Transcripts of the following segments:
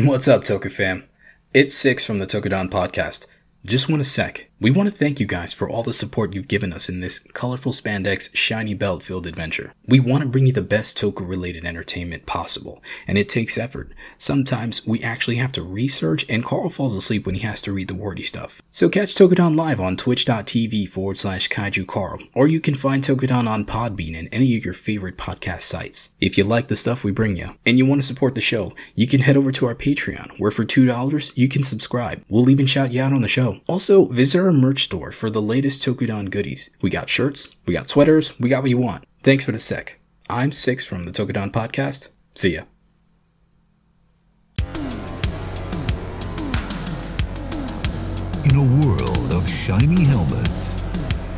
What's up, Toku fam? It's Six from the Tokudon podcast. Just want a sec. We want to thank you guys for all the support you've given us in this colorful spandex, shiny belt filled adventure. We want to bring you the best Toku related entertainment possible, and it takes effort. Sometimes we actually have to research, and Carl falls asleep when he has to read the wordy stuff. So catch Tokudon live on twitch.tv forward slash kaiju Carl, or you can find Tokudon on Podbean and any of your favorite podcast sites. If you like the stuff we bring you, and you want to support the show, you can head over to our Patreon, where for $2 you can subscribe. We'll even shout you out on the show. Also, visit our merch store for the latest Tokudon goodies. We got shirts, we got sweaters, we got what you want. Thanks for the sec. I'm Six from the Tokudon podcast. See ya. In a world of shiny helmets,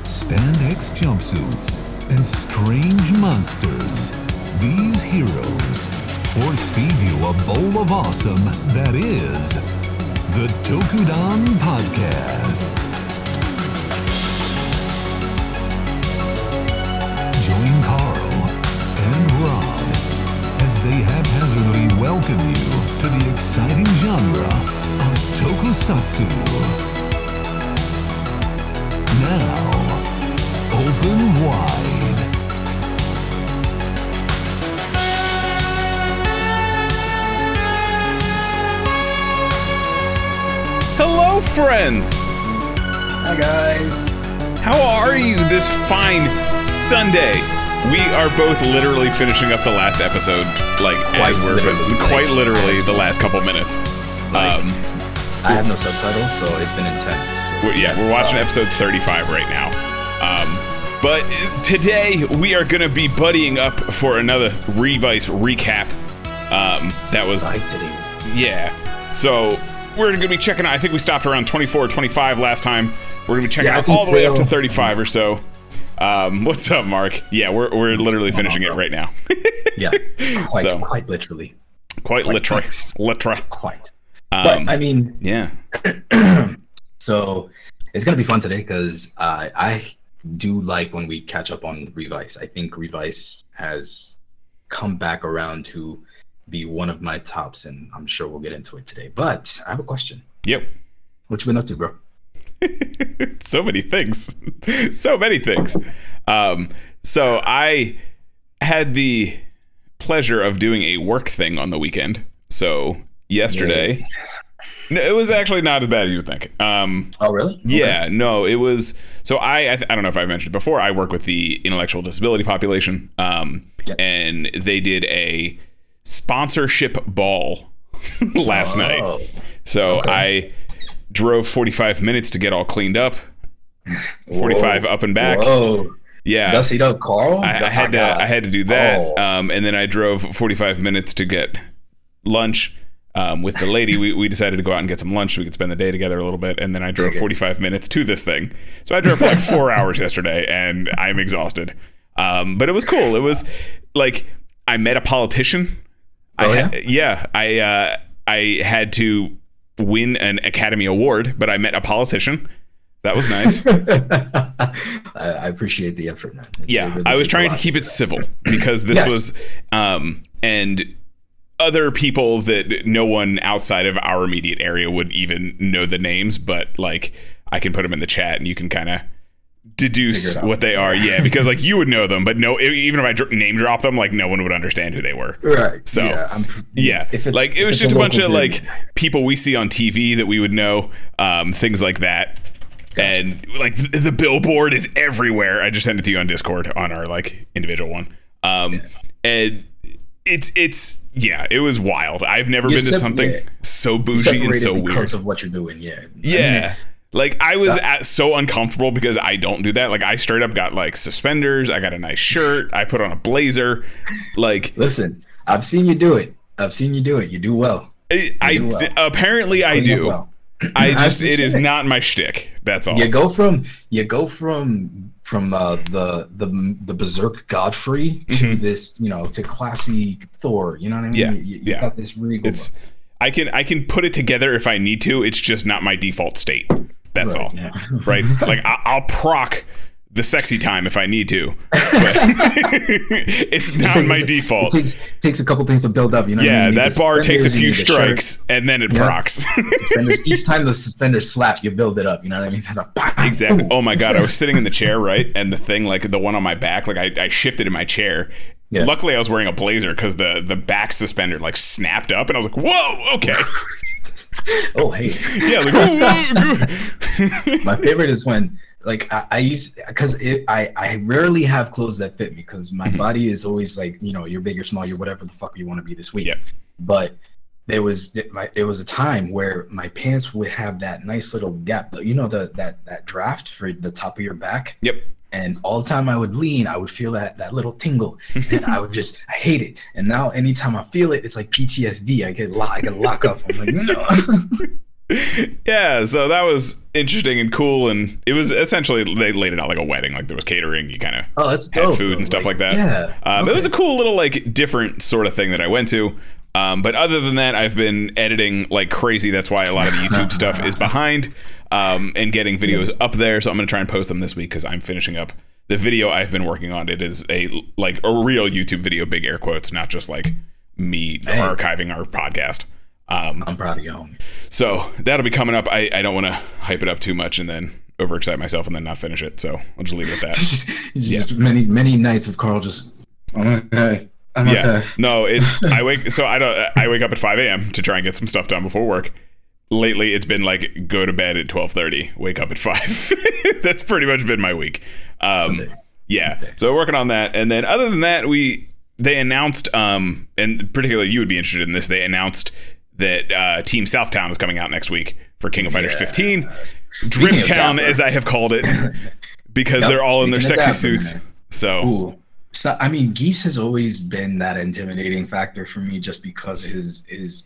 spandex jumpsuits, and strange monsters, these heroes force feed you a bowl of awesome that is the Tokudon Podcast. As they haphazardly welcome you to the exciting genre of tokusatsu. Now, open wide. Hello, friends. Hi, guys. How are you this fine Sunday? We are both literally finishing up the last episode, like Quite as we're literally, quite like- literally the last couple minutes. Like- um, I have no subtitles, so it's been intense. we're- yeah, we're watching episode 35 right now. Um, but today we are going to be buddying up for another Revice recap. Um, that was. Yeah. So we're going to be checking out. I think we stopped around 24 or 25 last time. We're going to be checking Yeah, out all the way up to 35 or so. Um, what's up, Mark? Yeah, we're, we're literally going on, finishing it right now. Yeah, quite, So- quite literally. Quite Quite literal. Literal. Quite. Um, but, I mean, yeah. so it's gonna be fun today because uh, I do like when we catch up on Revice. I think Revice has come back around to be one of my tops, and I'm sure we'll get into it today. But I have a question. Yep. What you been up to, bro? so many things. so many things. Um, so I had the pleasure of doing a work thing on the weekend. So yesterday, no, it was actually not as bad as you would think. Um, Oh, really? Yeah, no, it was. So I, I, th- I don't know if I mentioned before. I work with the intellectual disability population, um, Yes. and they did a sponsorship ball last night. Oh, So okay. I drove 45 minutes to get all cleaned up. 45 Whoa. up and back. Whoa. Yeah. Dust it up, Carl. I, I had Oh to God. I had to do that, Oh. um, and then I drove 45 minutes to get lunch um, with the lady. we, we decided to go out and get some lunch so we could spend the day together a little bit, and then I drove 45 minutes to this thing. So I drove for like four hours yesterday, and I'm exhausted. Um, but it was cool. It was like I met a politician. Oh, I ha- yeah, I uh, I had to win an Academy Award, but I met a politician. That was nice. I, appreciate the effort, man. It yeah really i was trying to keep it civil because this Yes. was um and other people that no one outside of our immediate area would even know the names but like i can put them in the chat and you can kind of deduce Figure it out. what they are yeah because like you would know them but no even if i dr- name drop them like no one would understand who they were Right. So, yeah, I'm, yeah, If it's, like it was just a, bunch of like people we see on TV that we would know, um, things like that. And like th- the billboard is everywhere. I just sent it to you on Discord on our like individual one. Um, and it's it's yeah, it was wild. I've never You been to sep- something yeah. so bougie and so weird. because of what you're doing. Yeah. I mean, Yeah. Like I was at, so uncomfortable because I don't do that. Like I straight up got like suspenders. I got a nice shirt. I put on a blazer. Like listen, I've seen you do it. I've seen you do it. You do well. I, I do well. apparently I do do. well. I just it is it. not my shtick. That's all. You go from you go from from uh, the the the berserk Godfrey to this, you know, to classy Thor. You know what I mean? Mm-hmm. Yeah, You, you, you yeah. got this regal. It's I can I can put it together if I need to. It's just not my default state. That's Right, all. Right? Like I, I'll proc the sexy time if I need to. But it's not takes- my it default. takes takes a couple things to build up. You know. I Yeah, mean? You that bar takes a few need the shirt, strikes and then it procs. Each time the suspenders slap, you build it up. You know what I mean? exactly. Oh my god, I was sitting in the chair, right? And the thing, like the one on my back, like I, I shifted in my chair. Yeah. Luckily, I was wearing a blazer because the the back suspender like snapped up, and I was like, "Whoa, okay." Oh, hey. Yeah, like, "Whoa, whoa." My favorite is when, like, I, I use because I I rarely have clothes that fit me because Mm-hmm. my body is always like, you know, you're big or small, you're whatever the fuck you want to be this week. Yeah. But there was it was a time where my pants would have that nice little gap, you know, the that that draft for the top of your back. Yep. And all the time I would lean, I would feel that that little tingle, and I would just I hate it. And now anytime I feel it, it's like PTSD. I get lock, I get lock up. I'm like, no. yeah, so that was interesting and cool, and it was essentially they laid it out like a wedding, like there was catering, you kind of Oh, that's had dope. food though. and stuff like, that. Yeah. Um, It was a cool little like different sort of thing that I went to. Um, but other than that, I've been editing like crazy. That's why a lot of the YouTube stuff is behind um, and getting videos up there. So I'm gonna try and post them this week because I'm finishing up the video I've been working on. It is a like a real YouTube video, big air quotes, not just like me archiving our podcast. Um, I'm proud of you, homie. so that'll be coming up. I, I don't want to hype it up too much and then overexcite myself and then not finish it. So I'll just leave it at that. just, just many many nights of Carl just. I'm okay. I'm yeah okay. no it's i wake so i don't i wake up at 5 a.m to try and get some stuff done before work lately it's been like go to bed at 12.30 wake up at 5 that's pretty much been my week. Um yeah. So working on that. And then other than that we they announced um and particularly you would be interested in this they announced that uh team southtown is coming out next week for king of fighters 15 Speaking of Driptown, as i have called it because Yep, they're all in their speaking sexy suits man. so. Ooh. So I mean, Geese has always been that intimidating factor for me, just because his his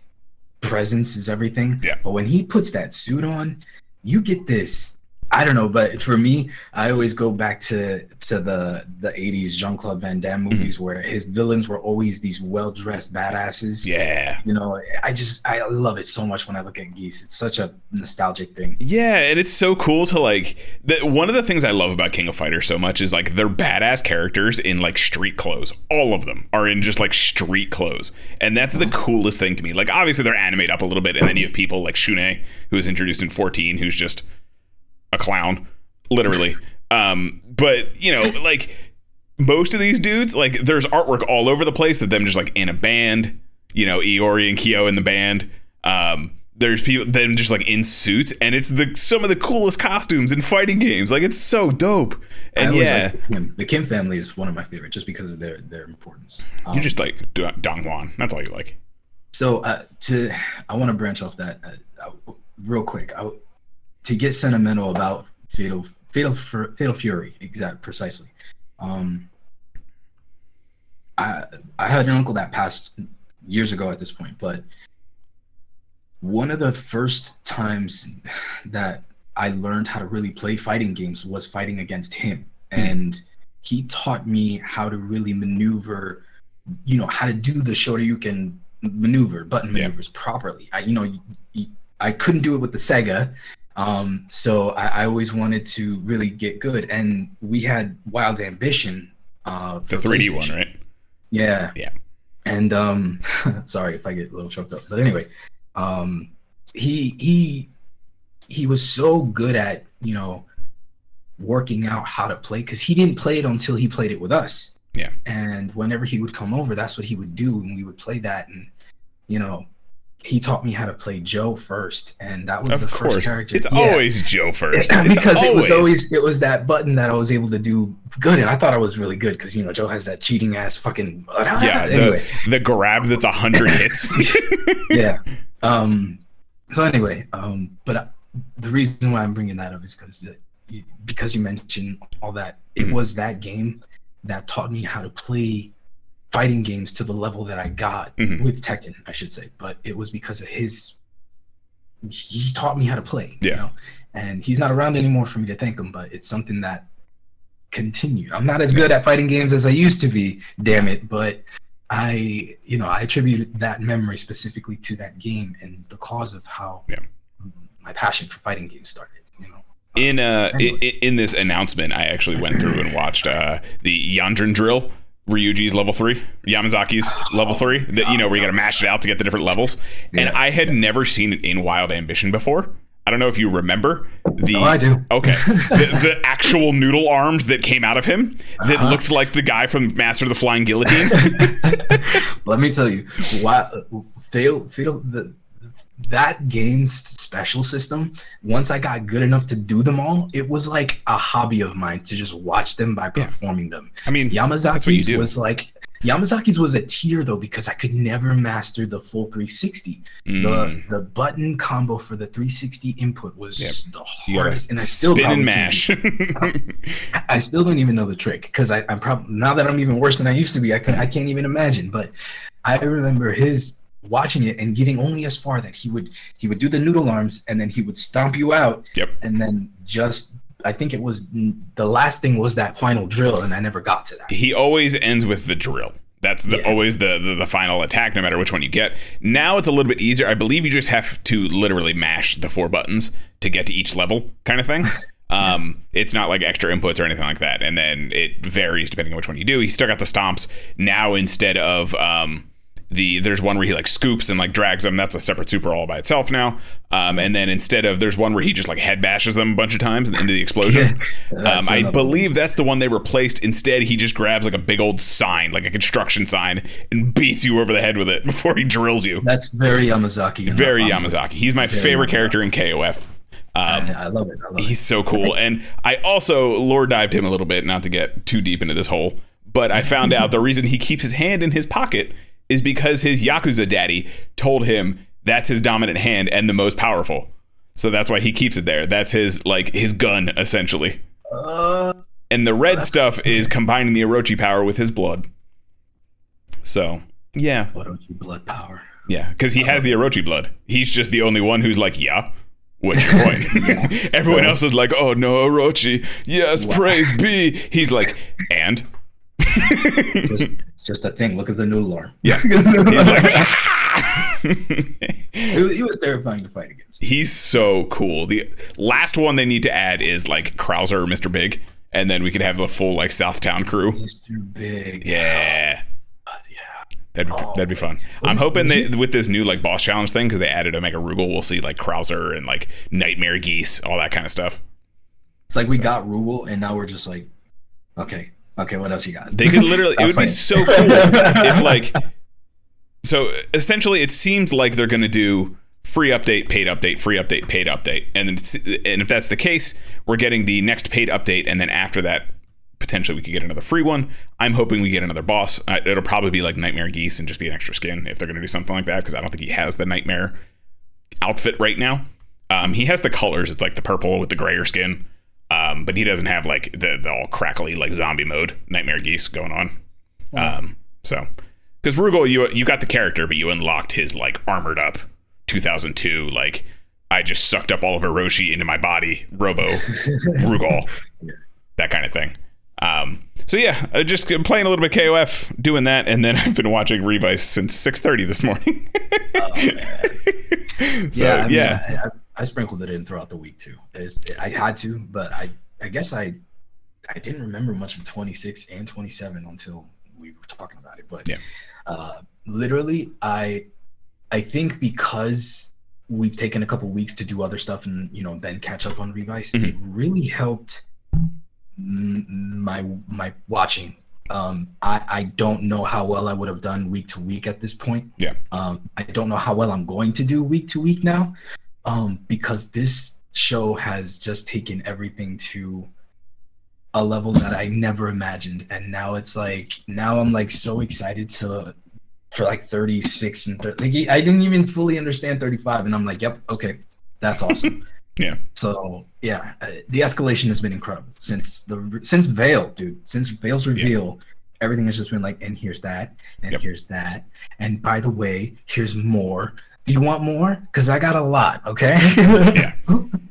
presence is everything. Yeah. But when he puts that suit on, you get this. I don't know, but for me, I always go back to to the the '80s Jean Claude Van Damme Mm-hmm. movies where his villains were always these well dressed badasses. yeah You know, I just I love it so much when I look at Geese. It's such a nostalgic thing. Yeah, and it's so cool to like that. One of the things I love about King of Fighters so much is like they're badass characters in like street clothes. All of them are in just like street clothes, and that's the coolest thing to me. Like obviously they're animated up a little bit, and then you have people like Shun'ei, who was introduced in 14, who's just a clown, literally. um, but you know, like most of these dudes, like there's artwork all over the place of them just like in a band. You know, Iori and Kyo in the band. Um, there's people them just like in suits, and it's the some of the coolest costumes in fighting games. Like it's so dope. And yeah, like the, Kim. the Kim family is one of my favorite just because of their their importance. Um, you just like Dong Hwan. That's all you like. So uh, to, I want to branch off that uh, uh, real quick. I, to get sentimental about Fatal Fatal Fatal Fury, exact precisely. Um, I I had an uncle that passed years ago at this point, but one of the first times that I learned how to really play fighting games was fighting against him, and he taught me how to really maneuver you know how to do the Shoryuken maneuver, button Yeah. maneuvers properly. I, you know, I couldn't do it with the Sega, um, so I, I always wanted to really get good. And we had Wild Ambition, uh, The 3D one, right? Yeah. Yeah. And um, sorry if I get a little choked up, but anyway, um, he he he was so good at you know working out how to play because he didn't play it until he played it with us. Yeah. And whenever he would come over, that's what he would do, and we would play that. And you know, he taught me how to play Joe first, and that was Of the course, first character. it's Yeah. always Joe first. Because it was always it was that button that I was able to do good, and I thought I was really good because you know Joe has that cheating ass fucking. yeah. Anyway, The the grab that's a hundred hits. yeah. Um. So anyway, um. But uh, the reason why I'm bringing that up is because because you mentioned all that. It Mhm. was that game that taught me how to play fighting games to the level that I got Mhm. with Tekken, I should say. But it was because of his. He taught me how to play. Yeah. You know? And he's not around anymore for me to thank him, but it's something that continued. I'm not as good at fighting games as I used to be, damn it, but I, you know, I attribute that memory specifically to that game and the cause of how Yeah. my passion for fighting games started. You know, in uh i- i- in this announcement, I actually went through and watched uh the Yandrin drill. Ryuji's level three, Yamazaki's level three. That you know where you got to mash it out to get the different levels. And I had never seen it in Wild Ambition before. I don't know if you remember the. Oh, I do. Okay, the, the actual noodle arms that came out of him that Uh-huh. looked like the guy from Master of the Flying Guillotine. Let me tell you, why fatal fatal the that game's special system. Once I got good enough to do them all, it was like a hobby of mine to just watch them by performing them. I mean, Yamazaki's was like Yamazaki's was a tier though because I could never master the full 360. Mm. The the button combo for the 360 input was Yep. the hardest, and I still spin and mash. I still don't even know the trick because I'm probably now that I'm even worse than I used to be. I can I can't even imagine. But I remember his watching it and getting only as far that he would he would do the noodle arms and then he would stomp you out yep. and then just I think it was the last thing was that final drill and I never got to that. he always ends with the drill. That's the, Yeah. always the, the the final attack, no matter which one you get. Now it's a little bit easier. I believe you just have to literally mash the four buttons to get to each level, kind of thing. Um, it's not like extra inputs or anything like that, and then it varies depending on which one you do. He still got the stomps now instead of um, the there's one where he like scoops and like drags them. That's a separate super all by itself now. Um, and then instead of there's one where he just like head bashes them a bunch of times into the explosion. um, I believe that's the one they replaced. Instead, he just grabs like a big old sign, like a construction sign, and beats you over the head with it before he drills you. That's very Yamazaki. Very Yamazaki. He's my Very favorite Yamazaki. character in KOF. Um, I, I love it. I love He's it. so cool. And I also lore dived him a little bit, not to get too deep into this hole, but I found out the reason he keeps his hand in his pocket is because his Yakuza daddy told him that's his dominant hand and the most powerful. So that's why he keeps it there. That's his like his gun essentially. Uh, And the red stuff is combining the Orochi power with his blood. So, yeah. you blood power? Yeah, because he has the Orochi blood. He's just the only one who's like, yeah. What's your point? Everyone else is like, oh no, Orochi. Yes, praise be. He's like, and? Just, it's just a thing. Look at the noodle arm. Yeah. It was, terrifying to fight against. he's so cool. The last one they need to add is like Krauser or Mr. Big, and then we could have the full like Southtown crew. Mr. Big. Yeah. God, yeah. That'd be, Oh, that'd be oh, fun. I'm hoping that with this new like boss challenge thing because they added Omega Rugal, we'll see like Krauser and like Nightmare Geese, all that kind of stuff. It's like we got Rugal, and now we're just like, okay, okay, what else you got? They could literally. it would be so cool if like. So essentially, it seems like they're going to do free update, paid update, free update, paid update, and then and if that's the case, we're getting the next paid update, and then after that, potentially we could get another free one. I'm hoping we get another boss. It'll probably be like Nightmare Geese and just be an extra skin if they're going to do something like that because I don't think he has the Nightmare outfit right now. Um, he has the colors. It's like the purple with the grayer skin. Um, but he doesn't have like the, the all crackly like zombie mode Nightmare Geese going on. Um, so because Rugal, you you got the character, but you unlocked his like armored up 2002 like I just sucked up all of Orochi into my body, Robo Rugal, that kind of thing. Um, so yeah, just playing a little bit KOF, doing that, and then I've been watching Revice since 6:30 this morning. so yeah, I, mean, yeah, I, I, I sprinkled it in throughout the week too. It's, I had to, but I, I guess I, I didn't remember much of 26 and 27 until we were talking about it. But Yeah. uh, literally, I, I think because we've taken a couple weeks to do other stuff and you know then catch up on Revice, Mhm. it really helped my my watching. Um, I I don't know how well I would have done week to week at this point. Yeah. Um, I don't know how well I'm going to do week to week now, um, because this show has just taken everything to a level that I never imagined, and now it's like now I'm like so excited to for like 36 and 30, like I didn't even fully understand 35, and I'm like, yep, okay, that's awesome. Yeah. So yeah, uh, the escalation has been incredible since the since Vale, dude. Since Vale's reveal, everything has just been like, and here's that, and Yep. here's that, and by the way, here's more. Do you want more? Because I got a lot. Okay. Yeah.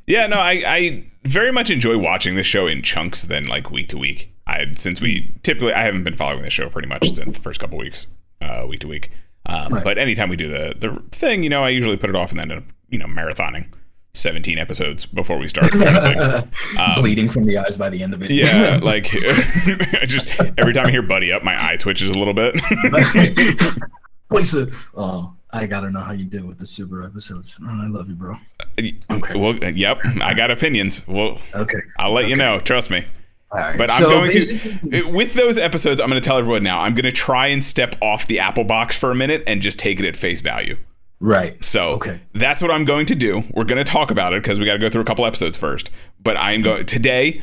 Yeah, no, I, I very much enjoy watching this show in chunks than like week to week. I since we typically I haven't been following the show pretty much since the first couple weeks, uh, week to week. Um, Right. But anytime we do the the thing, you know, I usually put it off and then end up you know marathoning. 17 episodes before we start. Kind of thing. Bleeding from the eyes by the end of it. Um, Yeah, like I just every time I hear "buddy up," my eye twitches a little bit. Place a, oh, I gotta know how you did with the super episodes. Oh, I love you, bro. Uh, okay. well, uh, yep, I got opinions. Well, Okay. I'll let you know. Trust me. All right. But I'm so going to uh, with those episodes. I'm going to tell everyone now. I'm going to try and step off the Apple box for a minute and just take it at face value. Right. So Okay. that's what I'm going to do. We're going to talk about it because we got to go through a couple episodes first. But I am going today.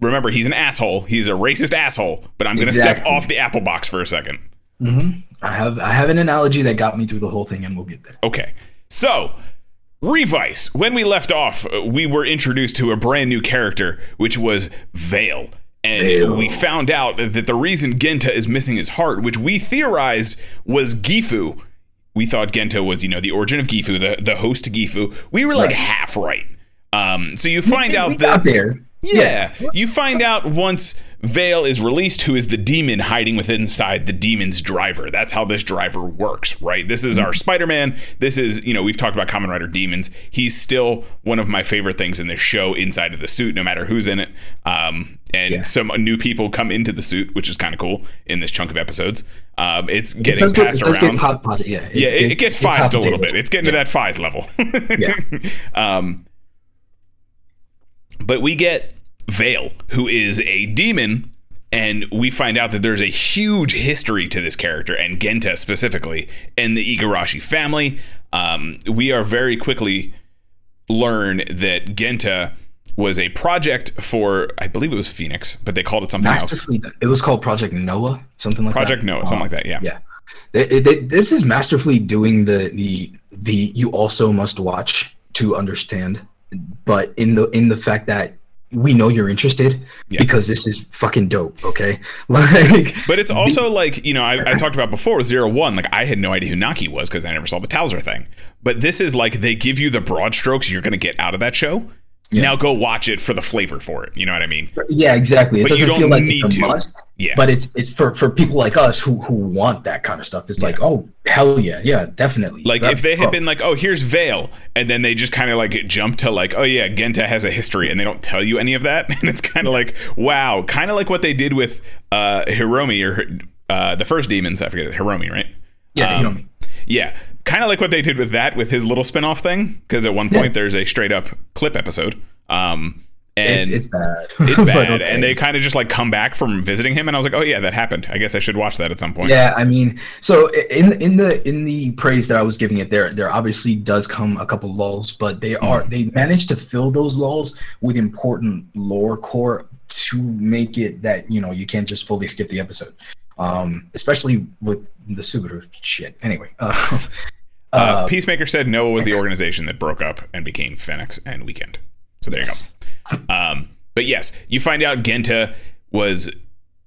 Remember, he's an asshole. He's a racist asshole. But I'm going to step off the Apple box for a second. Mm-hmm. I have I have an analogy that got me through the whole thing, and we'll get there. Okay. So, Revice. When we left off, we were introduced to a brand new character, which was Vale. And Vale. we found out that the reason Genta is missing his heart, which we theorized was Gifu. We thought Genta was, you know, the origin of Gifu, the, the host to Gifu. We were like Right. half right. Um, so you find we out that got there. yeah. You find out once Vale is released who is the demon hiding within inside the demon's driver. That's how this driver works, right? This is our Spider-Man. This is, you know, we've talked about Kamen Rider demons. He's still one of my favorite things in this show inside of the suit, no matter who's in it. Um, and Yeah. some new people come into the suit, which is kind of cool in this chunk of episodes. Um, it's It getting get, passed it does around. get hot potted. Yeah. yeah, it, it gets fizzed a little bit. It's getting to that fizz level. Yeah. Um, but we get Vale, who is a demon, and we find out that there's a huge history to this character and Genta specifically, and the Igarashi family. Um, we are very quickly learn that Genta was a project for, I believe it was Phoenix, but they called it something Master else. Fleet. It was called Project Noah, something like Project that. Project Noah, something Um, like that. Yeah. Yeah. They- they- this is masterfully doing the the the you also must watch to understand, but in the in the fact that we know you're interested Yeah. because this is fucking dope. Okay, like But it's also like, you know, I, I talked about before Zero One, like I had no idea who Naki was because I never saw the Towser thing. But this is like they give you the broad strokes you're going to get out of that show. Now go watch it for the flavor for it. You know what I mean? yeah, exactly. It But doesn't feel like need it's a to. must. Yeah. But it's it's for for people like us who who want that kind of stuff. It's like, oh hell yeah, yeah, definitely. Like That- if they had been like, oh, here's Vale, and then they just kind of like jump to like, oh yeah, Genta has a history, and they don't tell you any of that, and it's kind of like, wow, kind of like what they did with uh Hiromi or uh the first demons. I forget Hiromi, right? yeah, um, me. Yeah, kind of like what they did with that with his little spin-off thing. Because at one point there's a straight up clip episode, um, and It's, it's bad. it's bad, okay. and they kind of just like come back from visiting him, and I was like, oh yeah, that happened. I guess I should watch that at some point. Yeah, I mean, so in in the in the praise that I was giving it, there there obviously does come a couple lulls, but they are they managed to fill those lulls with important lore core to make it that you know you can't just fully skip the episode, um, especially with the Subaru shit. Anyway, uh, Uh, Peacemaker said Noah was the organization that broke up and became Phoenix and Weekend. So there you go. Um, but yes, you find out Genta was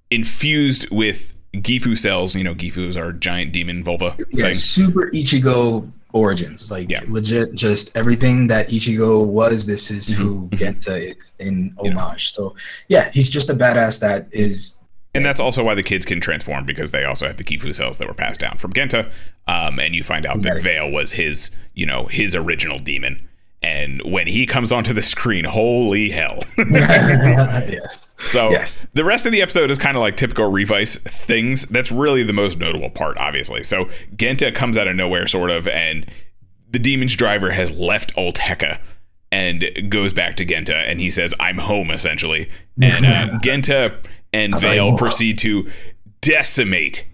infused with Gifu cells. You know, Gifu is our giant demon vulva yeah, thing. super Ichigo origins. It's like Yeah. legit, just everything that Ichigo was. This is Mm-hmm. who Genta is in homage. So yeah, he's just a badass that is And that's also why the kids can transform because they also have the Gifu cells that were passed down from Genta. Um, and you find out that. Vale was his, you know, his original demon. And when he comes onto the screen, holy hell. yes. So Yes. the rest of the episode is kind of like typical Revice things. That's really the most notable part, obviously. So Genta comes out of nowhere, sort of, and the demon's driver has left Olteca and goes back to Genta, and he says, "I'm home," essentially. And uh, Genta and Vale home. proceed to decimate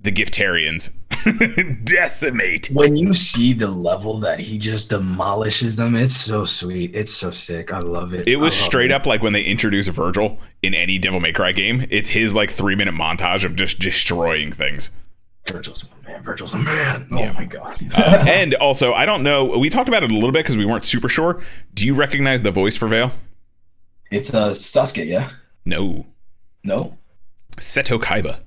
the Giftarians. decimate. When you see the level that he just demolishes them, it's so sweet. It's so sick. I love it. It was straight it. up like when they introduce Vergil in any Devil May Cry game. It's his like three minute montage of just destroying things. Vergil's a man. Vergil's a man. Oh my god. Uh, and also, I don't know. We talked about it a little bit because we weren't super sure. Do you recognize the voice for Vale? it's uh Sasuke, yeah? No, No? Seto Kaiba.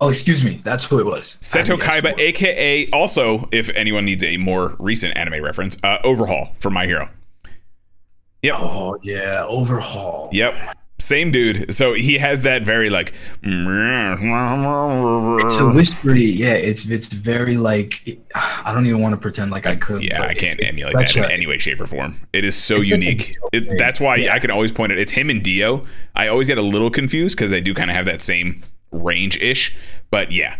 Oh, excuse me. That's who it was. Seto Kaiba, aka also, if anyone needs a more recent anime reference, uh, Overhaul for My Hero. Yep. Oh yeah, overhaul. Yep. Same dude. So he has that very like. It's a whispery, yeah. It's it's very like I don't even want to pretend like I could. Yeah, I can't it's emulate such that in a- any way, shape, or form. It is so It's such a unique. It, that's why Yeah. I can always point it. It's him and Dio. I always get a little confused because they do kind of have that same range ish. But yeah,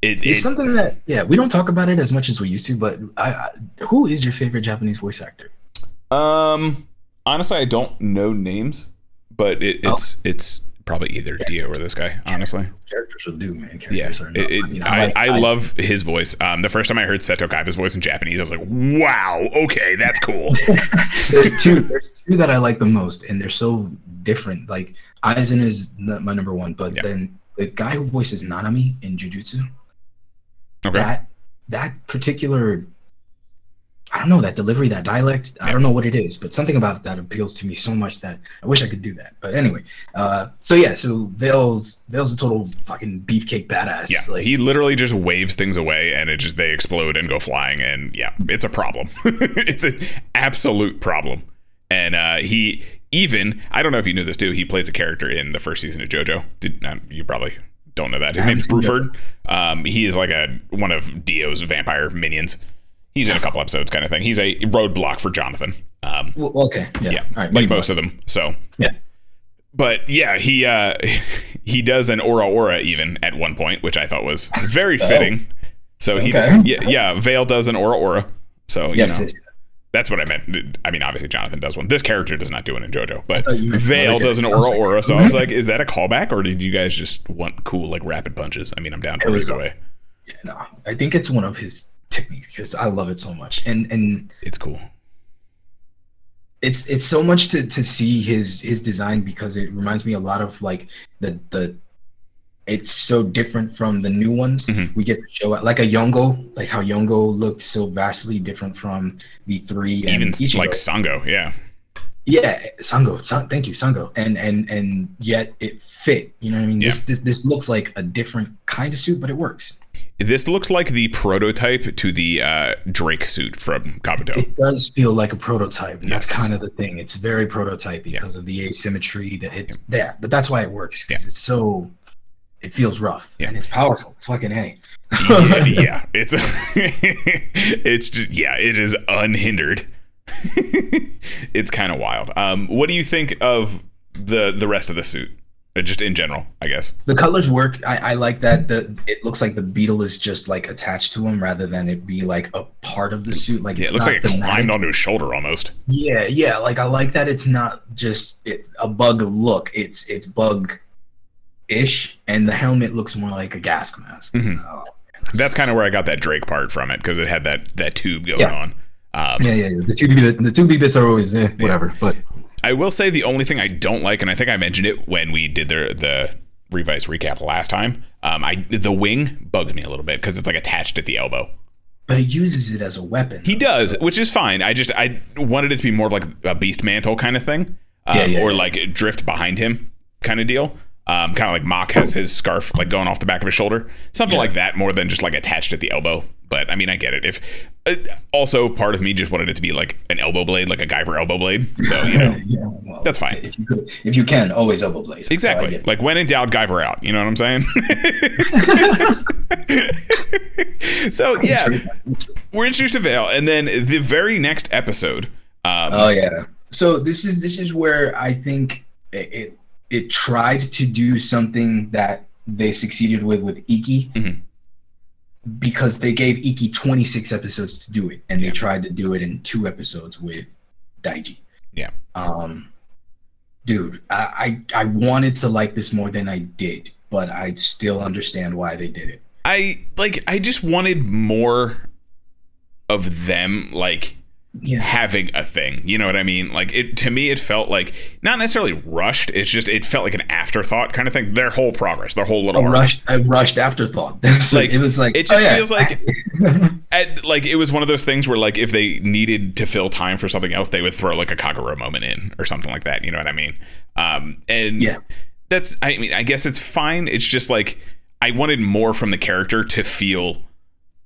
it, It's it something that yeah we don't talk about it as much as we used to. But I, I who is your favorite Japanese voice actor? um honestly I don't know names, but it, Oh. it's it's probably either Dio or this guy. Honestly, Characters will do, man. yeah, Characters are it, it, I, mean, I, like- I love his voice. Um, the first time I heard Seto Kaiba's voice in Japanese, I was like, wow, okay, that's cool. there's two there's two that I like the most, and they're so different. Like Aizen is my number one, but Yeah. then the guy who voices Nanami in Jujutsu, Okay. that that particular I don't know that delivery, that dialect. I don't know what it is, but something about that appeals to me so much that I wish I could do that. But anyway, uh, so yeah, so Vale's Vale's a total fucking beefcake badass. Yeah, like, he literally just waves things away, and it just they explode and go flying, and yeah, it's a problem. it's an absolute problem. And uh, he even I don't know if you knew this too. He plays a character in the first season of JoJo. Did not you probably don't know that? His name's Bruford. Um, he is like a one of Dio's vampire minions. He's in a couple episodes, kind of thing. He's a roadblock for Jonathan. Um, well, okay, yeah, yeah, all right, like most of them. So Yeah. but yeah, he uh he does an ora ora even at one point, which I thought was very fitting. So he yeah yeah Vale does an ora ora. So you know yes. that's what I meant. I mean, obviously Jonathan does one. This character does not do it in JoJo, but thought Vale does an character. I was ora ora. So I was like, is that a callback, or did you guys just want cool like rapid punches? I mean, I'm down for It it either a- way. No, I think it's one of his techniques because I love it so much, and and It's cool. it's it's so much to to see his his design because it reminds me a lot of like the the it's so different from the new ones Mhm. we get to show like a Yongo like how Yongo looked so vastly different from the three Even Ichigo. like Sango, yeah. yeah Sango San, thank you Sango and and and yet it fit you know what I mean this, this this looks like a different kind of suit but it works This looks like the prototype to the uh, Drake suit from Kabuto. it does feel like a prototype and that's Yes. kind of the thing it's very prototype because of the asymmetry that it yeah but that's why it works because Yeah. it's so it feels rough Yeah. and it's powerful fucking hey yeah, yeah, it's it's just yeah, it is unhindered. it's kind of wild. Um, what do you think of the the rest of the suit? Uh, Just in general, I guess. the colors work I, I like that the it looks like the beetle is just like attached to him rather than it be like a part of the suit like Yeah, it's it looks like it thematic. climbed onto his shoulder almost. yeah yeah like i like that it's not just it's a bug look it's it's bug ish and the helmet looks more like a gas mask Mhm. Oh, man, That's kind of where I got that Drake part from it because it had that that tube going Yeah. on. Um, Yeah, yeah, yeah. The two B the two B bits are always eh, whatever. But I will say the only thing I don't like, and I think I mentioned it when we did the the Revice recap last time. Um, I the wing bugs me a little bit because it's like attached at the elbow. but he uses it as a weapon. He does, So- which is fine. I just I wanted it to be more of like a beast mantle kind of thing, um, Yeah, yeah, or yeah. like drift behind him kind of deal. Um, kind of like Mock has his scarf like going off the back of his shoulder, something like that, more than just like attached at the elbow. But I mean, I get it. If uh, also part of me just wanted it to be like an elbow blade, like a Guyver elbow blade. So you know, yeah, well, That's fine. If you could, if you can, always elbow blade. Exactly. it. Like when in doubt, Guyver out. You know what I'm saying? so yeah, we're introduced to Vale, and then the very next episode. Um, Oh yeah. So this is this is where I think it it, it tried to do something that they succeeded with with Iki. Mhm. Because they gave Iki 26 episodes to do it, and they Yeah. tried to do it in two episodes with Daiji. Yeah. Um, dude, I, I I wanted to like this more than I did, but I still understand why they did it. I like I just wanted more of them like Yeah. having a thing. You know what I mean? Like it to me it felt like not necessarily rushed. It's just it felt like an afterthought kind of thing. Their whole progress, their whole little A rushed, a rushed afterthought. It's Like, it was like it just oh, yeah. feels like and, like it was one of those things where like if they needed to fill time for something else, they would throw like a Kagero moment in or something like that. You know what I mean? Um and Yeah. that's I mean I guess it's fine. It's just like I wanted more from the character to feel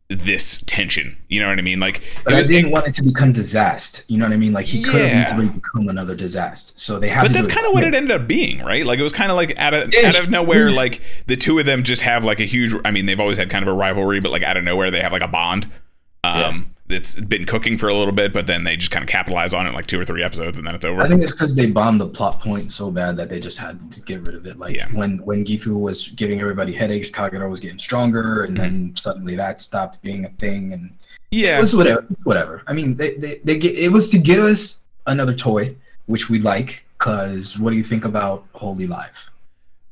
this tension. You know what I mean? Like, But I didn't want it to become disaster. You know what I mean? Like he could Yeah. have easily become another disaster. So they had but to. that's kind of what it ended up being, right? Like it was kind of like out of Yeah, out of nowhere, like the two of them just have like a huge. I mean, they've always had kind of a rivalry, but like out of nowhere, they have like a bond. Um, that's been cooking for a little bit, but then they just kind of capitalize on it like two or three episodes, and then it's over. I think it's because they bombed the plot point so bad that they just had to get rid of it. Like Yeah. when when Gifu was giving everybody headaches, Kagero was getting stronger, and then suddenly that stopped being a thing, and yeah, it was whatever. Whatever. I mean, they they, they get, it was to give us another toy, which we like. Cause what do you think about Holy Live?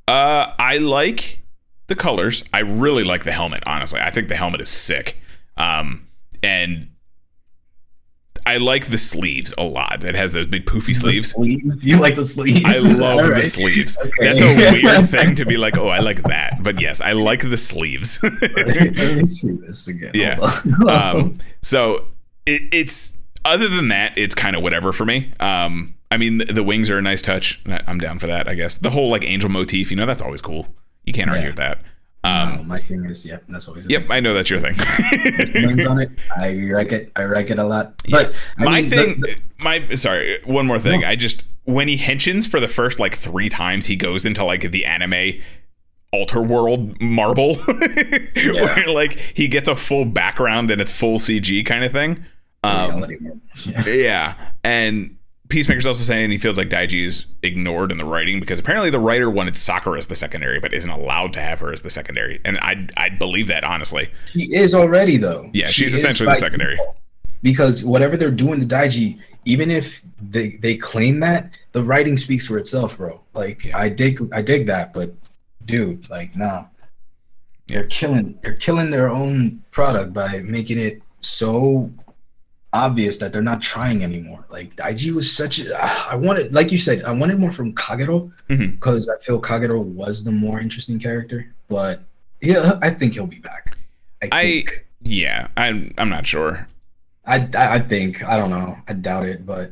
Uh, I like the colors. I really like the helmet. Honestly, I think the helmet is sick. Um, and I like the sleeves a lot. It has those big poofy sleeves. sleeves? You like the sleeves? I love All the sleeves. Okay. That's a weird thing to be like, oh, I like that. But yes, I like the sleeves. Let me see this again. Yeah. Um, so it, it's other than that, it's kind of whatever for me. Um, I mean, the, the wings are a nice touch. I'm down for that. I guess the whole like angel motif, you know, that's always cool. You can't argue Yeah. with that. Um, No, my thing is, yeah, that's always. Yep, I know that's your thing. On it. I like it. I like it a lot. But I my mean, thing, the- my sorry, one more thing. No. I just when he henshins for the first like three times, he goes into like the anime alter world marble, where like he gets a full background and it's full CG kind of thing. Um. Yeah. yeah, and Peacemaker's also saying he feels like Daiji is ignored in the writing because apparently the writer wanted Sakura as the secondary, but isn't allowed to have her as the secondary, and I I believe that honestly. She is already though. Yeah, She she's essentially the secondary. Because whatever they're doing to Daiji, even if they they claim that, the writing speaks for itself, bro. Like Yeah. I dig I dig that, but dude, like no. They're killing they're killing their own product by making it so obvious that they're not trying anymore. Like Daiji was such a ah, I wanted like you said, I wanted more from Kagero mm-hmm. because I feel Kagero was the more interesting character, but yeah, I think he'll be back. I I yeah, I'm I'm not sure. I, I I think I don't know. I doubt it, but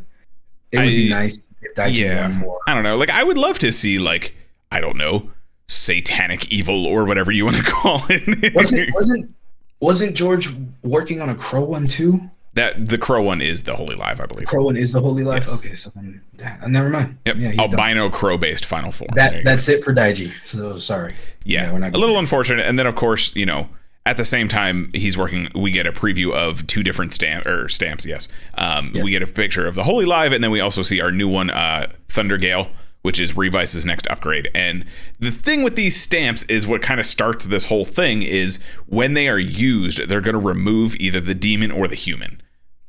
it would be nice if Daiji yeah. more. I don't know. Like I would love to see like I don't know satanic evil or whatever you want to call it. Wasn't wasn't wasn't George working on a Crow one too? That the crow one is the holy live, I believe. Crow one is the Holy live. Yes. Okay, so then, uh, never mind. Yep, Yeah, albino crow based final form. That you go. that's it for Daiji. So sorry. yeah, we're not a little unfortunate. And then of course you know. At the same time, he's working. We get a preview of two different stamp or stamps. Yes, um, Yes. we get a picture of the Holy Live, and then we also see our new one, uh, Thunder Gale, which is Revice's next upgrade. And the thing with these stamps is what kind of starts this whole thing is when they are used, they're going to remove either the demon or the human.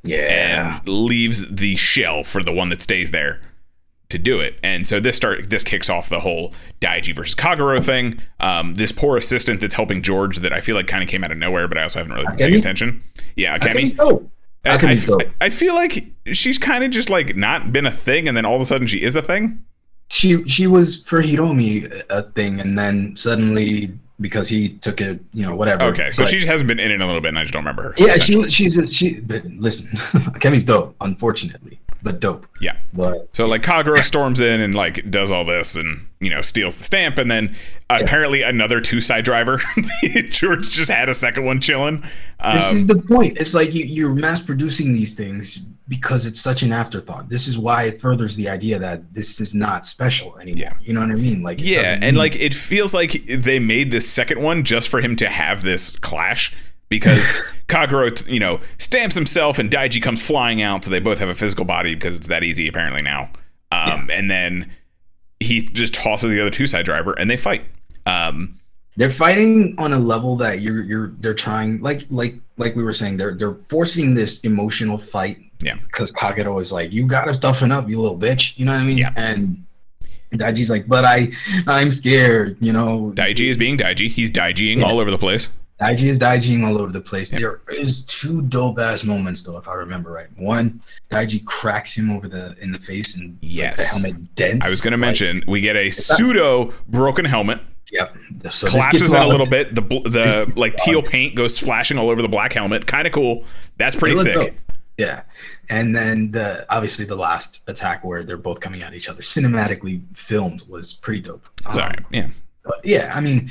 Yeah. and leaves the shell for the one that stays there to do it. And so this start this kicks off the whole Daiji versus Kagero thing. Um, this poor assistant that's helping George that I feel like kind of came out of nowhere, but I also haven't really been paying attention. Yeah, Akemi. dope. I, I, dope. I feel like she's kind of just like not been a thing, and then all of a sudden she is a thing. She she was for Hiromi a thing, and then suddenly because he took it, you know, whatever. Okay, so But- she hasn't been in it a little bit, and I just don't remember her. Yeah, she she's a, she. But listen, Kemi's dope. Unfortunately, but dope. yeah. But So like Kagero storms in and like does all this and you know steals the stamp and then apparently another two side driver. George just had a second one chilling. Um, this is the point. It's like you, you're mass producing these things because it's such an afterthought. This is why it furthers the idea that this is not special anymore. Yeah. You know what I mean? Like yeah, and mean- like it feels like they made this second one just for him to have this clash because Kagero, you know, stamps himself and Daiji comes flying out, so they both have a physical body because it's that easy apparently now. Um, and then he just tosses the other two side driver and they fight. Um, they're fighting on a level that you're you're they're trying like like like we were saying they're they're forcing this emotional fight yeah. because Kagero is like you gotta toughen up you little bitch you know what I mean Yeah. and Daiji's like but I I'm scared you know Daiji is being Daiji. He's Daijiing Yeah. all over the place. Daiji is Daijiing all over the place. There is two dope ass moments though, if I remember right. One, Daiji cracks him over the in the face and like, Yes. the helmet dents. I was going to Like, mention we get a not- pseudo broken helmet, Yep. So collapses in a little bit. The the like teal paint goes splashing all over the black helmet. Kind of cool. That's pretty sick. dope. Yeah. And then the obviously the last attack where they're both coming at each other, cinematically filmed, was pretty dope. Um, Sorry. Yeah. but yeah, I mean,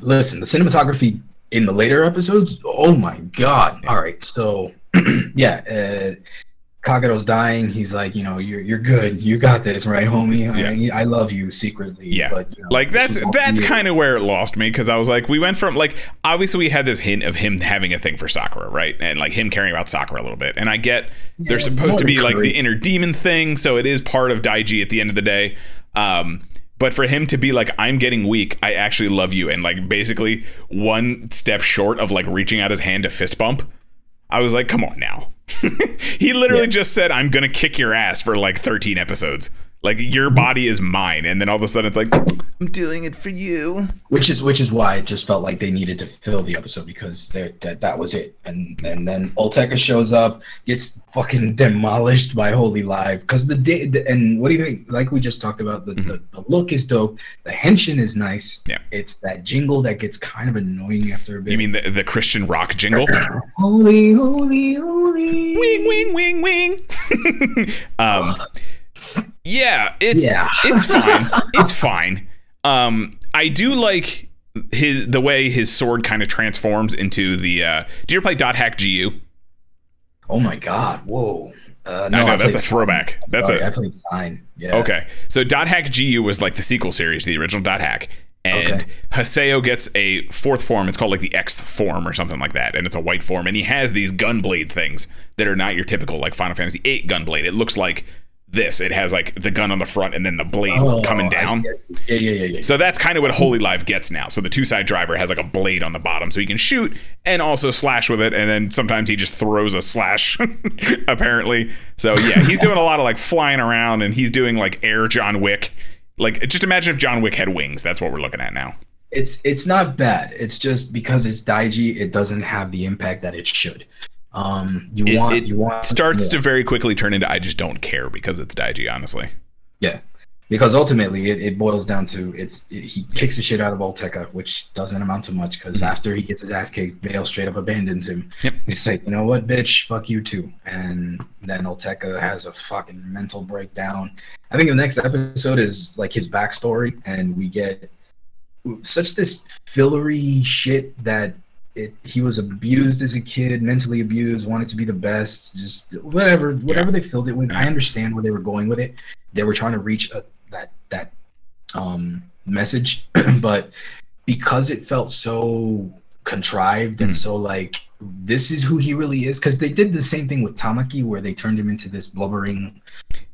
listen, the cinematography in the later episodes, oh my god! All right, so yeah, uh, dying. He's like, you know, you're you're good. You got this, right, homie? I, I love you secretly. Yeah, but, you know, like that's that's kind of where it lost me because I was like, we went from like obviously we had this hint of him having a thing for Sakura, right, and like him caring about Sakura a little bit, and I get they're supposed to be like the inner demon thing, so it is part of Daiji at the end of the day. Um, but for him to be like, I'm getting weak, I actually love you, and like basically one step short of like reaching out his hand to fist bump, I was like, come on now. he literally Yeah. just said, I'm gonna kick your ass for like 13 episodes. Like your body is mine, and then all of a sudden it's like, I'm doing it for you. which is which is why it just felt like they needed to fill the episode because that that was it and and then Olteka shows up gets fucking demolished by Holy Live because the day and what do you think like we just talked about the, the, the look is dope the henshin is nice Mm-hmm. Yeah. it's that jingle that gets kind of annoying after a bit You mean the, the Christian rock jingle? holy holy holy wing, wing, wing, wing. um, yeah, it's Yeah. it's fine. It's fine. Um, I do like his the way his sword kind of transforms into the. Uh, do you ever play Dot Hack GU? oh my god whoa uh, I no, know I that's a throwback. That's Sorry, a I played Sign yeah Okay. So Dot Hack GU was like the sequel series to the original Dot Hack. And Okay. Haseo gets a fourth form. It's called like the Xth form or something like that. And it's a white form. And he has these gunblade things that are not your typical like Final Fantasy VIII gunblade. It looks like this. It has like the gun on the front and then the blade Oh, coming down. yeah yeah yeah yeah So that's kind of what Holy Live gets now. So the two side driver has like a blade on the bottom so he can shoot and also slash with it. And then sometimes he just throws a slash, apparently. So yeah, he's doing a lot of like flying around and he's doing like air John Wick. Like just imagine if John Wick had wings. That's what we're looking at now. it's it's not bad. It's just because it's Daiji, it doesn't have the impact that it should. Um, you It, want it you want starts more. to very quickly turn into I just don't care because it's Daiji, honestly. yeah, because ultimately it, it boils down to it's it, he kicks the shit out of Olteka, which doesn't amount to much because after he gets his ass kicked, Vale straight up abandons him. Mm-hmm. Yep. He's like, you know what, bitch, fuck you too. And then Olteka has a fucking mental breakdown. I think the next episode is like his backstory, and we get such this fillery shit that it he was abused as a kid, mentally abused, wanted to be the best, just whatever, whatever they filled it with. I understand where they were going with it. They were trying to reach a, that that um message, but because it felt so contrived and Mhm. so like this is who he really is because they did the same thing with Tamaki where they turned him into this blubbering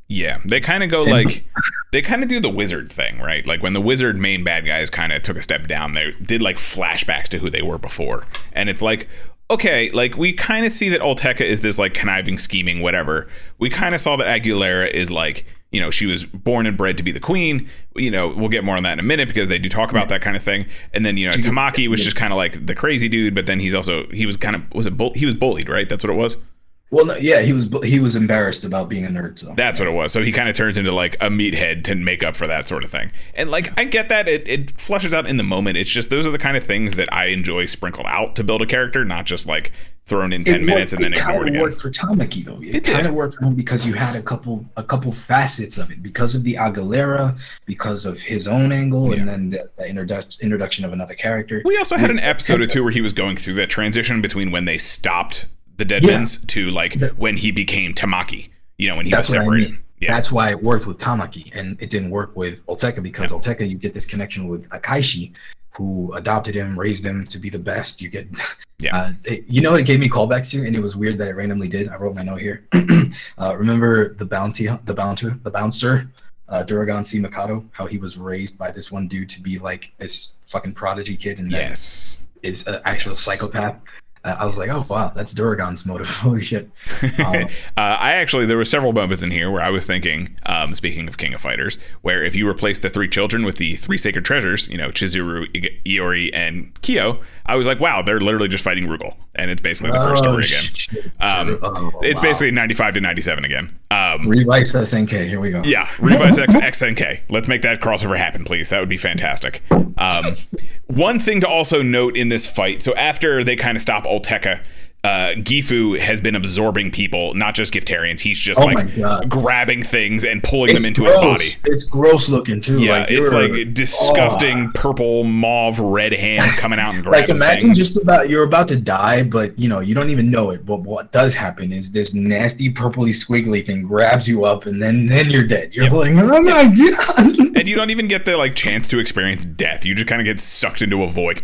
Yeah, they kind of go Same. like they kind of do the wizard thing, right? Like when the wizard main bad guys kind of took a step down, they did like flashbacks to who they were before, and it's like. Okay, like we kind of see that Olteka is this like conniving, scheming, whatever. We kind of saw that Aguilera is like, you know, she was born and bred to be the queen. You know, we'll get more on that in a minute because they do talk about that kind of thing. And then you know, Tamaki was just kind of like the crazy dude, but then he's also he was kind of was it bull- he was bullied, right? That's what it was. Well no, yeah he was he was embarrassed about being a nerd so That's what it was. So he kind of turns into like a meathead to make up for that sort of thing. And like I get that it, it flushes out in the moment. It's just those are the kind of things that I enjoy sprinkled out to build a character, not just like thrown in ten It minutes worked- and then it ignored kind of again. worked for Tamaki though. It, It kind of worked for him because you had a couple a couple facets of it because of the Aguilera, because of his own angle, Yeah. and then the, the introduc- introduction of another character. We also had an episode or two where he was going through that transition between when they stopped the Deadmans to like when he became Tamaki. You know, when he That's was what I mean. Yeah. That's why it worked with Tamaki, and it didn't work with Olteka because Olteka, you get this connection with Akaishi, who adopted him, raised him to be the best. You get, Yeah. uh, it- you know, what it gave me callbacks to, and it was weird that it randomly did. I wrote my note here. uh, remember the bounty, the bouncer, the bouncer, uh, Dauragon C. Mikado, how he was raised by this one dude to be like this fucking prodigy kid, and yes. is an actual psychopath. I was like, oh wow, that's Dauragon's motive. Holy shit. Um, uh, I actually there were several moments in here where I was thinking, um, speaking of King of Fighters, where if you replace the three children with the three sacred treasures, you know Chizuru, Iori, and Kyo, I was like, wow, they're literally just fighting Rugal, and it's basically the first Oh, story again. shit. Um, Oh, It's wow. basically 95 to 97 again. Um, Revise SNK. Here we go. yeah, Revise X XNK. Let's make that crossover happen, please. That would be fantastic. Um, one thing to also note in this fight so after they kind of stop Olteka, uh, Gifu has been absorbing people, not just Giftarians. He's just Oh like grabbing things and pulling It's them into gross. his body. It's gross looking too. Yeah, like, it's like disgusting purple, mauve, red hands coming out and Oh. grabbing like imagine things. just about you're about to die, but you know you don't even know it. But what does happen is this nasty purpley squiggly thing grabs you up, and then then you're dead. You're like, oh my god. and you don't even get the like chance to experience death. You just kind of get sucked into a void.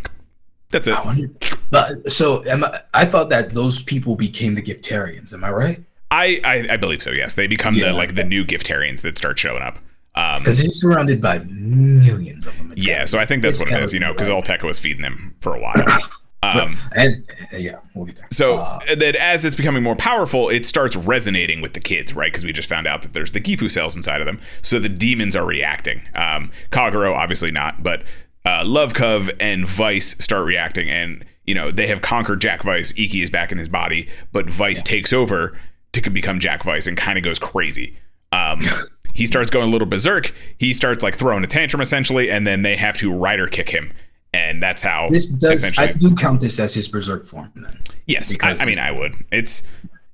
That's it. Wonder- but so am I, I thought that those people became the Giftarians. Am I right? I, I I believe so. Yes, they become Yeah. the like the new Giftarians that start showing up. Um, Because he's surrounded by millions of them. It's yeah, so I think that's what it is. You know, because right. Olteca was feeding them for a while. Um, and yeah, we'll get there. So Uh, that as it's becoming more powerful, it starts resonating with the kids, right? Because we just found out that there's the Gifu cells inside of them. So the demons are reacting. Um, Kagero, obviously not, but uh, Lovekov and Vice start reacting, and you know they have conquered Jack Vice. Iki is back in his body, but Vice takes over to become Jack Vice and kind of goes crazy. Um, he starts going a little berserk. He starts like throwing a tantrum essentially, and then they have to rider kick him, and that's how this does. I do count this as his berserk form. Then Yes, I, because I mean I would. It's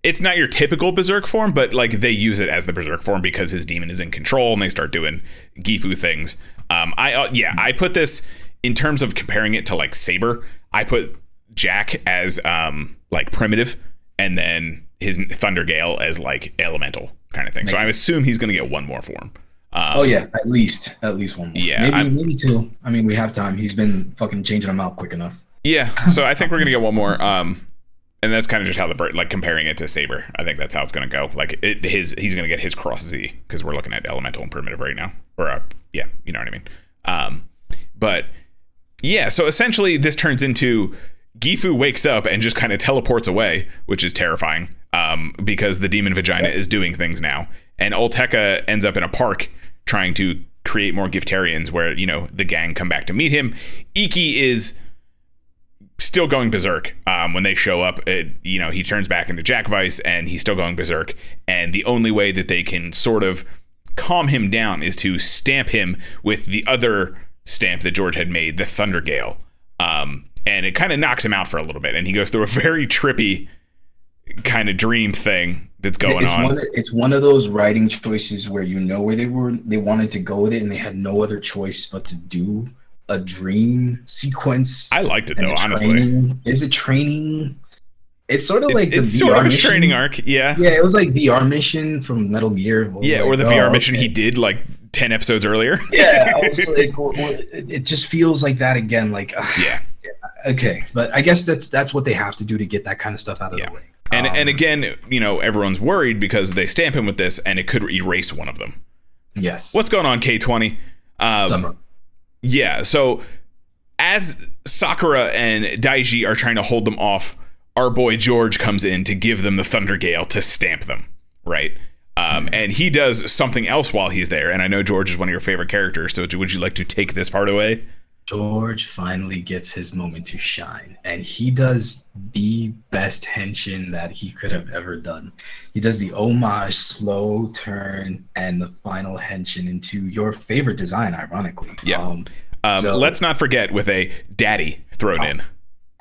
it's not your typical berserk form, but like they use it as the berserk form because his demon is in control and they start doing Gifu things. Um, I uh, yeah, I put this in terms of comparing it to like Saber. I put Jack as um like primitive, and then his Thunder Gale as like elemental kind of thing. so Makes I assume he's gonna get one more form. Um, Oh yeah, at least at least one more. Yeah, maybe I'm- maybe two. I mean, we have time. He's been fucking changing them out quick enough. Yeah, so I think we're gonna get one more. Um, and that's kind of just how the bird, like comparing it to Saber. I think that's how it's gonna go. Like it, his, he's gonna get his cross Z because we're looking at elemental and primitive right now. Or uh, yeah, you know what I mean. Um, but yeah, so essentially this turns into Gifu wakes up and just kind of teleports away, which is terrifying. Um, because the demon vagina is doing things now, and Olteca ends up in a park trying to create more Giftarians, where you know the gang come back to meet him. Iki is still going berserk um, when they show up. It, you know, he turns back into Jack Vice, and he's still going berserk. And the only way that they can sort of calm him down is to stamp him with the other stamp that George had made, the Thunder Gale. Um, and it kind of knocks him out for a little bit, and he goes through a very trippy kind of dream thing that's going it's on. One of, it's one of those writing choices where you know where they were they wanted to go with it, and they had no other choice but to do a dream sequence. I liked it though, honestly. Is it training? It's sort of It- like the it's VR sort of a training arc, yeah. Yeah, it was like VR mission from Metal Gear. Yeah, or like, the oh, VR mission okay. he did like 10 episodes earlier. Yeah, I was like, w- w- it it just feels like that again. Like, uh, yeah. okay, but I guess that's that's what they have to do to get that kind of stuff out of Yeah. the way. And Um, and again, you know, everyone's worried because they stamp him with this and it could erase one of them. yes, What's going on, K20? Um, yeah, so as Sakura and Daiji are trying to hold them off, our boy George comes in to give them the Thunder Gale to stamp them, right? Um, and he does something else while he's there. And I know George is one of your favorite characters. So would you like to take this part away? George finally gets his moment to shine, and he does the best henshin that he could have ever done. He does the homage, slow turn, and the final henshin into your favorite design, ironically. Yeah. Um, Um, So- let's not forget with a daddy thrown in.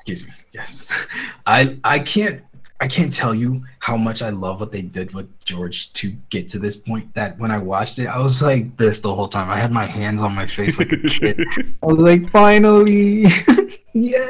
Excuse me. Yes, I I can't I can't tell you how much I love what they did with George to get to this point. That when I watched it, I was like this the whole time. I had my hands on my face like a kid. I was like, finally, yeah.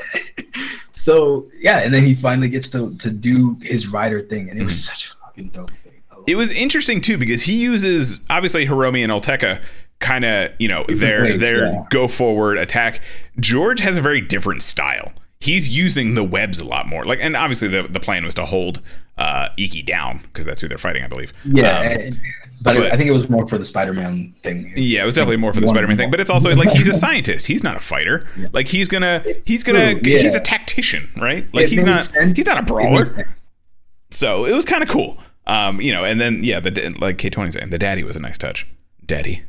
So yeah, and then he finally gets to to do his rider thing, and it was mm-hmm. such a fucking dope thing. It was interesting too because he uses obviously Hiromi and Alteca kind of you know their their yeah. go forward attack. George has a very different style. He's using the webs a lot more. Like and obviously the the plan was to hold uh Iki down because that's who they're fighting, I believe. Yeah, Um, and- but, but- I think it was more for the Spider-Man thing. yeah, it was definitely more for the One Spider-Man thing, but it's also like he's a scientist. He's not a fighter. Like he's gonna he's gonna true, he's a tactician, right? Like It he's not sense. he's not a brawler. So it was kind of cool. Um, you know, and then yeah, the like K twenty saying the daddy was a nice touch. Daddy.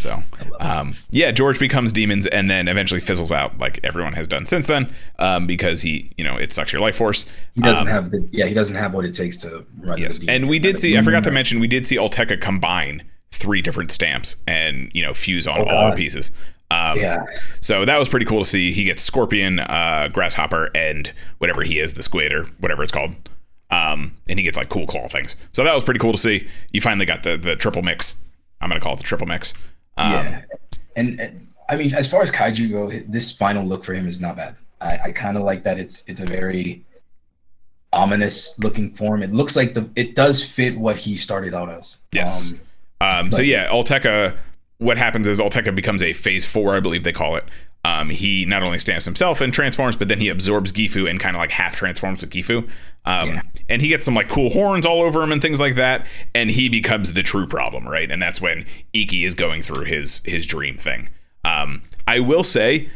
So um, yeah, George becomes demons and then eventually fizzles out like everyone has done since then um, because he you know it sucks your life force. He doesn't Um, have the yeah, he doesn't have what it takes to run. Yes, and we did see. I forgot to mention we did see Alteca combine three different stamps and you know fuse on Oh, all the pieces. Um, Yeah. So that was pretty cool to see. He gets Scorpion, uh, Grasshopper, and whatever he is, the squid or whatever it's called. Um, and he gets like cool claw things. So that was pretty cool to see. You finally got the the triple mix. I'm gonna call it the triple mix. Um, yeah. And, and I mean, as far as kaiju go, this final look for him is not bad. I, I kind of like that. It's it's a very ominous looking form. It looks like the it does fit what he started out as. Yes. Um, Um, so yeah, Alteca. What happens is Alteca becomes a phase four, I believe they call it. Um, he not only stamps himself and transforms, but then he absorbs Gifu and kind of like half transforms with Gifu. Um, Yeah. And he gets some like cool horns all over him and things like that. And he becomes the true problem, right? And that's when Iki is going through his his dream thing. Um, I will say,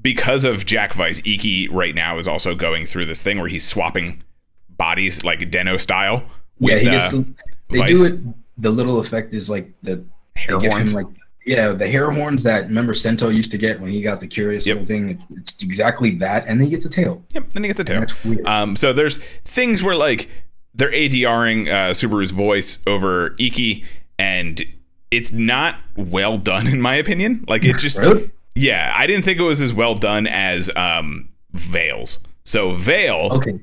because of Jack Vice, Iki right now is also going through this thing where he's swapping bodies like Den-O style. yeah, with, he gets uh, to, they Vice. do it. The little effect is like the Hair horns. him like yeah the hair horns that remember Sento used to get when he got the curious Yep. little thing. It's exactly that, and then he gets a tail. Yep, then he gets a tail. That's weird. Um, so there's things where like they're ADRing uh, Subaru's voice over Iki, and it's not well done in my opinion. Like it just, Really? yeah, I didn't think it was as well done as um, Vale's. So Vale, Okay.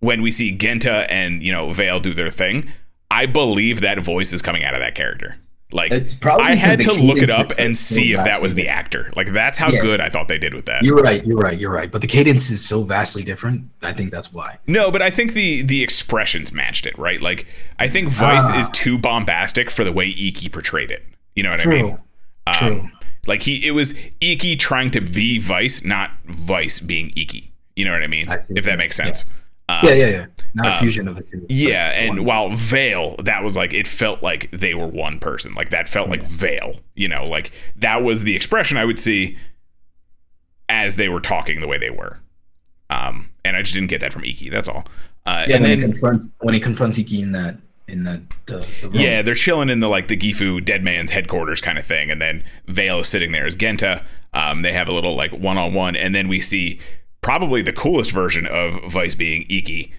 when we see Genta and you know Vale do their thing, I believe that voice is coming out of that character. Like It's probably I had to look it up and see if that was the actor. Like that's how Yeah. good I thought they did with that. You're right. You're right. You're right. But the cadence is so vastly different. I think that's why. No, but I think the the expressions matched it, right? Like I think Vice Ah. is too bombastic for the way Iki portrayed it. You know what I True. mean? Um, True. Like he, it was Iki trying to be Vice, not Vice being Iki. You know what I mean? I if that makes sense. mean. Um, Yeah, yeah, yeah. Not a fusion of the two. yeah, and one. while Vale, that was like it felt like they were one person. Like that felt like Vale. You know, like that was the expression I would see as they were talking the way they were. Um, and I just didn't get that from Iki. That's all. Uh, yeah, and when then he confronts when he confronts Iki in that in that the, the room. Yeah, they're chilling in the like the Gifu dead man's headquarters kind of thing, and then Vale is sitting there as Genta. Um, they have a little like one on one, and then we see probably the coolest version of Vice being Iki,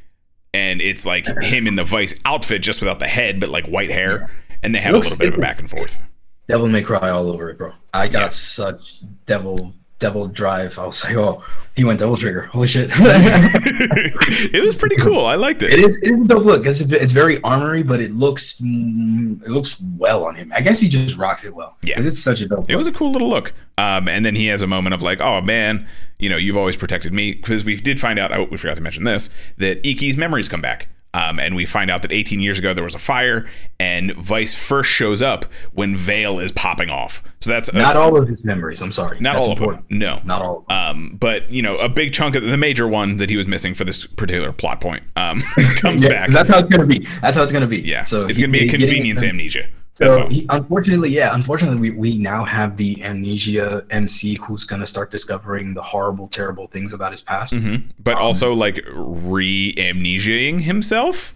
and it's like him in the Vice outfit just without the head, but like white hair, and they have Looks a little bit of a back and forth. Devil May Cry all over it, bro. I got Yeah. such devil devil drive. I was like, oh, he went Devil Trigger. Holy shit! it was pretty cool. I liked it. It is. It is a dope look. It's, it's very armory, but it looks it looks well on him. I guess he just rocks it well. Yeah. it's such a dope. It look. was a cool little look. Um, and then he has a moment of like, oh man, you know, you've always protected me because we did find out. Oh, we forgot to mention this that Iki's memories come back. Um, and we find out that 18 years ago there was a fire, and Vice first shows up when Vale is popping off. So that's not all of his memories. I'm sorry. not That's all of important. them. No, Not all. Um, but you know, a big chunk of the major one that he was missing for this particular plot point um, comes Yeah, back. that's how it's gonna be. That's how it's gonna be. yeah, So it's he- gonna be a convenience amnesia. So he, unfortunately, yeah, unfortunately, we, we now have the amnesia MC who's gonna start discovering the horrible, terrible things about his past. Mhm. But Um, also like re amnesiaing himself.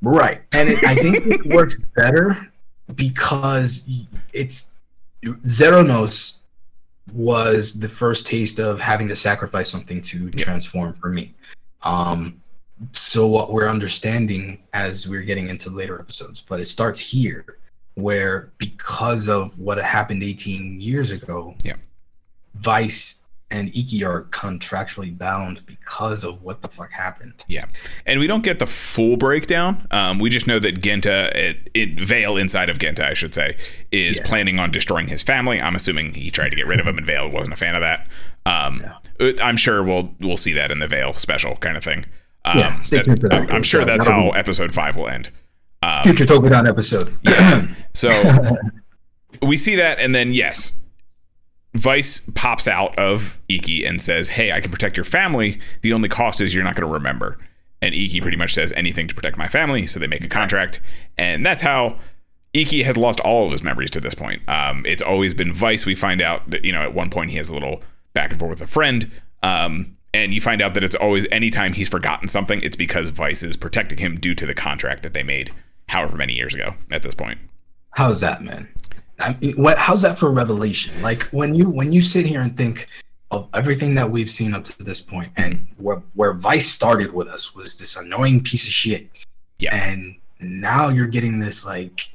Right, and it, I think it works better because it's Zeronos was the first taste of having to sacrifice something to transform for me. Um, so what we're understanding as we're getting into later episodes, but it starts here where because of what happened 18 years ago, Yeah. Vice and Iki are contractually bound because of what the fuck happened. Yeah, and we don't get the full breakdown. Um, we just know that Genta, it, it Vale inside of Genta, I should say, is Yeah. planning on destroying his family. I'm assuming he tried to get rid of him, and Vale wasn't a fan of that. Um, uh, I'm sure we'll we'll see that in the Vale special kind of thing. Um, Yeah, stay that- tuned for that. I'm, I'm sure that's how episode five will end. Um, Future Tokudan episode. yeah. So we see that, and then yes, Vice pops out of Iki and says, "Hey, I can protect your family. The only cost is you're not going to remember." And Iki pretty much says, "Anything to protect my family." So they make a contract, and that's how Iki has lost all of his memories to this point. Um, it's always been Vice. We find out that you know at one point he has a little back and forth with a friend. Um, and you find out that it's always anytime he's forgotten something, it's because Vice is protecting him due to the contract that they made however many years ago at this point. How's that, man? I mean, what? How's that for a revelation? Like when you when you sit here and think of everything that we've seen up to this point, and where where Vice started with us was this annoying piece of shit. Yeah. And now you're getting this like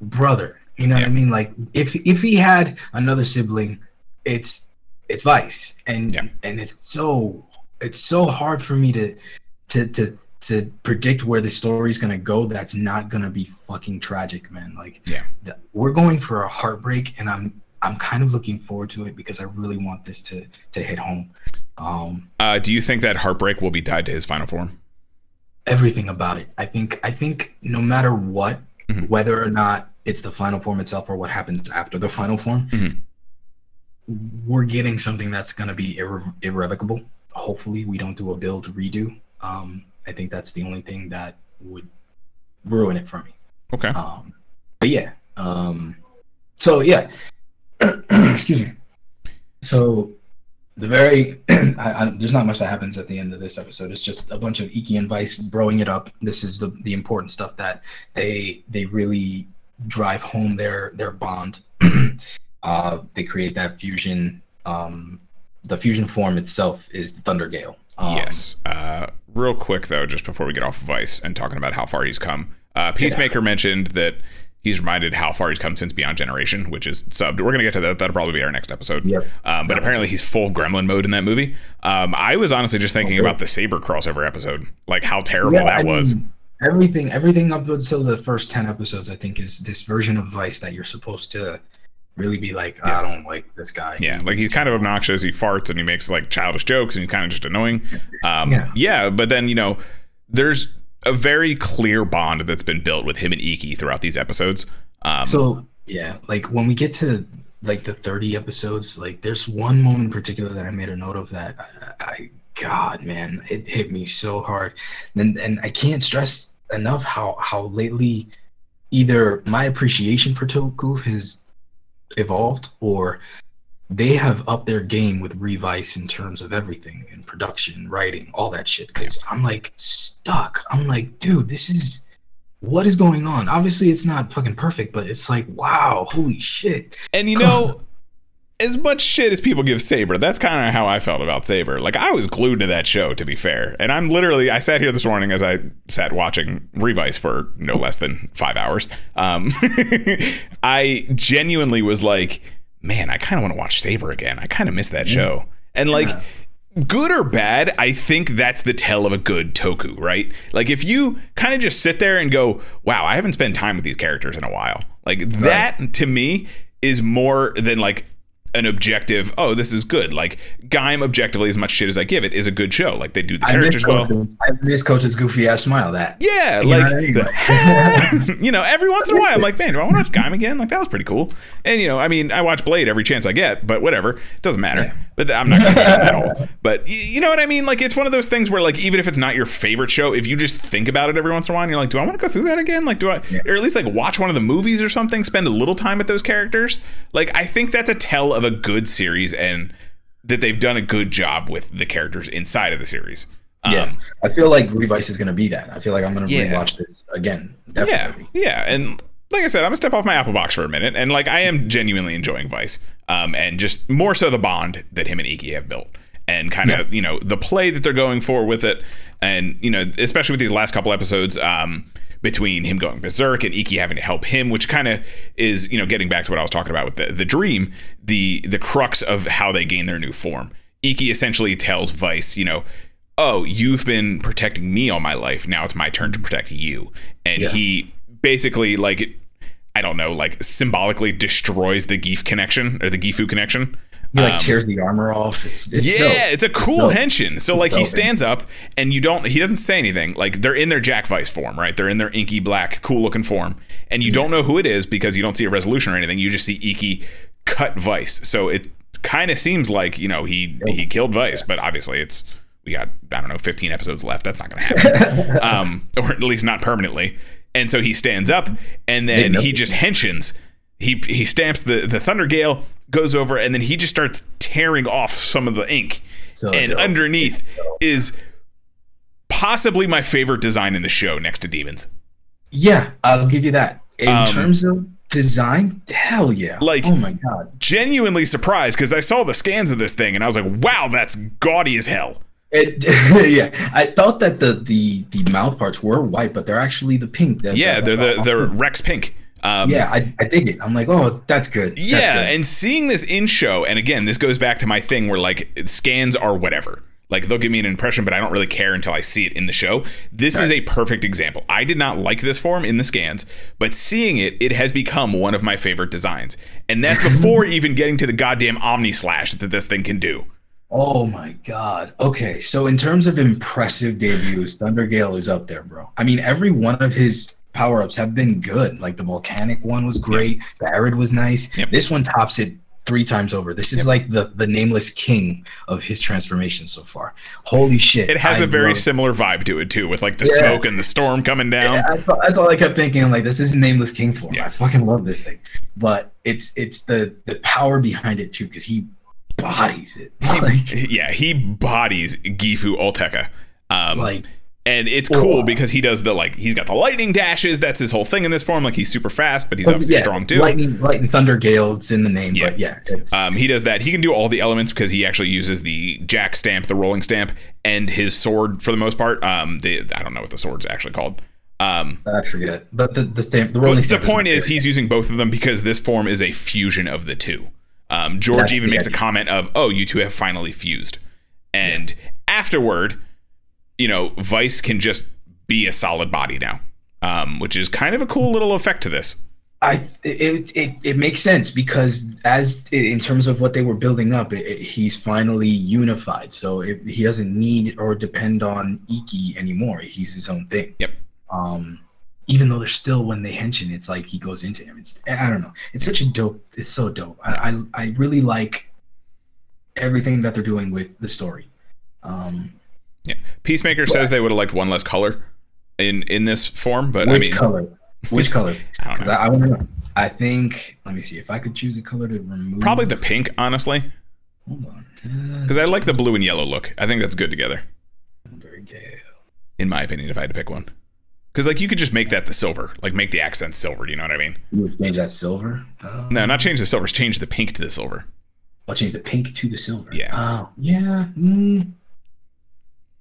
brother. You know what I mean? Like if if he had another sibling, it's it's Vice, and Yeah. and it's so it's so hard for me to to to to predict where the story's gonna go. That's not gonna be fucking tragic, man. Like Yeah. the, we're going for a heartbreak, and I'm I'm kind of looking forward to it because I really want this to to hit home. Um, Uh, do you think that heartbreak will be tied to his final form? everything about it. I think I think no matter what, Mhm. whether or not it's the final form itself or what happens after the final form, Mhm. we're getting something that's going to be irre- irrevocable. Hopefully, we don't do a build redo. Um, I think that's the only thing that would ruin it for me. Okay. Um, but yeah. Um, so yeah. Excuse me. So the very I, I, there's not much that happens at the end of this episode. It's just a bunch of Iki and Vice broing it up. This is the the important stuff that they they really drive home their their bond. uh, they create that fusion. Um, the fusion form itself is the Thunder Gale. Um, yes. Uh, real quick though, just before we get off of Vice and talking about how far he's come, uh, Peacemaker mentioned that he's reminded how far he's come since Beyond Generation, which is subbed. We're gonna get to that. That'll probably be our next episode. Yep. Um, but apparently he's full Gremlin mode in that movie. Um, I was honestly just thinking about the Saber crossover episode, like how terrible Yeah, that I was. mean, everything, everything up until the first ten episodes, I think, is this version of Vice that you're supposed to really be like, I don't like this guy. Yeah, like he's kind of obnoxious. He farts and he makes like childish jokes and he's kind of just annoying. Um, yeah. Yeah. but then you know, there's a very clear bond that's been built with him and Iki throughout these episodes. Um, So yeah, like when we get to like the 30 episodes, like there's one moment in particular that I made a note of that I, I God man, it hit me so hard. And and I can't stress enough how how lately either my appreciation for Toku has evolved or they have upped their game with Revice in terms of everything in production, writing, all that shit. Cause I'm like stuck. I'm like, dude, this is what is going on? Obviously, it's not fucking perfect, but it's like, wow, holy shit. and you know, as much shit as people give Saber, that's kind of how I felt about Saber. Like I was glued to that show, to be fair. And I'm literally, I sat here this morning as I sat watching Revice for no less than five hours. Um, I genuinely was like, man, I kind of want to watch Saber again. I kind of miss that show. And like, good or bad, I think that's the tell of a good toku, right? Like if you kind of just sit there and go, "Wow, I haven't spent time with these characters in a while." Like that to me is more than like an objective, "Oh, this is good." Like Gaim objectively as much shit as I give it is a good show. Like they do the I characters well. I miss Coach's goofy ass smile. That Yeah, You know like what I mean? the- you know, every once in a while, I'm like, man, do I want to watch Gaim again? Like that was pretty cool. And you know, I mean, I watch Blade every chance I get, but whatever, it doesn't matter. Yeah. But I'm not going to that whole. But you know what I mean? Like it's one of those things where, like, even if it's not your favorite show, if you just think about it every once in a while, and you're like, do I want to go through that again? Like, do I, or at least like watch one of the movies or something? Spend a little time with those characters. Like, I think that's a tell of a good series and that they've done a good job with the characters inside of the series. yeah, Um, I feel like Revice is gonna be that. I feel like I'm gonna Yeah. rewatch this again. Definitely. Yeah, yeah, and like I said, I'm gonna step off my Apple box for a minute, and like I am genuinely enjoying Vice, um, and just more so the bond that him and Iki have built, and kind of you know the play that they're going for with it, and you know especially with these last couple episodes, um, between him going berserk and Iki having to help him, which kind of is you know getting back to what I was talking about with the the dream, the the crux of how they gain their new form. Iki essentially tells Vice, you know, oh, you've been protecting me all my life. Now it's my turn to protect you. And Yeah. he basically like I don't know, like symbolically destroys the Geef connection or the Gifu connection. He like Um, tears the armor off. It's, it's yeah, dope. it's a cool dope. henshin. So like he stands up and you don't he doesn't say anything. Like they're in their Jack Vice form, right? They're in their inky black, cool looking form. And you don't know who it is because you don't see a resolution or anything. You just see Iki cut Vice. So it kind of seems like, you know, he he killed Vice, but obviously it's we got I don't know 15 episodes left. That's not going to happen. um or at least not permanently. And so he stands up and then he just henshins. He he stamps the the Thunder Gale goes over and then he just starts tearing off some of the ink. So and dope. underneath is possibly my favorite design in the show next to Demons. Yeah, I'll give you that. In Um, terms of design, hell yeah. Like- oh my god. Genuinely surprised because I saw the scans of this thing and I was like, wow, that's gaudy as hell. It, yeah, I thought that the, the the mouth parts were white, but they're actually the pink. Yeah, the- they're the they're Rex Pink. Um, yeah, I, I dig it. I'm like, oh, that's good. That's yeah, good. and seeing this in show, and again, this goes back to my thing where like scans are whatever. Like they'll give me an impression, but I don't really care until I see it in the show. This is a perfect example. I did not like this form in the scans, but seeing it, it has become one of my favorite designs. And that's before even getting to the goddamn Omni Slash that this thing can do. Oh my god. Okay, so in terms of impressive debuts, Thundergale is up there, bro. I mean, every one of his power ups have been good. Like the volcanic one was great. The arid was nice. Yep. This one tops it three times over. This is like the the nameless king of his transformation so far. Holy shit! It has a a very similar vibe to it too, with like the Yeah. smoke and the storm coming down. Yeah, that's, all, that's all I kept thinking. I'm like, this is nameless king form. Yeah. I fucking love this thing. But it's it's the the power behind it too, because he bodies it. Like, Yeah, he bodies Gifu Olteka. Um, like and it's cool Oh. because he does the like he's got the lightning dashes. That's his whole thing in this form. Like he's super fast, but he's obviously Oh, yeah, strong too. Lightning, lightning, thunder, gale. It's in the name, Yeah. but yeah, Um, he does that. He can do all the elements because he actually uses the jack stamp, the rolling stamp, and his sword for the most part. Um, the I don't know what the sword's actually called. Um, I forget. But the the stamp, the rolling. the point is he's using both of them because this form is a fusion of the two. Um, George That's even makes a comment of, "Oh, you two have finally fused," and afterward, you know, Vice can just be a solid body now, um, which is kind of a cool little effect to this. I it, it it makes sense because as in terms of what they were building up, it, it- he's finally unified. So it, he doesn't need or depend on Iki anymore. He's his own thing. Yep. Um, even though they're still when they henching, it's like he goes into him. It's I don't know. It's such a dope. It's so dope. I I, I really like everything that they're doing with the story. Um, Yeah, Peacemaker says they would have liked one less color in in this form, but which I mean, which color? Which color? I don't 'Cause know. I, I want to know. I think. Let me see if I could choose a color to remove. probably the pink, honestly, Hold on. Uh, because I like the blue and yellow look. I think that's good together, in my opinion. If I had to pick one, because like you could just make that the silver, like make the accents silver. You know what I mean? You would change that silver. Uh, No, not change the silvers. Change the pink to the silver. I'll change the pink to the silver. Yeah. Oh, yeah. Mm,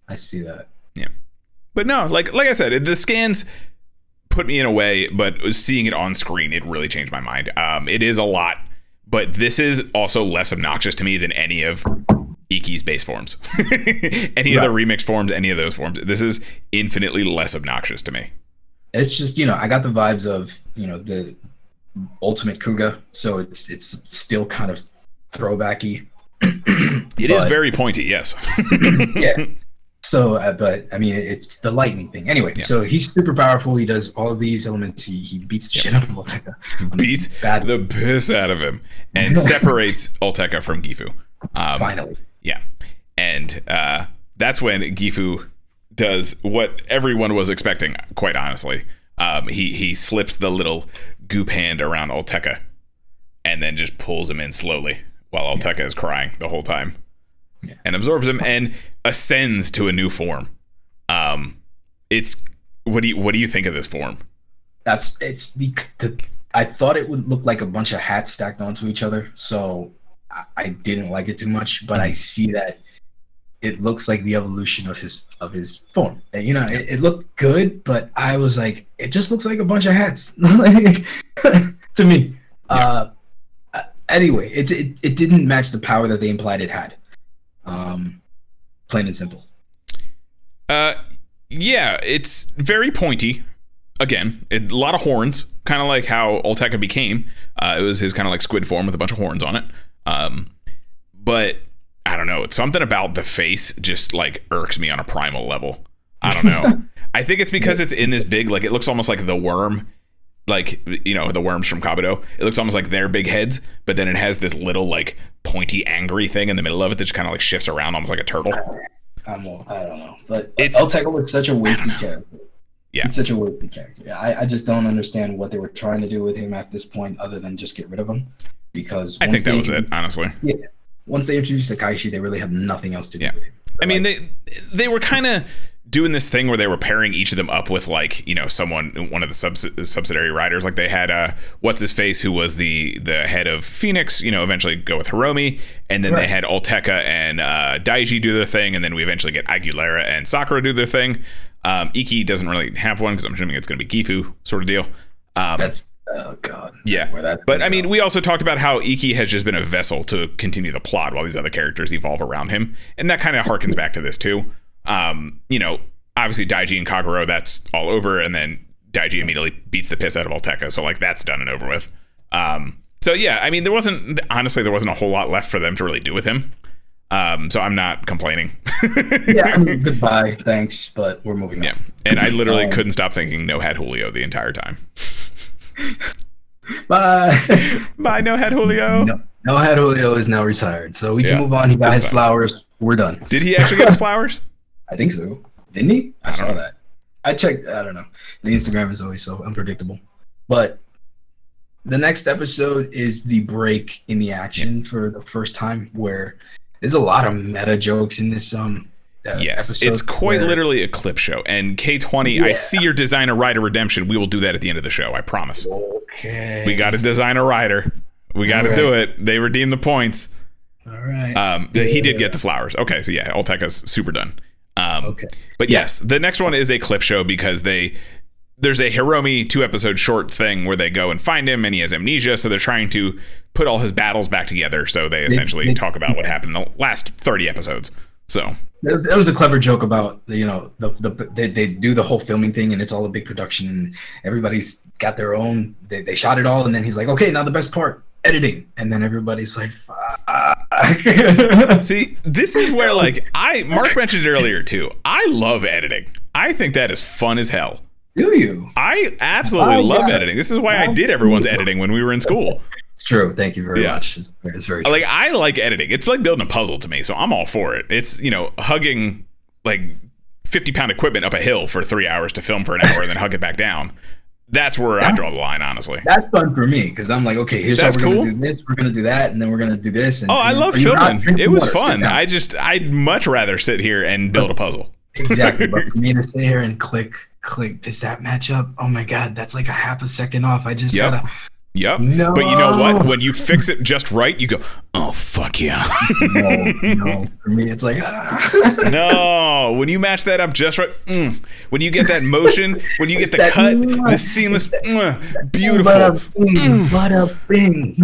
I see that. Yeah. But no, like like I said, the scans put me in a way, but seeing it on screen, it really changed my mind. Um, it is a lot, but this is also less obnoxious to me than any of Iki's base forms, any of the remixed forms, any of those forms. This is infinitely less obnoxious to me. It's just you know I got the vibes of you know the ultimate Kuuga, so it's it's still kind of throwbacky. It is But- very pointy, yes. yeah. So, uh, but I mean, it's the lightning thing. Anyway, Yeah. so he's super powerful. He does all of these elements. He, he beats the shit out of Volteca. Beats Bad. the piss out of him and separates Olteka from Gifu. Um, Finally. Yeah. And uh, that's when Gifu does what everyone was expecting, quite honestly. Um, he, he slips the little goop hand around Olteka and then just pulls him in slowly while Olteka is crying the whole time Yeah. and absorbs him and ascends to a new form. Um, it's what do you what do you think of this form? That's it's the, the I thought it would look like a bunch of hats stacked onto each other, so I, I didn't like it too much. But I see that it looks like the evolution of his of his form. And, you know, it, it looked good, but I was like, it just looks like a bunch of hats Like, to me. Uh, uh, anyway, it, it it didn't match the power that they implied it had. Um, plain and simple. Uh, yeah, it's very pointy. Again, it, a lot of horns, kind of like how Olteka became. Uh, it was his kind of like squid form with a bunch of horns on it. Um, but I don't know. It's something about the face just like irks me on a primal level. I don't know. I think it's because it's in this big, like it looks almost like the worm, like you know the worms from Kabuto. It looks almost like their big heads, but then it has this little like pointy, angry thing in the middle of it that just kind of like shifts around almost like a turtle. I'm, I don't know, but It's- Elteka was such a wasted character. Yeah. He's such a wasted character. Yeah, I, I just don't understand what they were trying to do with him at this point, other than just get rid of him. Because I think that was it, honestly. Yeah, once they introduced Takaishi, they really had nothing else to do Yeah. with him. I mean, Like, they they were kind of doing this thing where they were pairing each of them up with like you know someone one of the subs- subsidiary riders like they had uh what's his face who was the the head of phoenix you know eventually go with hiromi and then they had Olteka and uh daiji do their thing and then we eventually get aguilera and sakura do their thing um iki doesn't really have one because i'm assuming it's going to be gifu sort of deal um that's Oh God. Yeah. But I mean, go. we also talked about how Iki has just been a vessel to continue the plot while these other characters evolve around him, and that kind of harkens back to this too. Um, you know, obviously Daiji and Kagero, that's all over, and then Daiji immediately beats the piss out of Alteka, so like that's done and over with. Um, so yeah, I mean, there wasn't honestly there wasn't a whole lot left for them to really do with him. Um, so I'm not complaining. yeah, I mean, goodbye, thanks, but we're moving yeah, on. and I literally Um, couldn't stop thinking no had Julio the entire time. Bye. Bye, no had Julio. no, no head Julio is now retired, so we Yeah, can move on. He got his flowers. We're done. Did he actually get his flowers? I think so. Didn't he? I, saw know. that. I checked. I don't know. The Instagram is always so unpredictable. But the next episode is the break in the action for the first time, where there's a lot of meta jokes in this. Um. uh, Yes, it's quite where- literally a clip show. And K20, I see your designer rider redemption. We will do that at the end of the show. I promise. Okay. We got to design a rider. We got to All do it. They redeem the points. All right. Um, he did get the flowers. Okay, so yeah, Olteca's super done. Um, okay. But yes, the next one is a clip show because they there's a Hiromi two episode short thing where they go and find him and he has amnesia, so they're trying to put all his battles back together. So they essentially talk about what happened in the last 30 episodes. So It was, it was a clever joke about you know the, the they, they do the whole filming thing and it's all a big production and everybody's got their own they, they shot it all and then he's like okay now the best part editing and then everybody's like fuck. See, this is where like I Mark mentioned it earlier too. I love editing. I think that is fun as hell. do you I absolutely Oh, love yeah. editing. This is why I did everyone's editing when we were in school. it's true thank you very Yeah. much it's, it's very true. Like I like editing. It's like building a puzzle to me, so I'm all for it. It's you know hugging like 50 pound equipment up a hill for three hours to film for an hour and then hug it back down. That's where I draw the line, honestly. that's fun for me because I'm like, okay, here's That's how we're cool. gonna do this, we're gonna do that, and then we're gonna do this. And, Oh, I love filming. It was fun. I just I'd much rather sit here and build a puzzle. exactly. But for me to sit here and click, click, does that match up? Oh my god, that's like a half a second off. I just Yep. gotta Yep. No. But you know what? When you fix it just right, you go, oh fuck yeah. no, no. For me, it's like ah. no, when you match that up just right, mm, when you get that motion, when you get the cut, the seamless, mm, beautiful, Bada bing, bada bing.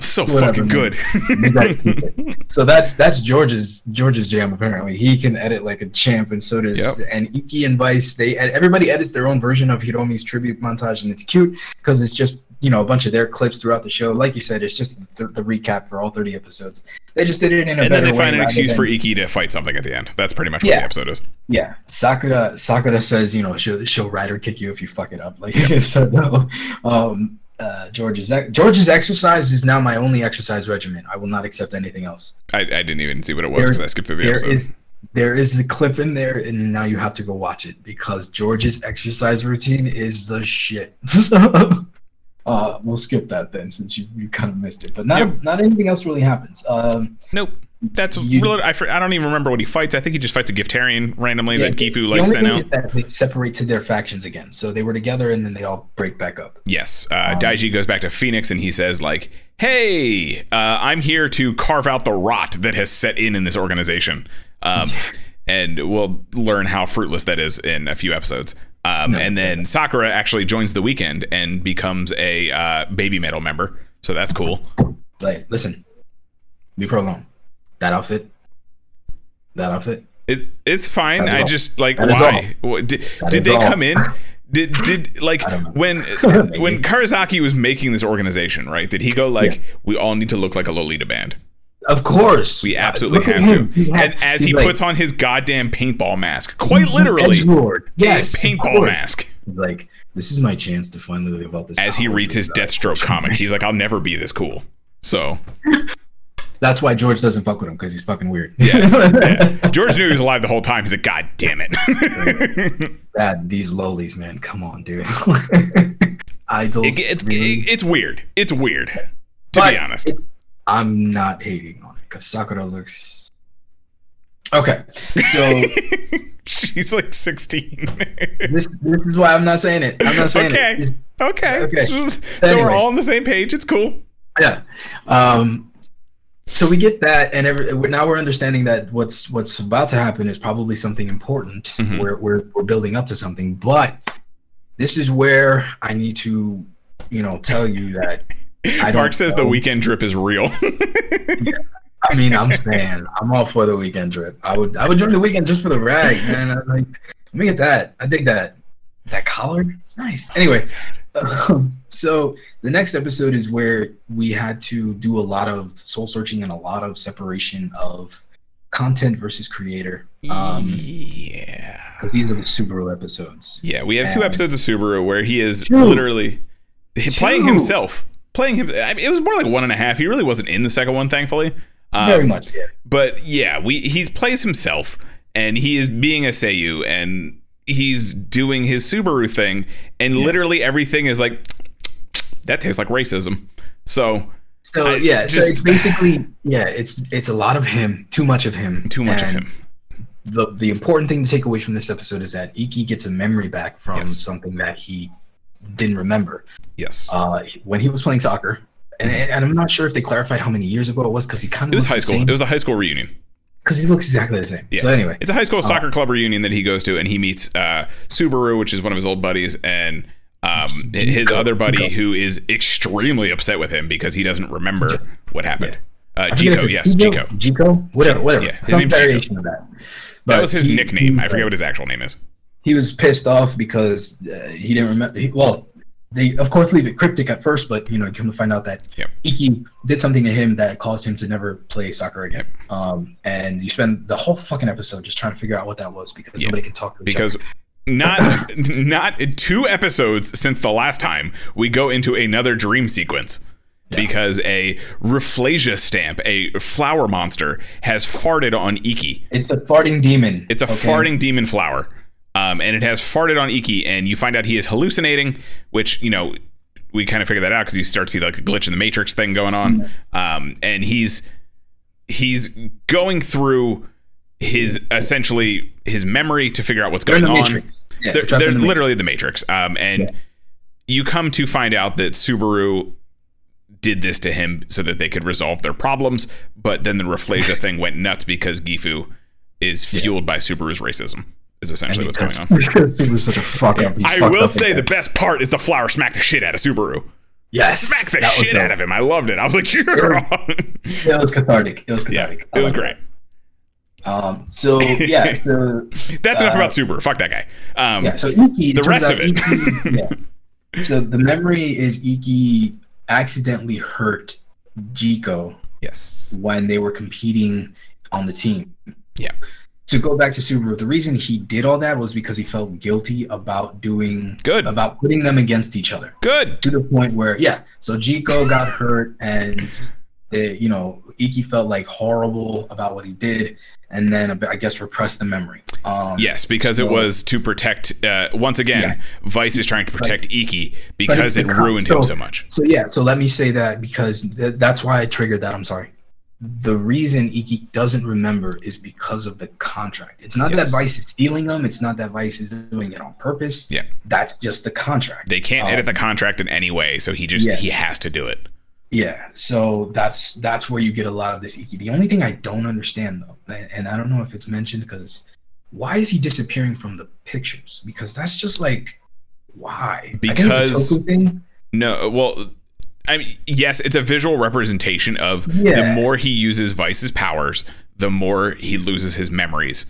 so Whatever, fucking good. You guys keep it. so that's that's George's George's jam. Apparently, he can edit like a champ, and so does Yep. and Iki and Vice. They everybody edits their own version of Hiromi's tribute montage, and it's cute because it's just you know a bunch of their clips throughout the show. Like you said, it's just the, the recap for all thirty episodes. They just did it in a and then better they way. find an excuse than- for Iki to fight something at the end. That's pretty much what Yeah. the episode is. Yeah, Sakura Sakura says, you know, she'll she'll rider kick you if you fuck it up. Like so no. Um uh George's George's exercise is now my only exercise regimen. I will not accept anything else. I, I didn't even see what it was because I skipped through the There episode. is there is a clip in there and now you have to go watch it because George's exercise routine is the shit. uh we'll skip that then since you, you kind of missed it. But not Yep. not anything else really happens. Um Nope. That's You- really, I, I don't even remember what he fights. I think he just fights a Giftarian randomly that the- Gifu like sent out. that they separate to their factions again. So they were together and then they all break back up. Yes, uh, Daiji goes back to Phoenix and he says like, "Hey, uh, I'm here to carve out the rot that has set in in this organization." Um, and we'll learn how fruitless that is in a few episodes. Um, and then Sakura actually joins the Wekend and becomes a uh, baby metal member. So that's cool. Like, listen, her alone. That outfit, that outfit. It, it's fine. I just like why What- did, did they all. come in? Did did like when when Karizaki was making this organization, right? Did he go like, "We all need to look like a Lolita band. Of course, We Uh, absolutely look have to." He And as he like, puts on his goddamn paintball mask, quite literally, Edgelord. Yes, paintball mask. He's like, this is my chance to finally live out this. As he reads his. Deathstroke comic, he's like, "I'll never be this cool." So That's why George doesn't fuck with him because he's fucking weird. yeah. George knew he was alive the whole time. He's like, "God damn it!" Dad, these lowlies, man, come on, dude. Idols. It- it's really- it's weird. It's weird. To But be honest, it- I'm not hating on it because Sakura looks. Okay, so she's like sixteen. this this is why I'm not saying it. I'm not saying Okay. it. Just- Okay. Okay. So, So so we're all on the same page. It's cool. yeah. Um, so we get that, and every, now we're understanding that what's what's about to happen is probably something important. Mhm. We're, we're we're building up to something, but this is where I need to you know, tell you that Mark says the Wekend drip is real. I mean, I'm saying I'm all for the Wekend drip. I would I would join the weekend just for the rag, man. I'm like, let me get that. I think that that collar, it's nice. Anyway, um, so the next episode is where we had to do a lot of soul searching and a lot of separation of content versus creator. Um, yeah. these are the Subaru episodes. Yeah, we have two episodes of Subaru where he is Two. literally playing Two. himself. Playing him. I mean, it was more like one and a half. He really wasn't in the second one, thankfully. Um, Very much, yeah. But yeah, we he plays himself, and he is being a Seiyu, and he's doing his Subaru thing, and literally everything is like that tastes like racism. So So I yeah, so it's basically yeah, it's it's a lot of him, too much of him, too much and of him. The the important thing to take away from this episode is that Iki gets a memory back from Yes. something that he didn't remember Yes, uh, when he was playing soccer. And, and I'm not sure if they clarified how many years ago it was because he kind of it was high school. It was a high school reunion. because he looks exactly the same. Yeah. So anyway, It's a high school soccer club reunion that he goes to, and he meets uh, Subaru, which is one of his old buddies, and um, his other buddy, who is extremely upset with him because he doesn't remember what happened. Uh, I Jico, yes, it's Jico. Jico, whatever, whatever. Yeah, his Some Jico. variation of that. That was his he- nickname. I he- forget what his actual name is. He was pissed off because uh, he didn't remember. He, well, they of course leave it cryptic at first, but you know, you come to find out that Yep. Iki did something to him that caused him to never play soccer again. Um, and you spend the whole fucking episode just trying to figure out what that was because Yeah. nobody can talk to each because other. not not two episodes since the last time we go into another dream sequence because a Rafflesia stamp, a flower monster, has farted on Iki. it's a farting demon. It's a okay? farting demon flower. Um, and it has farted on Iki, and you find out he is hallucinating, which, you know, we kind of figure that out because you start to see like a glitch in the matrix thing going on. Um, and he's he's going through his essentially his memory to figure out what's They're going the on. Matrix. Yeah, They're, they're the Matrix. literally the Matrix. Um, and Yeah. you come to find out that Subaru did this to him so that they could resolve their problems. But then the Rafflesia thing went nuts because Gifu is fueled by Subaru's racism. Is essentially what's going on. because Subaru's such a fuck up. I will up say the best part is the flower smacked the shit out of Subaru. yes, Smack the shit dope. out of him. I loved it. I was like, yeah. It was cathartic. It was cathartic. I it was great. Um, so yeah, so That's enough Uh, about Subaru. Fuck that guy. Um, Yeah, so Iki, The rest of it. Iki- yeah. So the memory is Iki accidentally hurt Jiko yes. when they were competing on the team. Yeah. To go back to Subaru, the reason he did all that was because he felt guilty about doing Good. about putting them against each other Good. to the point where yeah. So Jiko got hurt and the, you know Iki felt like horrible about what he did, and then I guess repressed the memory. Um, Yes, because it was to protect. Uh, once again, Yeah. Vice is trying to protect Iki because it ruined him so- so much. So yeah, so let me say that because th- that's why I triggered that. I'm sorry. The reason Iki doesn't remember is because of the contract. It's not Yes. that Vice is stealing them. It's not that Vice is doing it on purpose. Yeah. That's just the contract. They can't Um, edit the contract in any way, so he just Yeah. he has to do it. Yeah. So that's that's where you get a lot of this Iki. The only thing I don't understand though, and- I don't know if it's mentioned because why is he disappearing from the pictures? Because that's just like why? I think it's a Because-. No, well, I mean, yes, it's a visual representation of the more he uses Vice's powers, the more he loses his memories.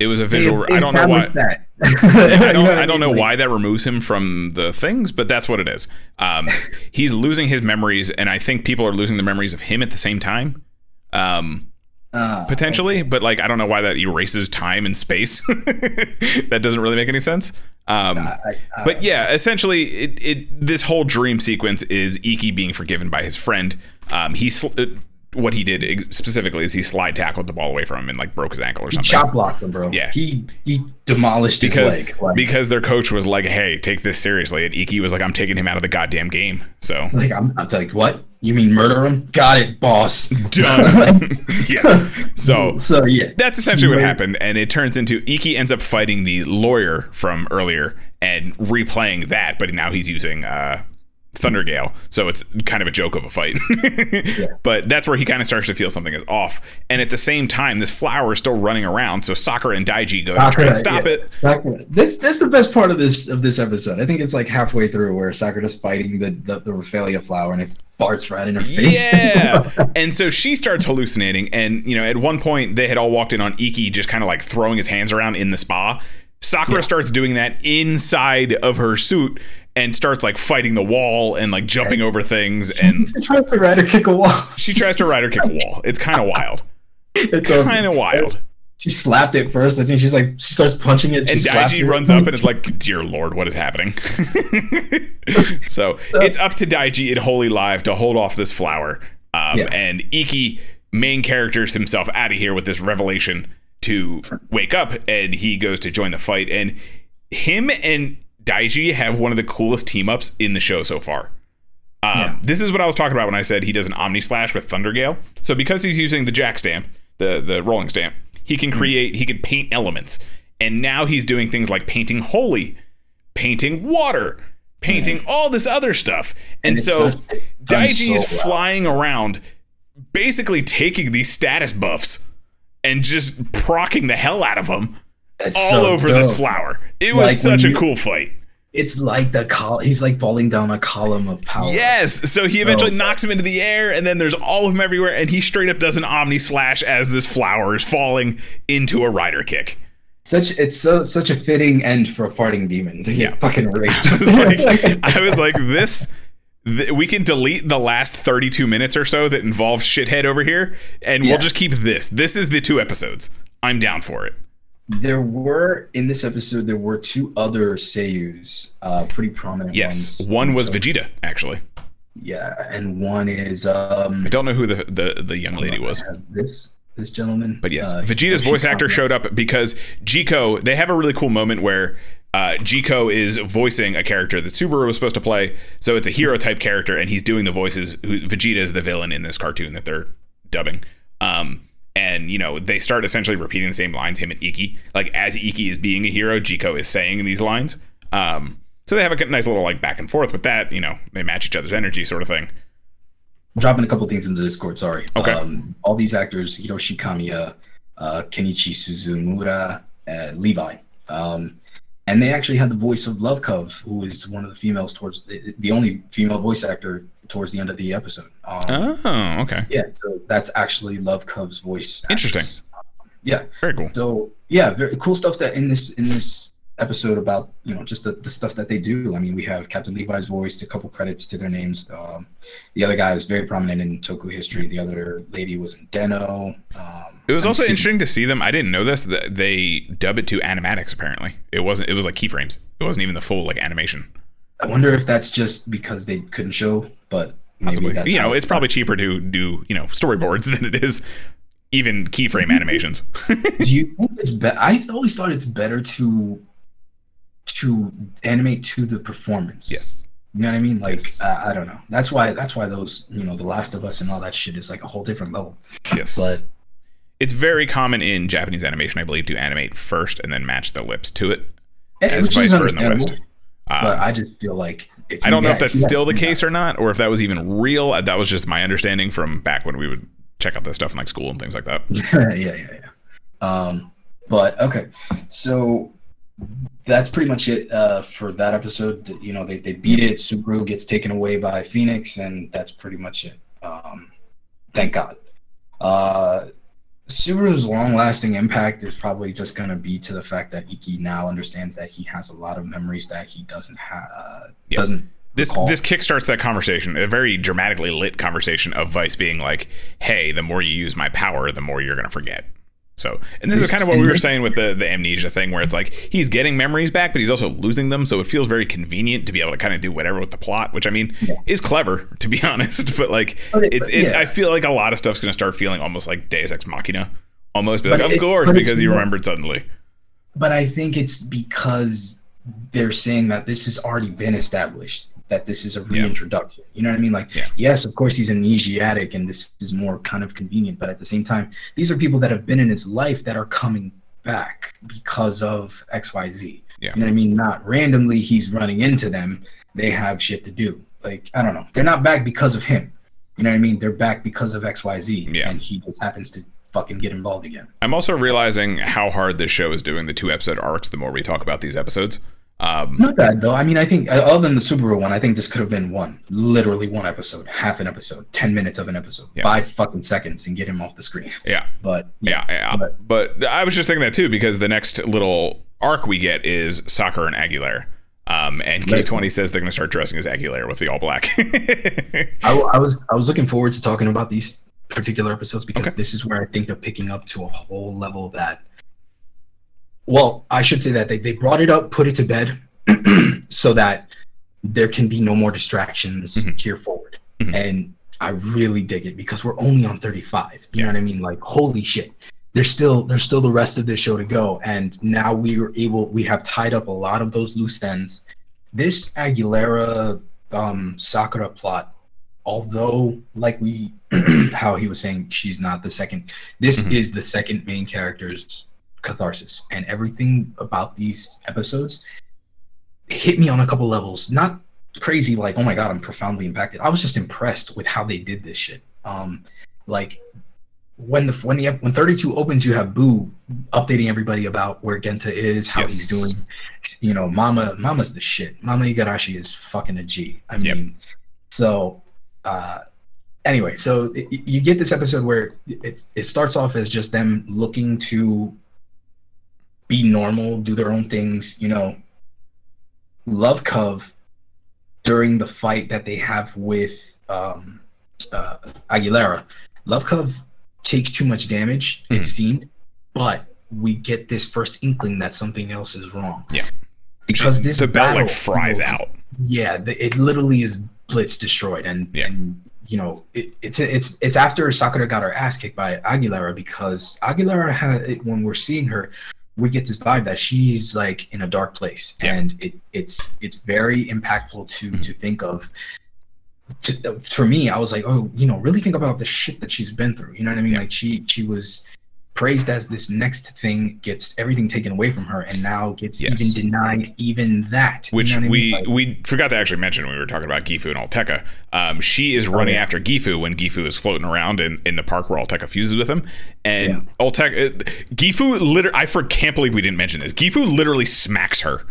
It was a visual. They I don't know why. That. I don't. I don't know why that removes him from the things, but that's what it is. Um, he's losing his memories, and I think people are losing the memories of him at the same time. Um, uh, potentially, but like I don't know why that erases time and space. that doesn't really make any sense. Um, I- I- but yeah, essentially, it, it this whole dream sequence is Iki being forgiven by his friend. Um, he sl- uh, what he did specifically is he slide tackled the ball away from him and like broke his ankle or He something. chop blocked him, bro. Yeah. He he demolished because his leg. Like, because their coach was like, "Hey, take this seriously," and Iki was like, "I'm taking him out of the goddamn game." So like I'm, I'm like, what? You mean murder him? Got it, boss. done. yeah. So so yeah. that's essentially what happened, and it turns into Iki ends up fighting the lawyer from earlier and replaying that, but now he's using uh, Thundergale, so it's kind of a joke of a fight. But that's where he kind of starts to feel something is off. And at the same time, this flower is still running around, so Sakura and Daiji go to try Sakura, and stop yeah, it. Sakura. This that's the best part of this of this episode. I think it's like halfway through where Sakura's fighting the the, the Rafflesia flower and it farts right in her face. Yeah. and so she starts hallucinating. And, you know, at one point they had all walked in on Iki just kind of like throwing his hands around in the spa. Sakura starts doing that inside of her suit and starts like fighting the wall and like jumping over things. And she tries to ride her kick a wall. she tries to ride her kick a wall. It's kind of wild. It's. Kind of wild. She slapped it first. I think she's like she starts punching it. She And Daiji runs up and is like, Dear Lord, what is happening? so it's up to Daiji in Holy Live to hold off this flower. Um, Yeah. And Iki main characters himself out of here with this revelation to wake up and he goes to join the fight. And him and Daiji have one of the coolest team ups in the show so far. Um, Yeah. This is what I was talking about when I said he does an Omni Slash with Thundergale. So because he's using the Jack stamp, the the rolling stamp, he Hmm. can create, he can paint elements, and now he's doing things like painting holy, painting water, painting all this other stuff, and, And so such- it's done Daiji is well. flying around, basically taking these status buffs and just procking the hell out of them It's all so over this flower. It was when such a you- cool fight. It's like the col. He's like falling down a column of power. Yes. So he eventually Oh. knocks him into the air, and then there's all of them everywhere, and he straight up does an omni slash as this flower is falling into a rider kick. Such it's so such a fitting end for a farting demon to get Yeah. fucking raped. I was like, I was like this. th- we can delete the last 32 minutes or so that involves shithead over here, and Yeah. we'll just keep this. This is the two episodes. I'm down for it. There were in this episode there were two other Seiyus, uh, pretty prominent Yes, ones. one was Vegeta actually. Yeah, and one is um. I don't know who the the, the young lady was. This this gentleman. But yes, uh, Vegeta's voice actor showed up because Jiko. They have a really cool moment where uh, Jiko is voicing a character that Subaru was supposed to play. So it's a hero type character, and he's doing the voices. Who, Vegeta is the villain in this cartoon that they're dubbing. Um, and you know they start essentially repeating the same lines. Him and Iki, like as Iki is being a hero, Jiko is saying these lines. Um, so they have a nice little like back and forth with that. You know, they match each other's energy, sort of thing. dropping a couple things into Discord. Sorry. Okay. Um, all these actors: Hiroshi Kamiya, uh, Kenichi Suzumura, uh, Levi. Um, and they actually had the voice of Lovekov, who is one of the females towards the, the only female voice actor towards the end of the episode. Um, Oh, okay, Yeah, so that's actually Lovekov's voice. Interesting. actress. Yeah. very cool. So yeah, very cool stuff that in this in this episode about you know just the, the stuff that they do. I mean, we have Captain Levi's voice, a couple credits to their names. Um, the other guy is very prominent in Toku history. The other lady was in Den-O. Um, It was I'm also speaking- interesting to see them. I didn't know this. That they dub it to animatics. Apparently, it wasn't. It was like keyframes. It wasn't even the full like animation. I wonder if that's just because they couldn't show, but Possibly. that's You know, it's probably cheaper to do you know storyboards than it is even keyframe animations. do you think it's better? I always thought it's better to to animate to the performance. yes. You know what I mean? Like Yes. uh, I don't know. That's why that's why those you know The Last of Us and all that shit is like a whole different level. Yes. But it's very common in Japanese animation, I believe, to animate first and then match the lips to it, and- as which vice versa in the West. Um, but I just feel like if I don't know if that's still the case or not, or if that was even real. Uh, That was just my understanding from back when we would check out this stuff in like school and things like that. yeah, yeah, yeah. Um, but okay, so that's pretty much it uh, for that episode. You know, they, they beat it. Subaru gets taken away by Phoenix, and that's pretty much it. Um, thank God. Uh, Subaru's long-lasting impact is probably just going to be to the fact that Iki now understands that he has a lot of memories that he doesn't have. Uh, Yeah. Doesn't This recall. this kickstarts that conversation, a very dramatically lit conversation of Vice being like, "Hey, the more you use my power, the more you're gonna forget." So, and this is kind of what we were saying with the the amnesia thing, where it's like he's getting memories back, but he's also losing them. So it feels very convenient to be able to kind of do whatever with the plot, which I mean Yeah. is clever to be honest. But like, But it- it's it, yeah. I feel like a lot of stuff's gonna start feeling almost like Deus Ex Machina, almost. But like, it- of course, because more- remembered suddenly. But I think it's because they're saying that this has already been established, that this is a Yeah. reintroduction. You know what I mean? Like, Yeah. yes, of course, he's amnesiatic and this is more kind of convenient, but at the same time, these are people that have been in his life that are coming back because of XYZ. Yeah. You know what I mean? Not randomly, he's running into them. They have shit to do. like I don't know. They're not back because of him. You know what I mean? They're back because of X Y Z, Yeah. and he just happens to fucking get involved again. I'm also realizing how hard this show is doing the two episode arcs the more we talk about these episodes. Um, Not bad though. I mean, I think uh, other than the Subaru one, I think this could have been one, literally one episode, half an episode, ten minutes of an episode, Yeah. five fucking seconds, and get him off the screen. yeah, But yeah, yeah. But- But I was just thinking that too because the next little arc we get is Soccer and Aguilera. Um, and Listen. K20 says they're going to start dressing as Aguilera with the all black. I, I was I was looking forward to talking about these particular episodes because Okay. this is where I think they're picking up to a whole level that. Well, I should say that they, they brought it up, put it to bed, so that there can be no more distractions Mhm. here forward. Mhm. And I really dig it because we're only on 35. You Yeah. know what I mean? Like, holy shit. There's still there's still the rest of this show to go. And now we were able we have tied up a lot of those loose ends. This Aguilera um Sakura plot, although like we how he was saying she's not the second, this Mhm. is the second main character's catharsis. And everything about these episodes hit me on a couple levels. Not crazy like oh my god i'm profoundly impacted i was just impressed with how they did this shit um like when the when the when 32 opens you have boo updating everybody about where genta is how Yes. he's doing you know mama mama's the shit mama igarashi is fucking a g i Yep. mean so uh anyway so y- you get this episode where it, it starts off as just them looking to be normal do their own things you know Lovekov during the fight that they have with um, uh, Aguilera. Lovekov takes too much damage, Mhm. it seemed, but we get this first inkling that something else is wrong. Yeah. Because this the belt battle like fries out. Yeah, the, it literally is blitz destroyed, and Yeah. and you know it, it's it's it's after Sakura got her ass kicked by Aguilera because Aguilera had it when we're seeing her, we get this vibe that she's like in a dark place, Yeah. and it it's it's very impactful to mm-hmm. to think of. To, for me, I was like, oh, you know, really think about the shit that she's been through. You know what I mean? Yeah. Like she she was praised as this next thing gets everything taken away from her and now gets Yes. even denied even that You Which know what I mean? we we forgot to actually mention when we were talking about Gifu and Olteca. Um, she is running Oh, yeah. after Gifu when Gifu is floating around in, in the park where Olteca fuses with him, and Olteca, uh, Gifu literally, I for, can't believe we didn't mention this. Gifu literally smacks her.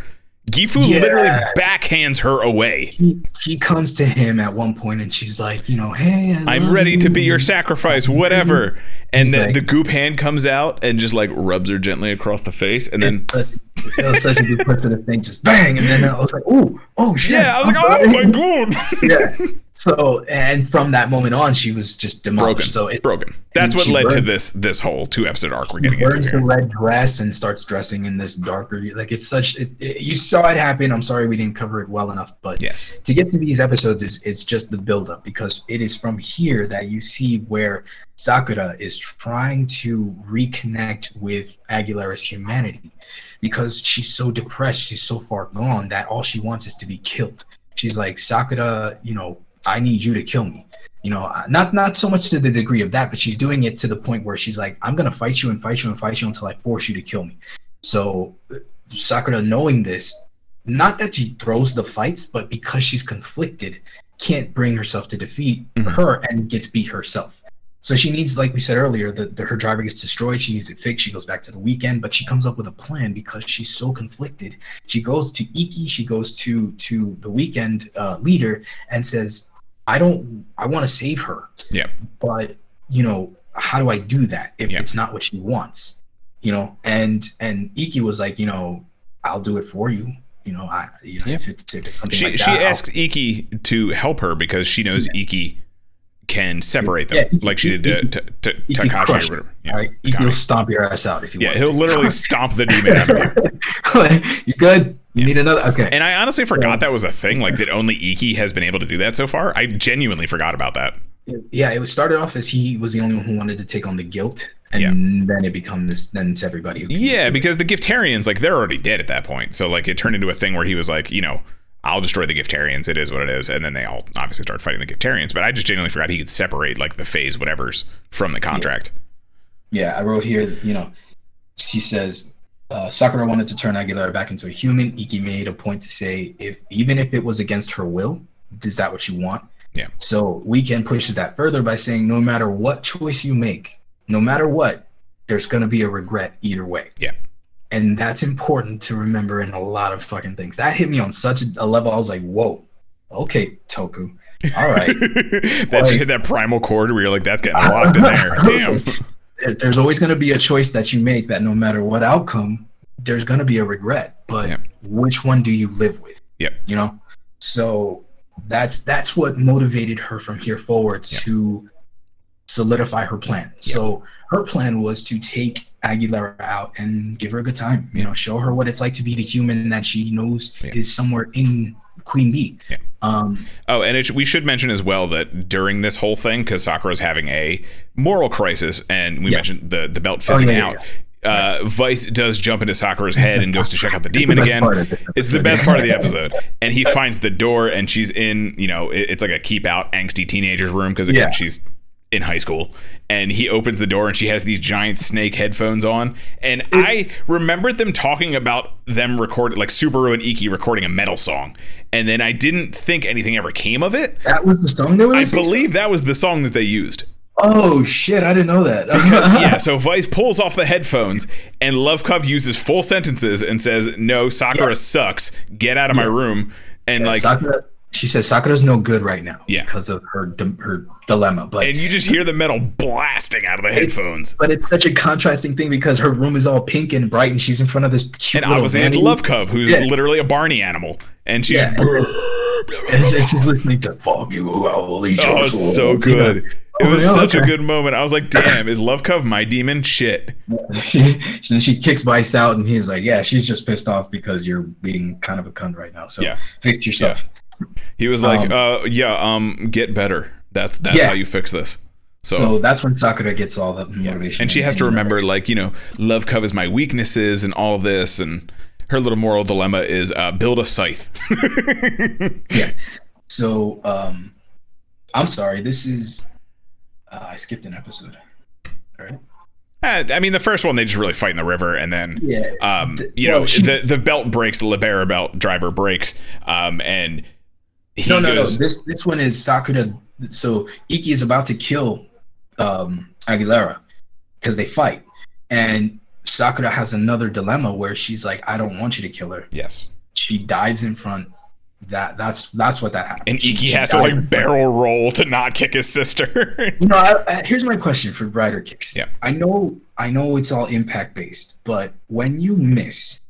Gifu Yeah. literally backhands her away. he, he comes to him at one point and she's like, you know, hey, I I'm love ready to be your sacrifice, whatever. And then like- the goop hand comes out and just like rubs her gently across the face, and then such, it was such a good positive thing, just bang, and then I was like, oh, oh shit. yeah, I was like, I'm oh my god, yeah. So, and from that moment on, she was just demolished. broken. So it's broken. That's what led to this this whole two episode arc we're getting into wears the red dress and starts dressing in this darker. Like it's such. It, it- you saw it happen. I'm sorry we didn't cover it well enough, but Yes. to get to these episodes is is just the build up because it is from here that you see where Sakura is trying to reconnect with Aguilera's humanity because she's so depressed, she's so far gone that all she wants is to be killed. She's like Sakura, you know, I need you to kill me. You know, uh, not not so much to the degree of that, but she's doing it to the point where she's like, I'm gonna fight you and fight you and fight you until I force you to kill me. So uh, Sakura, knowing this, not that she throws the fights, but because she's conflicted, can't bring herself to defeat Mhm. her and gets beat herself. So she needs, like we said earlier, that her driver gets destroyed. She needs it fixed. She goes back to the Wekend, but she comes up with a plan because she's so conflicted. She goes to Iki. She goes to to the Wekend uh, leader and says, "I don't. I want to save her, Yeah. but you know, how do I do that if Yeah. it's not what she wants? You know?" And and Iki was like, "You know, I'll do it for you. You know, I you know Yeah. if, it's, if it's something She like she that, I'll- asks Iki to help her because she knows Iki can separate them, Yeah, Iki- like she did to, to, to Takashi or whatever. Yeah, right, he will stomp your ass out if he yeah, wants. he'll to. literally stomp the demon out of you. you good? You need another? Okay. And I honestly forgot that was a thing. Like that only Iki has been able to do that so far. I genuinely forgot about that. yeah, it was started off as he was the only one who wanted to take on the guilt, and Yeah. then it becomes this. then it's everybody. Who Yeah, because the Giftarians, like they're already dead at that point. So like it turned into a thing where he was like, you know, I'll destroy the Giftarians. It is what it is. And then they all obviously start fighting the Giftarians. But I just genuinely forgot he could separate like the phase whatevers from the contract. Yeah, I wrote here, you know, she says uh, Sakura wanted to turn Aguilera back into a human. Iki made a point to say if even if it was against her will, is that what you want? Yeah. So we can push that further by saying no matter what choice you make, no matter what, there's gonna be a regret either way. Yeah. And that's important to remember in a lot of fucking things. That hit me on such a level. I was like, whoa, okay, Toku. All right. that Like- hit that primal chord where you're like, that's getting locked in there. Damn. There's always going to be a choice that you make that no matter what outcome, there's going to be a regret. But Yeah. which one do you live with? Yep. You know, so that's that's what motivated her from here forward Yeah. to solidify her plan. So her plan was to take Aguilera out and give her a good time. You know, show her what it's like to be the human that she knows Yeah. is somewhere in Queen Bee. Yeah. Um, Oh, and it, we should mention as well that during this whole thing, because Sakura's having a moral crisis, and we Yeah. mentioned the, the belt fizzing yeah, yeah, out. Uh, Vice does jump into Sakura's head and goes to check out the demon again. part of this It's the best part of the episode. And he finds the door, and she's in, you know, it- it's like a keep out angsty teenager's room because again, she's in high school. And he opens the door, and she has these giant snake headphones on. And I remembered them talking about them recording, like Subaru and Iki recording a metal song. And then I didn't think anything ever came of it. that was the song they were I listening to? believe that was the song that they used. Oh shit! I didn't know that. yeah, so Vice pulls off the headphones and Lovekov uses full sentences and says, No, Sakura Yeah. sucks. Get out of my room. And like Sakura, she says Sakura's no good right now Yeah. because of her her dilemma. But and you just hear the metal blasting out of the headphones. but it's such a contrasting thing because her room is all pink and bright, and she's in front of this cute And little vanity. Lovekov, who's Yeah. literally a Barney animal. And she's Yeah, and she's listening to "Fuck You, I will eat Oh, it's soul," so you good. know? It was Oh, such a good moment. I was like, damn, is Lovekov my demon? Shit. she, then she kicks Vice out, and he's like, "Yeah, she's just pissed off because you're being kind of a cunt right now. So Yeah. fix yourself. stuff." He was like, Um, uh yeah, um, get better. That's that's Yeah. how you fix this. So, So that's when Sakura gets all the motivation, and she has to remember like you know love covers my weaknesses and all this and her little moral dilemma is uh, build a scythe Yeah. So, um, I'm sorry. This is. Uh, I skipped an episode. All right. Uh, i mean the first one they just really fight in the river and then Yeah. um Th- you well, know she- the the belt breaks the libera belt driver breaks um and no, no, goes no. This this one is Sakura. So Iki is about to kill um, Aguilera because they fight, and Sakura has another dilemma where she's like, "I don't want you to kill her." yes She dives in front. That that's that's what that happens. and She- Iki she has to like barrel roll to not kick his sister You know, I, I, here's my question for rider kicks. Yeah. I know, I know it's all impact based, but when you miss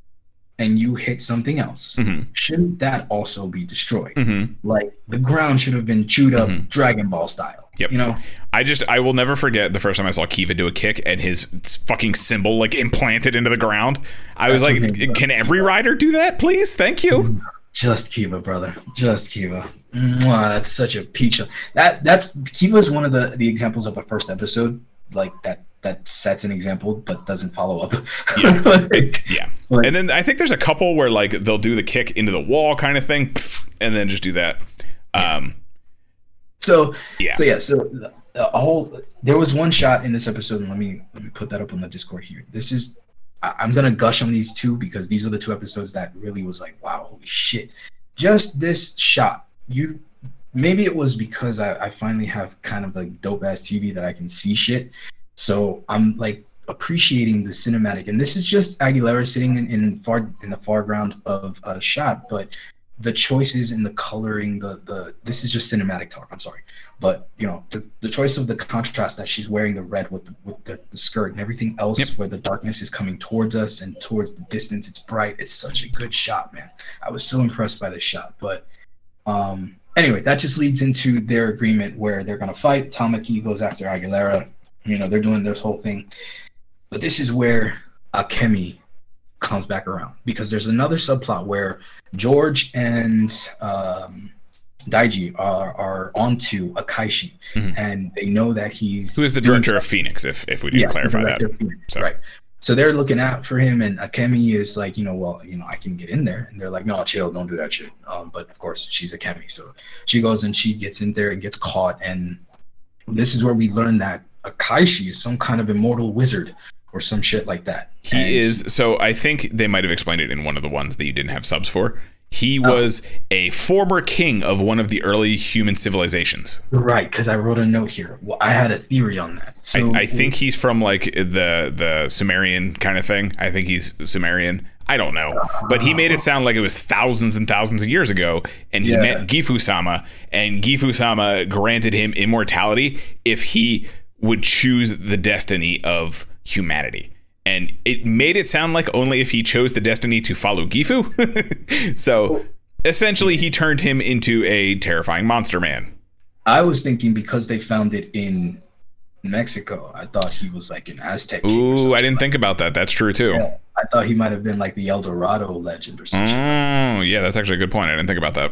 and you hit something else, Mhm. shouldn't that also be destroyed? hmm Like the ground should have been chewed up, Mhm. Dragon Ball style. Yep. You know, I just I will never forget the first time I saw Kiva do a kick and his fucking symbol like implanted into the ground. I was like, can every rider do that, please? Thank you. just Kiva, brother, just Kiva. Mwah, that's such a peach. That that's Kiva is one of the the examples of the first episode, like that that sets an example but doesn't follow up. Yeah. Like, Yeah. Like- and then I think there's a couple where like they'll do the kick into the wall kind of thing, and then just do that. Um, So Yeah. So yeah. So a whole there was one shot in this episode, and let me let me put that up on the Discord here. This is I, I'm gonna gush on these two because these are the two episodes that really was like, wow, holy shit! Just this shot, you maybe it was because I, I finally have kind of like dope ass TV that I can see shit. So I'm like appreciating the cinematic, and this is just Aguilera sitting in, in far in the foreground of a shot, but the choices in the coloring, the the this is just cinematic talk. I'm sorry, but you know the, the choice of the contrast that she's wearing the red with the, with the, the skirt and everything else, Yep. where the darkness is coming towards us and towards the distance, it's bright. It's such a good shot, man. I was so impressed by this shot. But um, anyway, that just leads into their agreement where they're gonna fight. Tamaki goes after Aguilera. You know they're doing this whole thing, but this is where Akemi comes back around because there's another subplot where George and um, Daiji are, are onto Akaishi, Mhm. and they know that he's who is the director of Phoenix? If if we didn't clarify that. Phoenix, So- right? So they're looking out for him, and Akemi is like, you know, well, you know, I can get in there, and they're like, no, chill, don't do that shit. Um, but of course, she's Akemi, so she goes and she gets in there and gets caught, and this is where we learn that Akaishi is some kind of immortal wizard or some shit like that. He And is so I think they might have explained it in one of the ones that you didn't have subs for. He oh. was a former king of one of the early human civilizations. Right, because I wrote a note here. Well, I had a theory on that. So I, I think he's from like the the Sumerian kind of thing. I think he's Sumerian. I don't know, but he made it sound like it was thousands and thousands of years ago, and he Yeah. met Gifu-sama, and Gifu-sama granted him immortality if he would choose the destiny of humanity. And it made it sound like only if he chose the destiny to follow Gifu. so essentially, he turned him into a terrifying monster man. I was thinking because they found it in Mexico, I thought he was like an Aztec. king Ooh, I didn't think about that. That's true too. like- I thought he might have been like the El Dorado legend or something. Oh, yeah, that's actually a good point. I didn't think about that.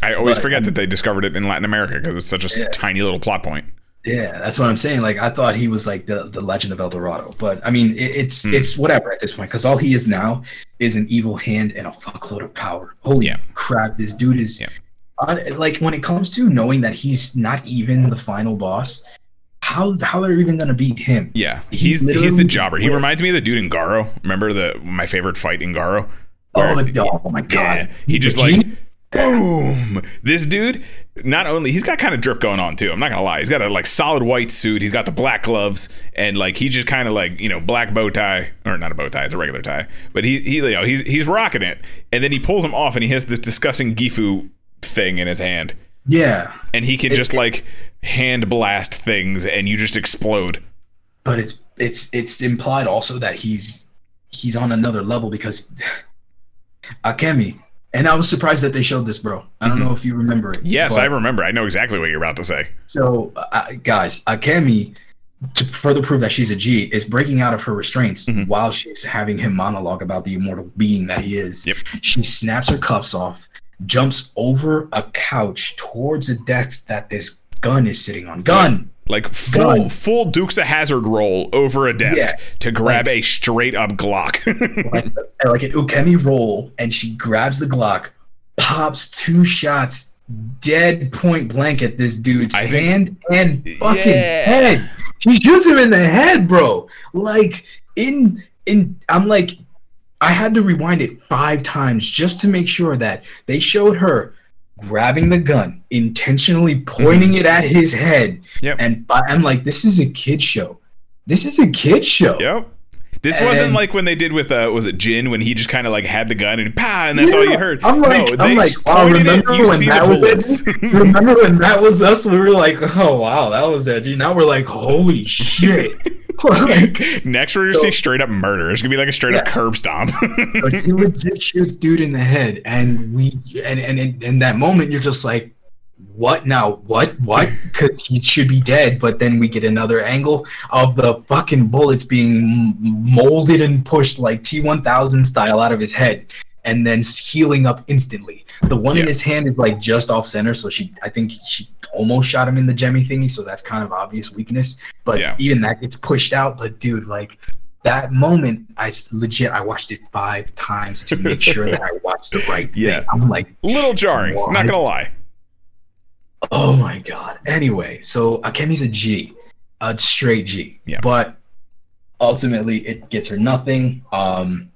I always But, forget um, that they discovered it in Latin America because it's such a Yeah. tiny little plot point. Yeah, that's what I'm saying. Like I thought he was like the, the legend of El Dorado, but I mean it, it's Hmm. it's whatever at this point because all he is now is an evil hand and a fuckload of power. Holy Yeah. crap, this dude is Yeah. on, like when it comes to knowing that he's not even the final boss. How how they're even gonna beat him? Yeah, He he's he's the jobber. He reminds me of the dude in Garo. Remember the my favorite fight in Garo? Oh, the, oh my god! yeah, he just like boom. This dude, not only he's got kind of drip going on too. I'm not gonna lie. He's got a like solid white suit. He's got the black gloves, and like he just kind of like you know black bow tie or not a bow tie. It's a regular tie, but he he you know he's he's rocking it. And then he pulls him off, and he has this disgusting Gifu thing in his hand. yeah, and he can just like hand blast things and you just explode. but it's it's it's implied also that he's he's on another level because Akemi. And I was surprised that they showed this, bro. I don't know if you remember it. Mm-hmm. Yes, I remember. I know exactly what you're about to say. So, uh, guys, Akemi, to further prove that she's a G, is breaking out of her restraints Mhm. while she's having him monologue about the immortal being that he is. Yep. She snaps her cuffs off, jumps over a couch towards a desk that this gun is sitting on. Gun. Like full Gun. full Dukes of Hazzard roll over a desk Yeah. to grab a straight up Glock. like, like an Ukemi roll, and she grabs the Glock, pops two shots, dead point blank at this dude's I think- hand and fucking Yeah. head. She shoots him in the head, bro. Like in in, I'm like, I had to rewind it five times just to make sure that they showed her grabbing the gun, intentionally pointing mm-hmm. it at his head, Yep. and I'm like, this is a kid show. This is a kid show. yep. This wasn't And- like when they did with uh was it Jin when he just kind of like had the gun and pow and that's all you heard. I'm like, no, I'm like, wow, pointed it, remember when that was edgy? remember when that was us? We were like, oh wow, that was edgy. Now we're like, holy shit. like, Next we're gonna see straight up murder. It's gonna be like a straight up curb stomp. so he legit shoots dude in the head, and we, and and in, in that moment, you're just like, what now? What? What? Because he should be dead, but then we get another angle of the fucking bullets being molded and pushed like T1000 style out of his head, and then healing up instantly. The one Yeah. in his hand is like just off center, so she, I think she almost shot him in the Jemmy thingy, so that's kind of obvious weakness. But Yeah. even that gets pushed out. But dude, like that moment, I legit I watched it five times to make sure that I watched the right thing. Yeah. I'm like, Little jarring. Not gonna lie. Oh my god. Anyway, so Akemi's a G, a straight G. Yeah. But ultimately, it gets her nothing. Um,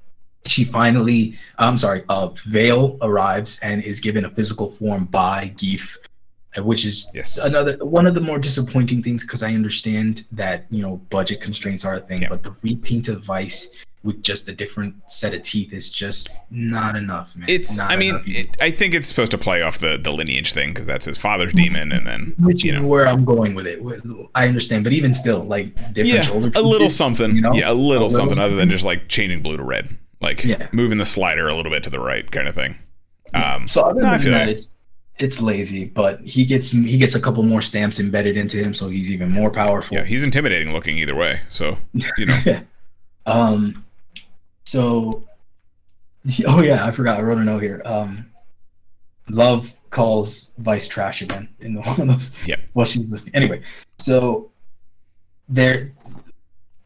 she finally, I'm sorry, uh, Vale arrives and is given a physical form by Geef, uh, which is Yes. another one of the more disappointing things because I understand that you know budget constraints are a thing, Yeah. but the repaint of Vice with just a different set of teeth is just not enough, man. It's. Not I mean, it, I think it's supposed to play off the the lineage thing because that's his father's demon, and then which you is know. where I'm going with it. I understand, but even still, like different Yeah, shoulder a little something. you know? Yeah, a little, A little something other than just like changing blue to red, like Yeah. moving the slider a little bit to the right, kind of thing. Um, So other than feel that, that. it's it's lazy, but he gets he gets a couple more stamps embedded into him, so he's even more powerful. yeah, he's intimidating looking either way. So you know, um, so oh yeah, I forgot. I wrote a note here. Um, Love calls Vice trash again in the one of those. Yeah. While she was listening. Anyway, so there,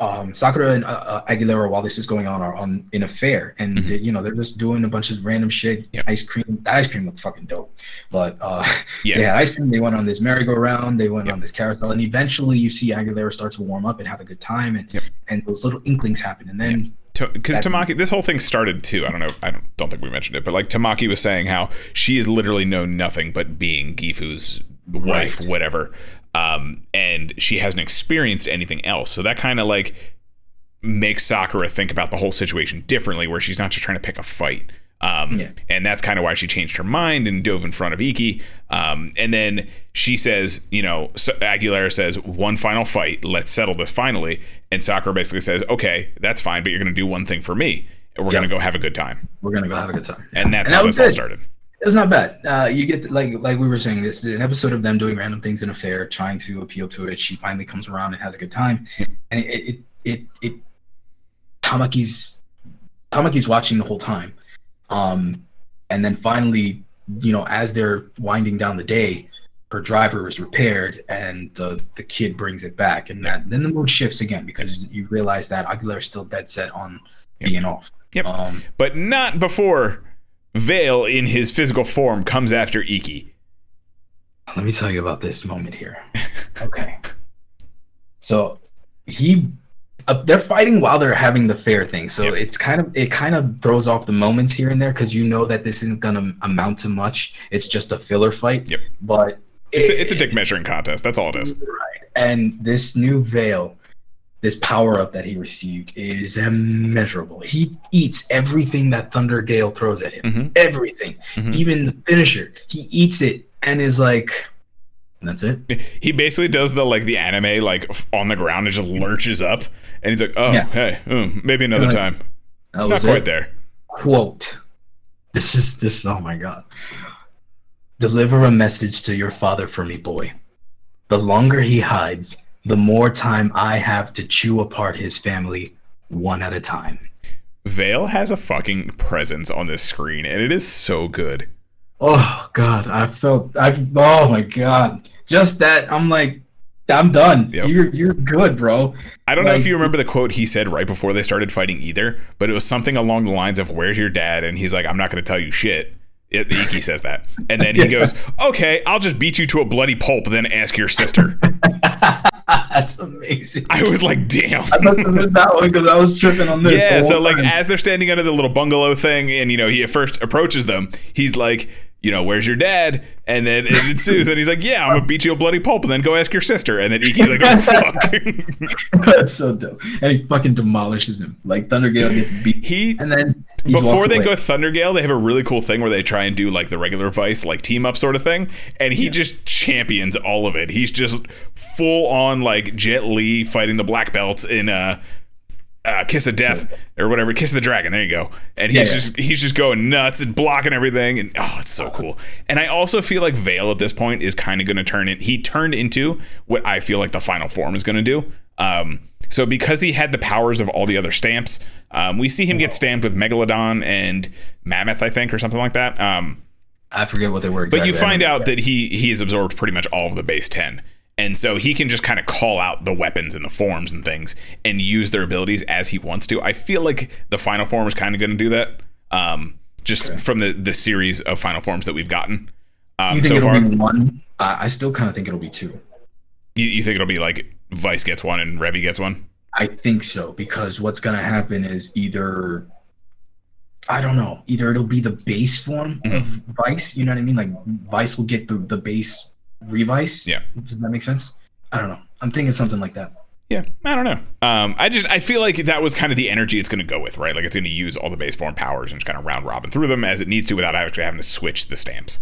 um, Sakura and uh, uh, Aguilera, while this is going on, are on in a fair, and Mhm. you know they're just doing a bunch of random shit. Yep. Ice cream. That ice cream looked fucking dope. But uh, Yeah. they had ice cream. They went on this merry-go-round. They went Yep. on this carousel, and eventually you see Aguilera start to warm up and have a good time, and Yep. and those little inklings happen, and then because Tamaki, this whole thing started too. I don't know. I don't, don't think we mentioned it, but like Tamaki was saying how she has literally known nothing but being Gifu's wife, Right. whatever, um, and she hasn't experienced anything else. So that kind of like makes Sakura think about the whole situation differently, where she's not just trying to pick a fight. Um, Yeah. And that's kind of why she changed her mind and dove in front of Iki. Um, and then she says, you know, so Aguilera says, one final fight. Let's settle this finally. And Sakura basically says, okay, that's fine, but you're going to do one thing for me. And we're Yeah. going to go have a good time. We're gonna go have a good time. And that's And how that this all started. It was not bad. Uh, you get like like we were saying, this is an episode of them doing random things in a fair, trying to appeal to it. She finally comes around and has a good time, and it it it, it Tamaki's Tamaki's watching the whole time, um, and then finally, you know, as they're winding down the day, her driver is repaired, and the the kid brings it back, and that then the mood shifts again because you realize that Aguilera's still dead set on being off. Yep. Um, But not before Vale, in his physical form, comes after Iki. Let me tell you about this moment here. Okay. So he uh, they're fighting while they're having the fair thing. So Yep. it's kind of it kind of throws off the moments here and there cuz you know that this isn't going to amount to much. It's just a filler fight. Yep. But It's it- a, it's a dick measuring contest. That's all it is. Right. And this new Vale, this power up that he received is immeasurable. He eats everything that Thunder Gale throws at him. Mhm. Everything. Mhm. Even the finisher. He eats it and is like and that's it. He basically does the like the anime like on the ground and just lurches up, and he's like, "Oh, Yeah. hey, mm, maybe another Like, time." That Not was quite it. there. quote this is this oh my god deliver a message to your father for me boy the longer he hides the more time i have to chew apart his family one at a time Vale has a fucking presence on this screen, and it is so good. oh god i felt i oh my god just that i'm like i'm done Yep. you're you're good bro I don't know if you remember the quote he said right before they started fighting either, but it was something along the lines of "Where's your dad?" and he's like, "I'm not going to tell you shit." It, Iki says that, and then he goes, "Okay, I'll just beat you to a bloody pulp, then ask your sister." that's amazing I was like, "Damn." i must have missed that one because i was tripping on this Yeah, so like time. as they're standing under the little bungalow thing, and you know he at first approaches them, he's like, you know, where's your dad? And then it ensues, and he's like, yeah, I'm gonna beat you a bloody pulp, and then go ask your sister. And then Iki's like, oh fuck. That's so dope. And he fucking demolishes him. Like Thundergale gets beat. he and then he before they away. go Thundergale, they have a really cool thing where they try and do like the regular Vice like team up sort of thing, and he just champions all of it. He's just full on like Jet Li fighting the black belts in uh, uh Kiss of Death or whatever, Kiss of the Dragon. There you go. And he's Yeah, yeah. just he's just going nuts and blocking everything, and oh, it's so cool. And I also feel like Vale at this point is kind of going to turn it. He turned into what I feel like the final form is going to do. Um, so because he had the powers of all the other stamps, um, we see him get stamped with Megalodon and Mammoth, I think, or something like that. Um, I forget what they were. but you find out that he he has absorbed pretty much all of the base 10 and so he can just kind of call out the weapons and the forms and things and use their abilities as he wants to i feel like the final form is kind of going to do that um, just from the the series of final forms that we've gotten um, You think so it'll far be one? Uh, I still kind of think it'll be two. you, you think it'll be like vice gets one and Revy gets one I think so because what's gonna happen is either I don't know, either it'll be the base form Mm-hmm. of Vice. You know what I mean? Like Vice will get the the base revice. Yeah. Does that make sense? I don't know. I'm thinking something like that. yeah i don't know um, i just i feel like that was kind of the energy it's going to go with right like it's going to use all the base form powers and just kind of round robin through them as it needs to without actually having to switch the stamps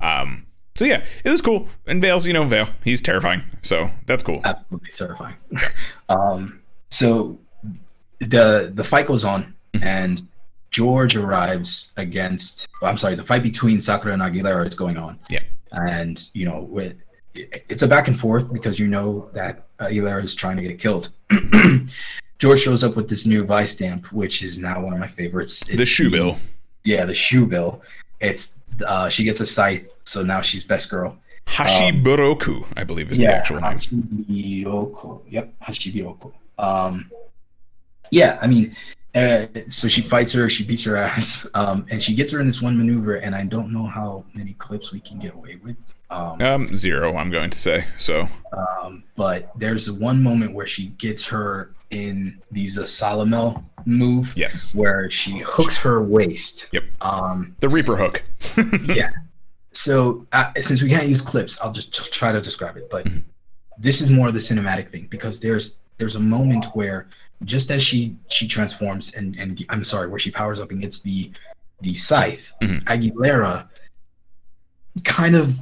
um, so yeah it was cool and vale's you know vale he's terrifying so that's cool absolutely terrifying. um, so the the fight goes on, and George arrives against. oh, I'm sorry, the fight between Sakura and Aguilera is going on. Yeah. And you know, with it's a back and forth because you know that Aguilera is trying to get killed. George shows up with this new vice stamp, which is now one of my favorites. the It's shoe bill Yeah, the shoe bill. It's uh, she gets a scythe, so now she's best girl. Hashiburoku, I believe is the actual name. Hashibiroko. Yep, Hashibiroko. Um, yeah, I mean, Uh, so she fights her, she beats her ass, um, and she gets her in this one maneuver. And I don't know how many clips we can get away with. Um, Um, zero. I'm going to say so. um, but there's one moment where she gets her in these uh, Salomel move, Yes. where she hooks her waist. Yep. Um, The Reaper hook. yeah. So uh, since we can't use clips, I'll just, just try to describe it. But Mhm. this is more of the cinematic thing because there's there's a moment where just as she she transforms and and I'm sorry, where she powers up and gets the the scythe, Mhm. Aguilera kind of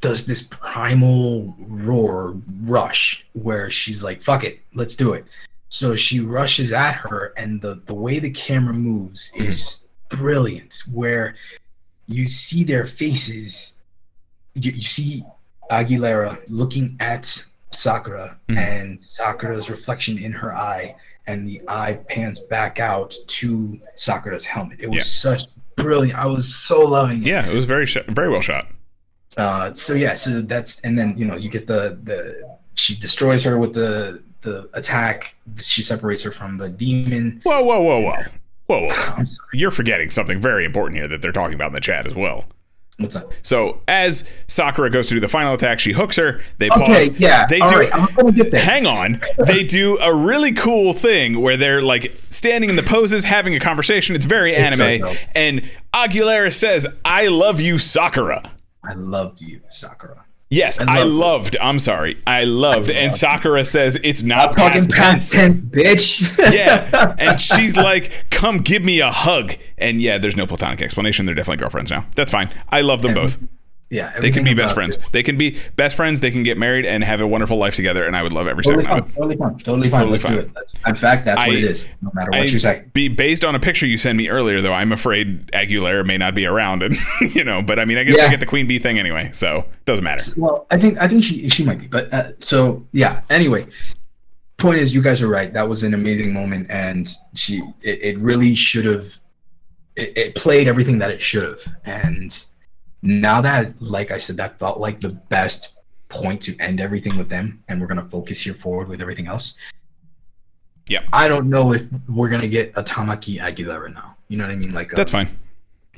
does this primal roar rush where she's like, "Fuck it, let's do it." So she rushes at her, and the the way the camera moves is brilliant. Where you see their faces, you, you see Aguilera looking at Sakura, Mhm. and Sakura's reflection in her eye, and the eye pans back out to Sakura's helmet. It was Yeah. such brilliant. I was so loving it. Yeah, it was very sh- very well shot. Uh, so yeah, so that's and then you know you get the the she destroys her with the the attack. She separates her from the demon. Whoa, whoa, whoa, whoa, whoa, whoa. I'm You're forgetting something very important here that they're talking about in the chat as well. What's that? So as Sakura goes to do the final attack, she hooks her. They pause. Okay, yeah, They all do. right, I'm gonna get there. Hang on. They do a really cool thing where they're like standing in the poses, having a conversation. It's very It's so anime. dope. and Aguilera says, "I love you, Sakura." I love you, Sakura. Yes, I I loved it. I'm sorry, I loved. and loved Sakura says it's not Talking past tense. tense, bitch. yeah, and she's like, "Come give me a hug." And yeah, there's no platonic explanation. They're definitely girlfriends now. That's fine. I love them both. Yeah, They can be best friends. it. They can be best friends. They can get married and have a wonderful life together. And I would love every Totally second fine, of it. totally fine, totally fine. Totally Let's fine. do it. That's, in fact, that's what it is. No matter what I- you say. Be based on a picture you sent me earlier, though. I'm afraid Aguilera may not be around, and you know. But I mean, I guess Yeah. they get the queen bee thing anyway, so it doesn't matter. Well, I think I think she she might be, but uh, so yeah. Anyway, point is, you guys are right. That was an amazing moment, and she it, it really should have. It, it played everything that it should have, and now that, like I said, that felt like the best point to end everything with them, and we're gonna focus here forward with everything else. Yeah. I don't know if we're gonna get a Tamaki Aguilera now. You know what I mean? Like That's um, fine.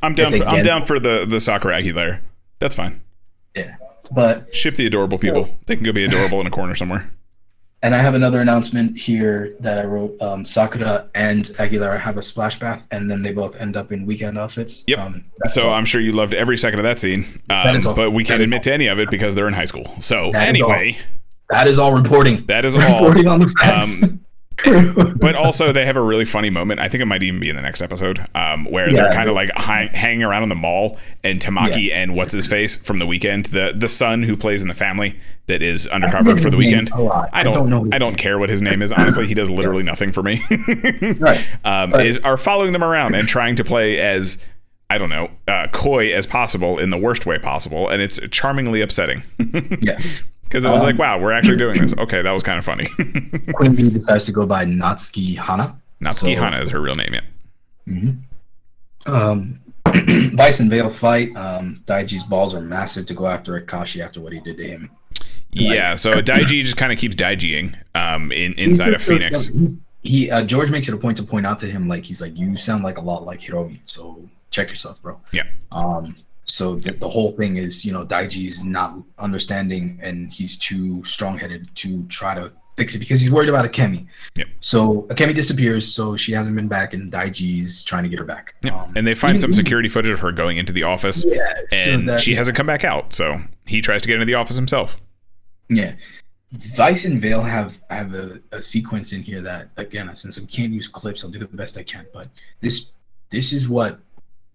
I'm down. they For, I'm get- down for the the Sakura Aguilera. That's fine. Yeah, but Ship the adorable people. They can go be adorable in a corner somewhere. And I have another announcement here that I wrote. Um, Sakura and Aguilera have a splash bath, and then they both end up in Wekend outfits. Yep. Um, So all. I'm sure you loved every second of that scene, um, is but we can't That is admit to any of it because they're in high school. So That is anyway, that is all reporting. that is all. Um, reporting on the facts. But also they have a really funny moment. I think it might even be in the next episode, um, where Yeah, they're kind of like hi- hanging around in the mall, and Tamaki and what's his face from the Wekend, the the son who plays in the family that is undercover for the Wekend. I I don't, don't know I don't care what his name is. Honestly, he does literally nothing for me. right. um, is are following them around and trying to play as I don't know uh, coy as possible in the worst way possible, and it's charmingly upsetting Yeah. because it was Um, like, wow, we're actually doing this. Okay, that was kind of funny. Queen Bee decides to go by Natsuki Hana. Natsuki So- Hana is her real name. Yeah. Um, Vice and Vale fight. Um, Daiji's balls are massive to go after Akaishi after what he did to him. Yeah, so Daiji just kind of keeps Daijiing um, in inside of Phoenix. He, he uh, George makes it a point to point out to him like he's like you sound like a lot like Hiromi, so check yourself, bro. Yeah. Um. So the, the whole thing is, you know, Daiji's not understanding, and he's too strong-headed to try to fix it because he's worried about Akemi. Yep. So Akemi disappears, so she hasn't been back, and Daiji's trying to get her back. Yeah. Um, and they find some security footage of her going into the office, Yeah. so and that- she hasn't come back out. So he tries to get into the office himself. Yeah. Vice and Vale have have a, a sequence in here that again, since I can't use clips, I'll do the best I can. But this this is what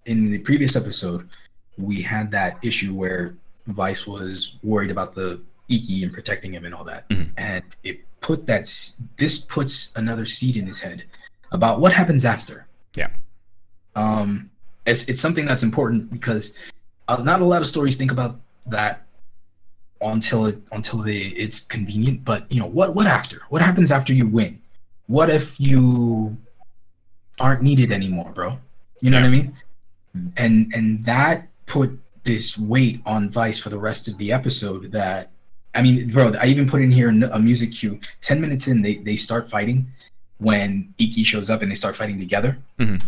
in the previous episode we had that issue where Vice was worried about the Ikki and protecting him and all that, Mhm. and it put that this puts another seed in his head about what happens after. Yeah. Um, it's it's something that's important because uh, not a lot of stories think about that until it until they it's convenient. But you know what what after? What happens after you win? What if you aren't needed anymore, bro? You know what I mean? And and that put this weight on Vice for the rest of the episode. That I mean, bro, I even put in here a music cue. Ten minutes in, they they start fighting. when Ikki shows up and they start fighting together. Mhm.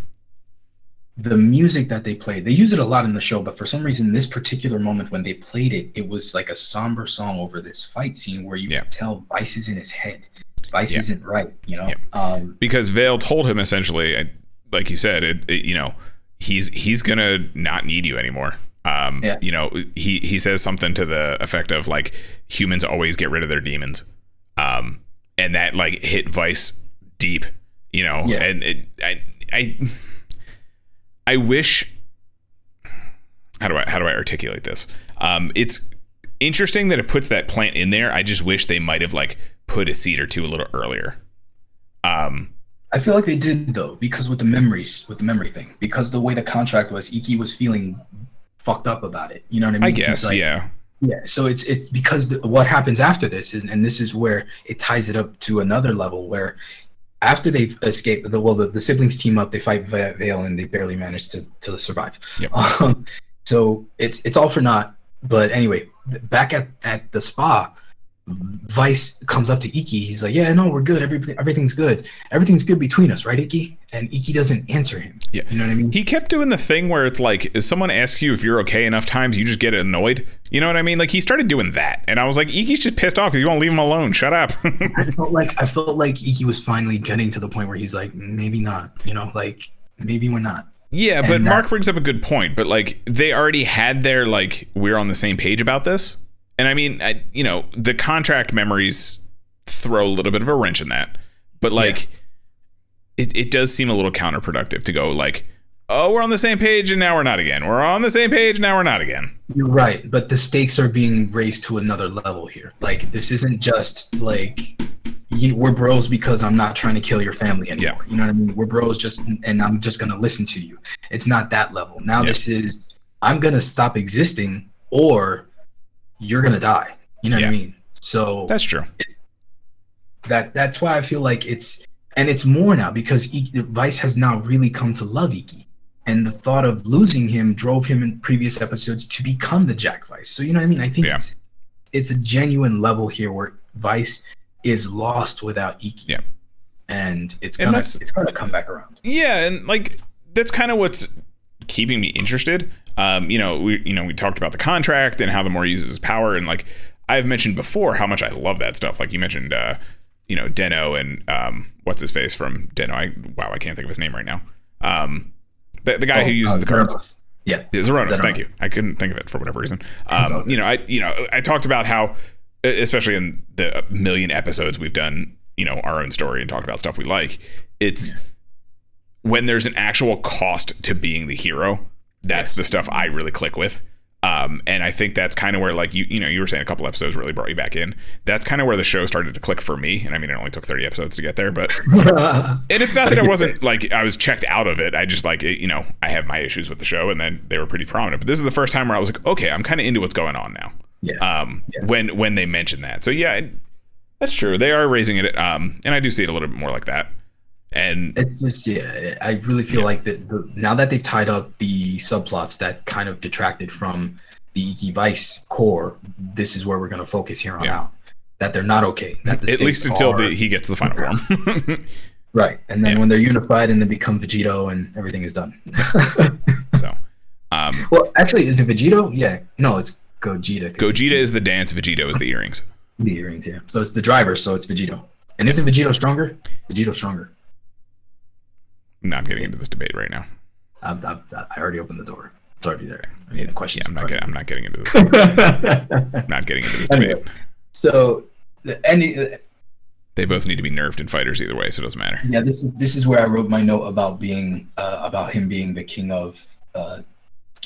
The music that they played, they use it a lot in the show, but for some reason, this particular moment when they played it, it was like a somber song over this fight scene where you Yeah. could tell Vice is in his head. Vice Yeah. isn't right, you know. Yeah. Um, because Vale told him essentially, like you said, it, it, you know, he's he's gonna not need you anymore. Um, Yeah. you know, he he says something to the effect of like humans always get rid of their demons, um, and that like hit Vice deep, you know, Yeah. and it, I I I wish how do I how do I articulate this? Um, it's interesting that it puts that plant in there. I just wish they might have like put a seed or two a little earlier. Um, I feel like they did though, because with the memories, with the memory thing, because the way the contract was, Ikki was feeling fucked up about it. You know what I mean? I guess, like- yeah, Yeah. So it's it's because the, what happens after this, is, and this is where it ties it up to another level where after they've escaped, the well, the, the siblings team up, they fight Va- Vale, and they barely manage to to survive. Yep. Um, so it's it's all for naught. But anyway, back at at the spa. Vice comes up to Ikki. He's like, "Yeah, no, we're good. Everything, everything's good. Everything's good between us, right, Ikki?" And Ikki doesn't answer him. Yeah. you know what I mean. he kept doing the thing where it's like, if someone asks you if you're okay enough times, you just get annoyed. You know what I mean? Like he started doing that, and I was like, Ikki's just pissed off because you won't leave him alone. Shut up. I felt like I felt like Ikki was finally getting to the point where he's like, maybe not, you know, like maybe we're not. Yeah, but And that- Mark brings up a good point. But like, they already had their like, we're on the same page about this. And I mean, I, you know, the contract memories throw a little bit of a wrench in that. But like, it it does seem a little counterproductive to go like, oh, we're on the same page and now we're not again. We're on the same page now we're not again. You're right, but the stakes are being raised to another level here. Like this isn't just like you, we're bros because I'm not trying to kill your family anymore. Yeah. You know what I mean? We're bros just and I'm just gonna listen to you. It's not that level. Now Yeah. this is I'm gonna stop existing or you're gonna die. You know what I mean? So That's true. that that's why I feel like it's and it's more now because Vice has now really come to love Ikki, and the thought of losing him drove him in previous episodes to become the Jack Vice. So you know what I mean? I think Yeah. it's it's a genuine level here where Vice is lost without Ikki, Yeah. and it's And gonna that's- it's gonna come back around. Yeah, and like that's kind of what's keeping me interested. Um, you know, we you know we talked about the contract and how the more he uses his power, and like I've mentioned before how much I love that stuff. Like you mentioned, uh, you know, Den-O and um, what's his face from Den-O. I wow, I can't think of his name right now. Um, the, the guy who Oh, uses uh, the cards. Zeronos. Yeah, Yeah, Zeronos, Zeronos. thank you. I couldn't think of it for whatever reason. Um, you know, I you know I talked about how, especially in the million episodes we've done, you know, our own story and talked about stuff we like. It's when there's an actual cost to being the hero. That's Yes. the stuff I really click with. Um, and I think that's kind of where, like you, you know, you were saying a couple episodes really brought you back in. That's kind of where the show started to click for me. And I mean, it only took 30 episodes to get there, but and it's not that I wasn't like I was checked out of it. I just like it, you know I have my issues with the show, and then they were pretty prominent. But this is the first time where I was like, okay, I'm kind of into what's going on now. yeah. Um, Yeah. when when they mention that, so yeah, it- that's true. They are raising it, um, and I do see it a little bit more like that. And It's just yeah, I really feel like that the, now that they've tied up the subplots that kind of detracted from the Ikki Vice core, this is where we're going to focus here on Yeah. out. That they're not okay. At least until are- the, he gets to the final form. right, and then Yeah. when they're unified and they become Vegito and everything is done. so, um, well, actually, is it Vegito? Yeah, no, it's Gogeta. Gogeta is the dance, Vegito is the earrings. the earrings. Yeah, so it's the driver, so it's Vegito. And isn't Vegito stronger? Vegito's stronger. Not getting into this debate right now. I, I, I already opened the door. It's already there. I mean, the Yeah. I'm not. Getting, I'm not getting into this. me. not getting into this Anyway. debate. So, the, any They both need to be nerfed in fighters either way, so it doesn't matter. yeah, this is this is where I wrote my note about being uh, about him being the king of uh,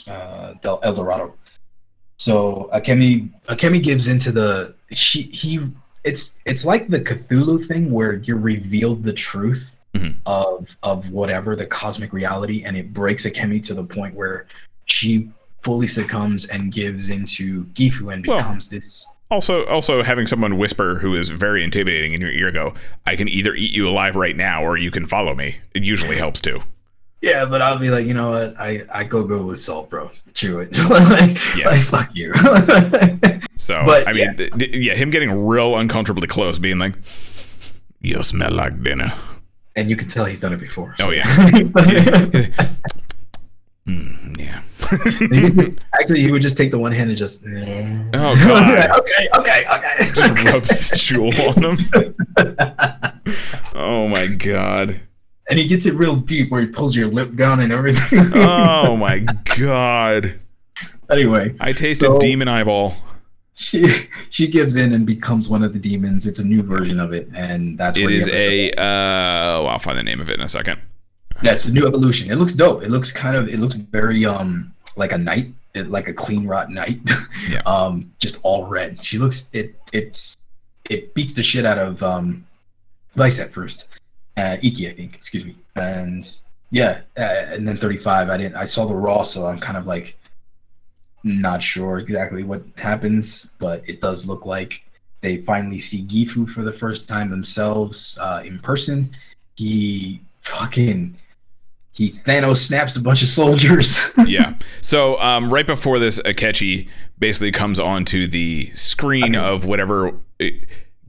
uh, Del El Dorado. So Akemi Akemi gives into the she he it's it's like the Cthulhu thing where you're revealed the truth Mhm. of of whatever the cosmic reality, and it breaks Akemi to the point where she fully succumbs and gives into Gifu and Well, becomes this Also, also having someone whisper who is very intimidating in your ear go, "I can either eat you alive right now, or you can follow me." It usually helps too. Yeah, but I'll be like, you know what? I I go go with salt, bro. Chew it. like, Yeah. like, fuck you. So, But, I mean, yeah. th- th- yeah, him getting real uncomfortably close, being like, "You smell like dinner." And you can tell he's done it before. Oh yeah. Mm, yeah. Actually, he would just take the one hand and just. Oh god. okay, okay, okay. Just rubs the jewel on him. Oh my god. and he gets it real deep where he pulls your lip down and everything. Oh my god. anyway, I tasted So- demon eyeball. She she gives in and becomes one of the demons. It's a new version of it, and that's It is a uh well, I'll find the name of it in a second. That's a new evolution. It looks dope. It looks kind of. It looks very um like a knight, it, like a clean rot knight. Yeah. um, just all red. She looks. It it's it beats the shit out of um, Vice at first. Uh, Ikki, I think. Excuse me. And yeah, uh, and then 35. I didn't. I saw the raw, so I'm kind of like not sure exactly what happens, but it does look like they finally see Gifu for the first time themselves uh, in person. He fucking he Thanos snaps a bunch of soldiers. yeah. So um, right before this, Akaishi basically comes onto the screen of whatever uh,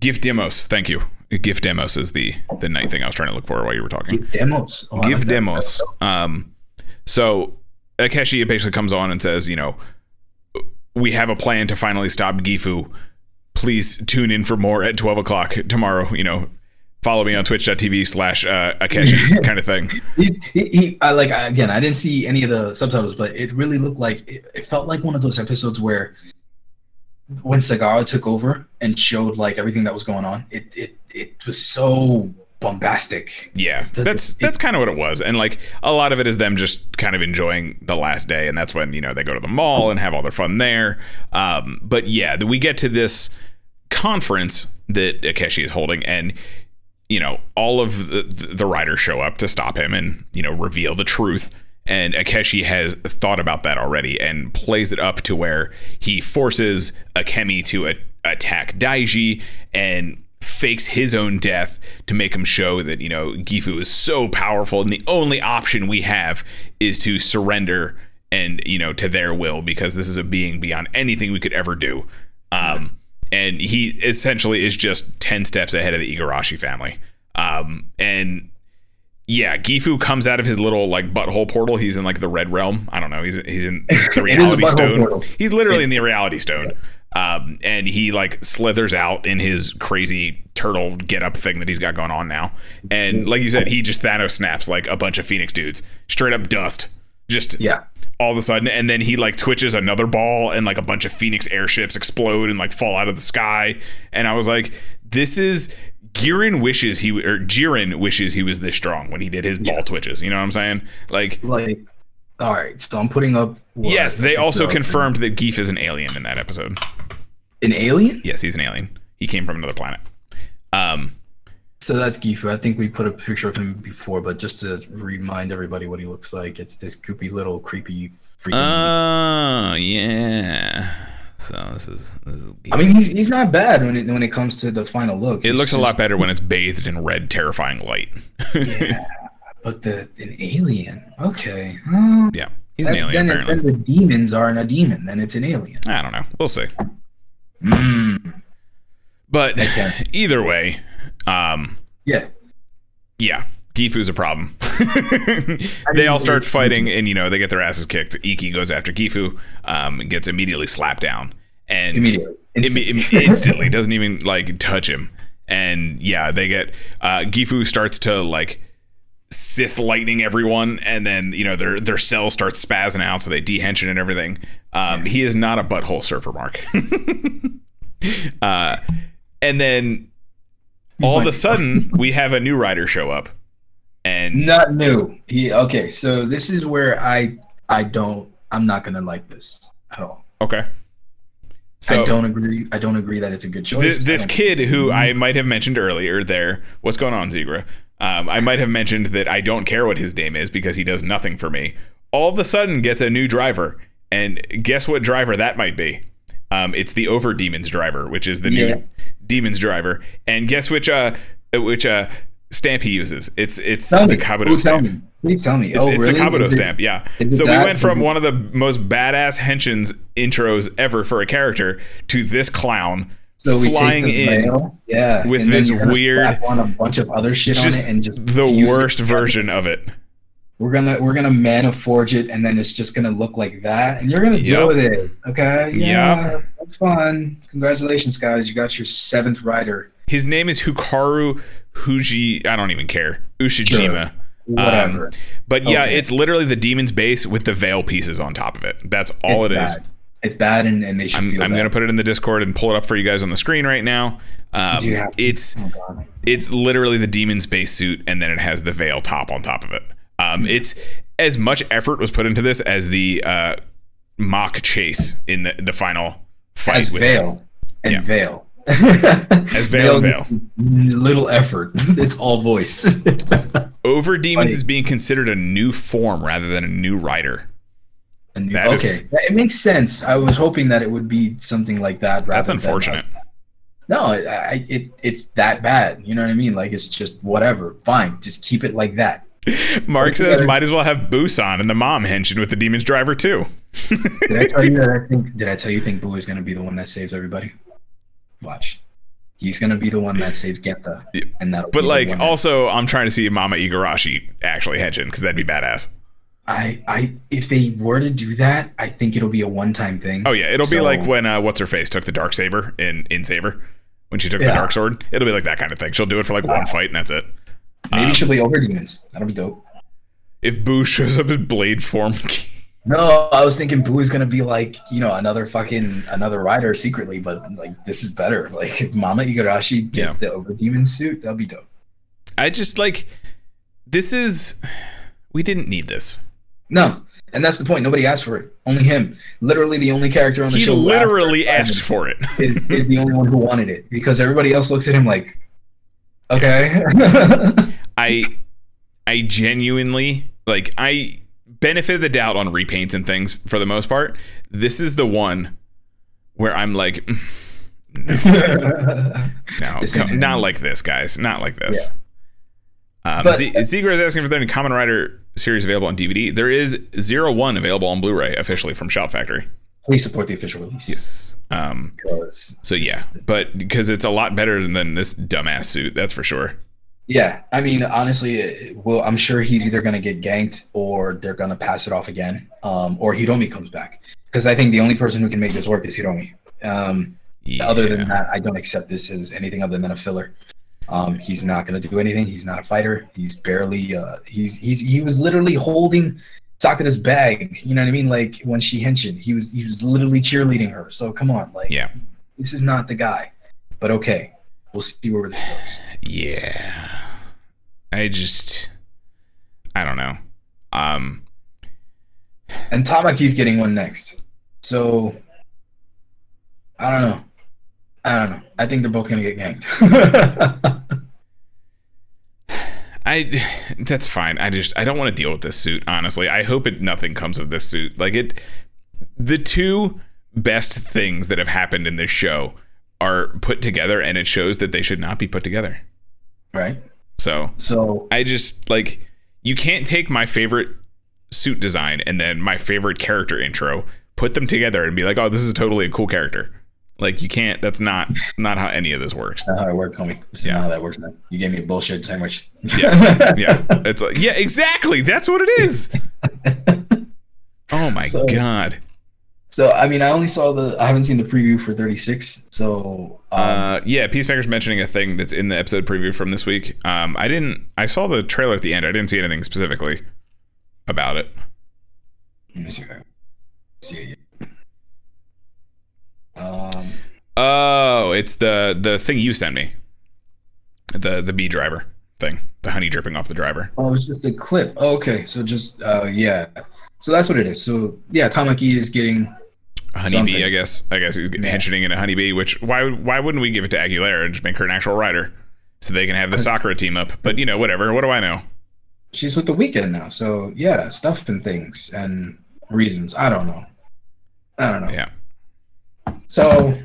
Gifdemos. Thank you. Gifdemos is the the night thing I was trying to look for while you were talking. Give demos. Oh, Give like demos. Um, so Akaishi basically comes on and says, you know, we have a plan to finally stop Gifu. Please tune in for more at 12 o'clock tomorrow. You know, follow me on twitch.tv slash uh, Akaishi kind of thing. He, he, he I like again. I didn't see any of the subtitles, but it really looked like it, it felt like one of those episodes where when Sagara took over and showed like everything that was going on, it it it was so bombastic. Yeah, that's that's kind of what it was, and like a lot of it is them just kind of enjoying the last day, and that's when you know they go to the mall and have all their fun there. Um, but yeah, we get to this conference that Akaishi is holding, and you know all of the, the riders show up to stop him and you know reveal the truth. And Akaishi has thought about that already and plays it up to where he forces Akemi to a- attack Daiji and fakes his own death to make him show that, you know, Gifu is so powerful and the only option we have is to surrender and, you know, to their will because this is a being beyond anything we could ever do. Um, and he essentially is just 10 steps ahead of the Igarashi family. Um, and yeah, Gifu comes out of his little like butthole portal. He's in like the red realm. I don't know. He's he's in the reality stone. portal. He's literally It's- in the reality stone. Um, and he like slithers out in his crazy turtle get up thing that he's got going on now. And like you said, he just Thanos snaps like a bunch of Phoenix dudes, straight up dust. Just Yeah. all of a sudden, and then he like twitches another ball, and like a bunch of Phoenix airships explode and like fall out of the sky. And I was like, this is Girin wishes he or Jiren wishes he was this strong when he did his ball twitches. You know what I'm saying? Like, Like, all right. So I'm putting up. what- yes, they also confirmed that Geef is an alien in that episode. An alien. Yes, he's an alien. He came from another planet. Um, So that's Gifu. I think we put a picture of him before, but just to remind everybody what he looks like, it's this goopy little creepy. Freaking, oh yeah. So this is, this is I mean, he's he's not bad when it when it comes to the final look. it looks a lot better when it's bathed in red, terrifying light. Yeah, but the an alien. Okay. Oh, yeah, he's an alien then, apparently. then the demons aren't a demon. Then it's an alien. I don't know. We'll see. Mm. But Okay. either way, um, Yeah. yeah, Gifu's a problem. they all start fighting, and you know they get their asses kicked. Ikki goes after Gifu, um, and gets immediately slapped down, and Immediately. Imme- im- instantly doesn't even like touch him. And yeah, they get uh, Gifu starts to like Sith lightning everyone, and then you know their their cells start spazzing out, so they dehension and everything. Um, He is not a butthole surfer, Mark. uh, and then all of a sudden, we have a new rider show up, and Not new. He okay. So this is where I I don't. I'm not gonna like this at all. okay. So I don't agree. I don't agree that it's a good choice. this, this kid who I might have mentioned earlier there, what's going on, Zegra? Um, I might have mentioned that I don't care what his name is because he does nothing for me. All of a sudden gets a new driver, and guess what driver that might be? Um, it's the Over Demons driver, which is the Yeah. new Demons driver. And guess which uh which uh stamp he uses? It's it's Tell the me. Kabuto tell stamp. me. Please tell me. It's, oh, it's really? the Kabuto it- stamp, yeah. So we went from one of the most badass henshins intros ever for a character to this clown So we flying take the in veil, yeah, with this weird- on a bunch of other shit just on it, and just the fuse it worst version of it. We're gonna we're gonna mana forge it, and then it's just gonna look like that, and you're gonna deal Yep. with it. Okay, Yep. yeah, that's fun. Congratulations, guys! You got your seventh rider. His name is Hikaru Huji. I don't even care. Ushijima. Whatever. Um, But yeah, Okay. it's literally the demon's base with the Vale pieces on top of it. That's all it's it is. It's bad, and, and they should I'm, I'm bad. gonna put it in the Discord and pull it up for you guys on the screen right now. Um, have- it's Oh, it's literally the demon's base suit, and then it has the Vale top on top of it. Um, Hmm. It's as much effort was put into this as the uh, mock chase in the the final fight As with veil and Yeah. veil. As veil and veil. Little effort. it's all voice. Over demons Funny. is being considered a new form rather than a new rider. And- That is- okay, it makes sense. I was hoping that it would be something like that. That's unfortunate. no, I, it it's that bad. You know what I mean? Like it's just whatever. Fine, just keep it like that. Mark says might as well have Busan and the mom henshin with the demon's driver too. Did I tell you that I think? Did I tell you think Boo is gonna be the one that saves everybody? Watch. He's gonna be the one that saves Genta, and that. But like, also, I'm trying to see Mama Igarashi actually henshin because that'd be badass. I, I, if they were to do that, I think it'll be a one-time thing. Oh yeah, it'll be like when uh, what's her face took the dark saber in in Saber when she took the dark sword. It'll be like that kind of thing. She'll do it for like one fight and that's it. Maybe um, she'll be over demons. That'll be dope. If Boo shows up in blade form, No, I was thinking Boo is gonna be like, you know, another fucking another rider secretly, but like this is better. Like if Mama Igarashi gets the over demon suit, that'll be dope. I just like this is we didn't need this. No, and that's the point. Nobody asked for it. Only him. Literally the only character on the He show. who literally asked for it. for it is, is the only one who wanted it because everybody else looks at him like, okay. I I genuinely like I benefit of the doubt on repaints and things for the most part. This is the one where I'm like no, This come- not like this, guys. Not like this. Um, But- Z- Ziegler is asking if there any Kamen Rider series available on DVD. There is Zero One available on Blu-ray officially from Shout Factory. Please support the official release. Yes. Um, so yeah, but because it's a lot better than this dumbass suit, that's for sure. Yeah, I mean, honestly, well, I'm sure he's either gonna get ganked or they're gonna pass it off again, um, or Hiromi comes back. Because I think the only person who can make this work is Hiromi. Um, Yeah. Other than that, I don't accept this as anything other than a filler. Um, he's not gonna do anything. He's not a fighter. He's barely. Uh, he's he's he was literally holding Sakura's bag. You know what I mean? Like when she henshin, he was he was literally cheerleading her. So come on, like Yeah. this is not the guy. But okay, we'll see where this goes. Yeah. I just I don't know. Um And Tamaki's getting one next. So I don't know. I don't know. I think they're both gonna get ganked. I that's fine. I just I don't want to deal with this suit, honestly. I hope it nothing comes of this suit. Like it the two best things that have happened in this show are put together and it shows that they should not be put together. right? So, So I just like you can't take my favorite suit design and then my favorite character intro, put them together and be like, "Oh, this is totally a cool character." Like you can't. That's not not how any of this works. that's not how it works, homie. This is Yeah. not how that works, man. You gave me a bullshit sandwich. Yeah, yeah. It's like yeah, exactly. That's what it is. Oh my So- god. So I mean, I only saw the. I haven't seen the preview for 36. So um, Uh, yeah, Peacemaker's mentioning a thing that's in the episode preview from this week. Um, I didn't. I saw the trailer at the end. I didn't see anything specifically about it. let me see. See. Um. Oh, it's the the thing you sent me. The the bee driver thing. The honey dripping off the driver. Oh, it's just a clip. Oh, okay, so just uh, yeah. So that's what it is. So yeah, Tamaki is getting. Honeybee. I guess. I guess he's Yeah. henching in a honeybee. Which why why wouldn't we give it to Aguilera and just make her an actual rider, so they can have the Sakura team up? But you know, whatever. What do I know? She's with the Wekend now. So yeah, stuff and things and reasons. I don't know. I don't know. Yeah. So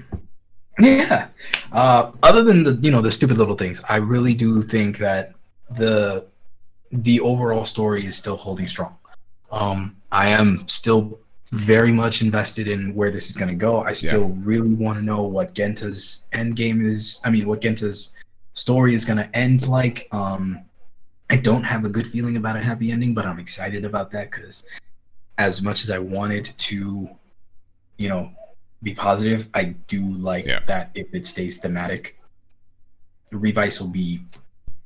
yeah. Uh, other than the you know the stupid little things, I really do think that the the overall story is still holding strong. Um, I am still very much invested in where this is going to go. I still really want to know what Genta's end game is. I mean, what Genta's story is going to end like. Um, I don't have a good feeling about a happy ending, but I'm excited about that because as much as I wanted to, you know, be positive, I do like Yeah. that if it stays thematic, the Revice will be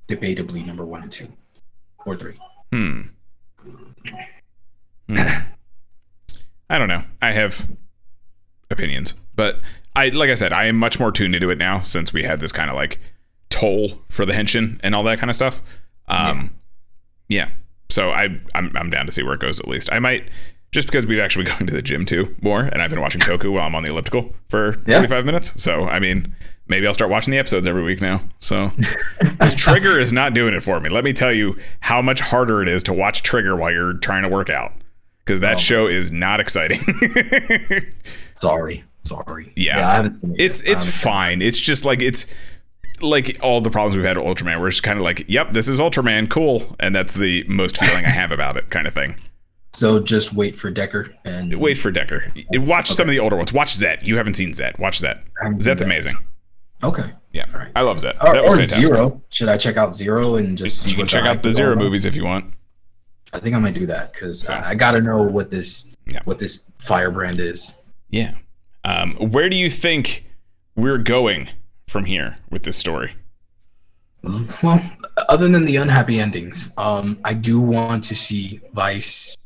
debatably number one and two or three. Hmm. Hmm. I don't know. I have opinions, but I like I said, I am much more tuned into it now since we had this kind of like toll for the henshin and all that kind of stuff. Um, yeah. So I I'm I'm down to see where it goes at least. I might just because we've actually been going to the gym too more, and I've been watching Toku while I'm on the elliptical for Yeah. 45 minutes. So I mean, maybe I'll start watching the episodes every week now. So because Trigger is not doing it for me. Let me tell you how much harder it is to watch Trigger while you're trying to work out. Because that Oh. show is not exciting. Sorry, sorry. Yeah. I haven't seen it. it's yet. it's fine. It's just like it's like all the problems we've had with Ultraman. We're just kind of like, yep, this is Ultraman, cool, and that's the most feeling I have about it, kind of thing. So just wait for Decker and Wait for Decker. Watch some of the older ones. Watch Zet. You haven't seen Zet. Watch Zet. Zet's Zet. amazing. Okay. Yeah, Alright. I love Zet. Or, Zet was or fantastic. Zero. Should I check out Zero and just see You can check out the Zero movies if you want. I think I might do that because So- I, I got to know what this Yeah. what this firebrand is. Yeah. Um, where do you think we're going from here with this story? Well, other than the unhappy endings, um, I do want to see Vice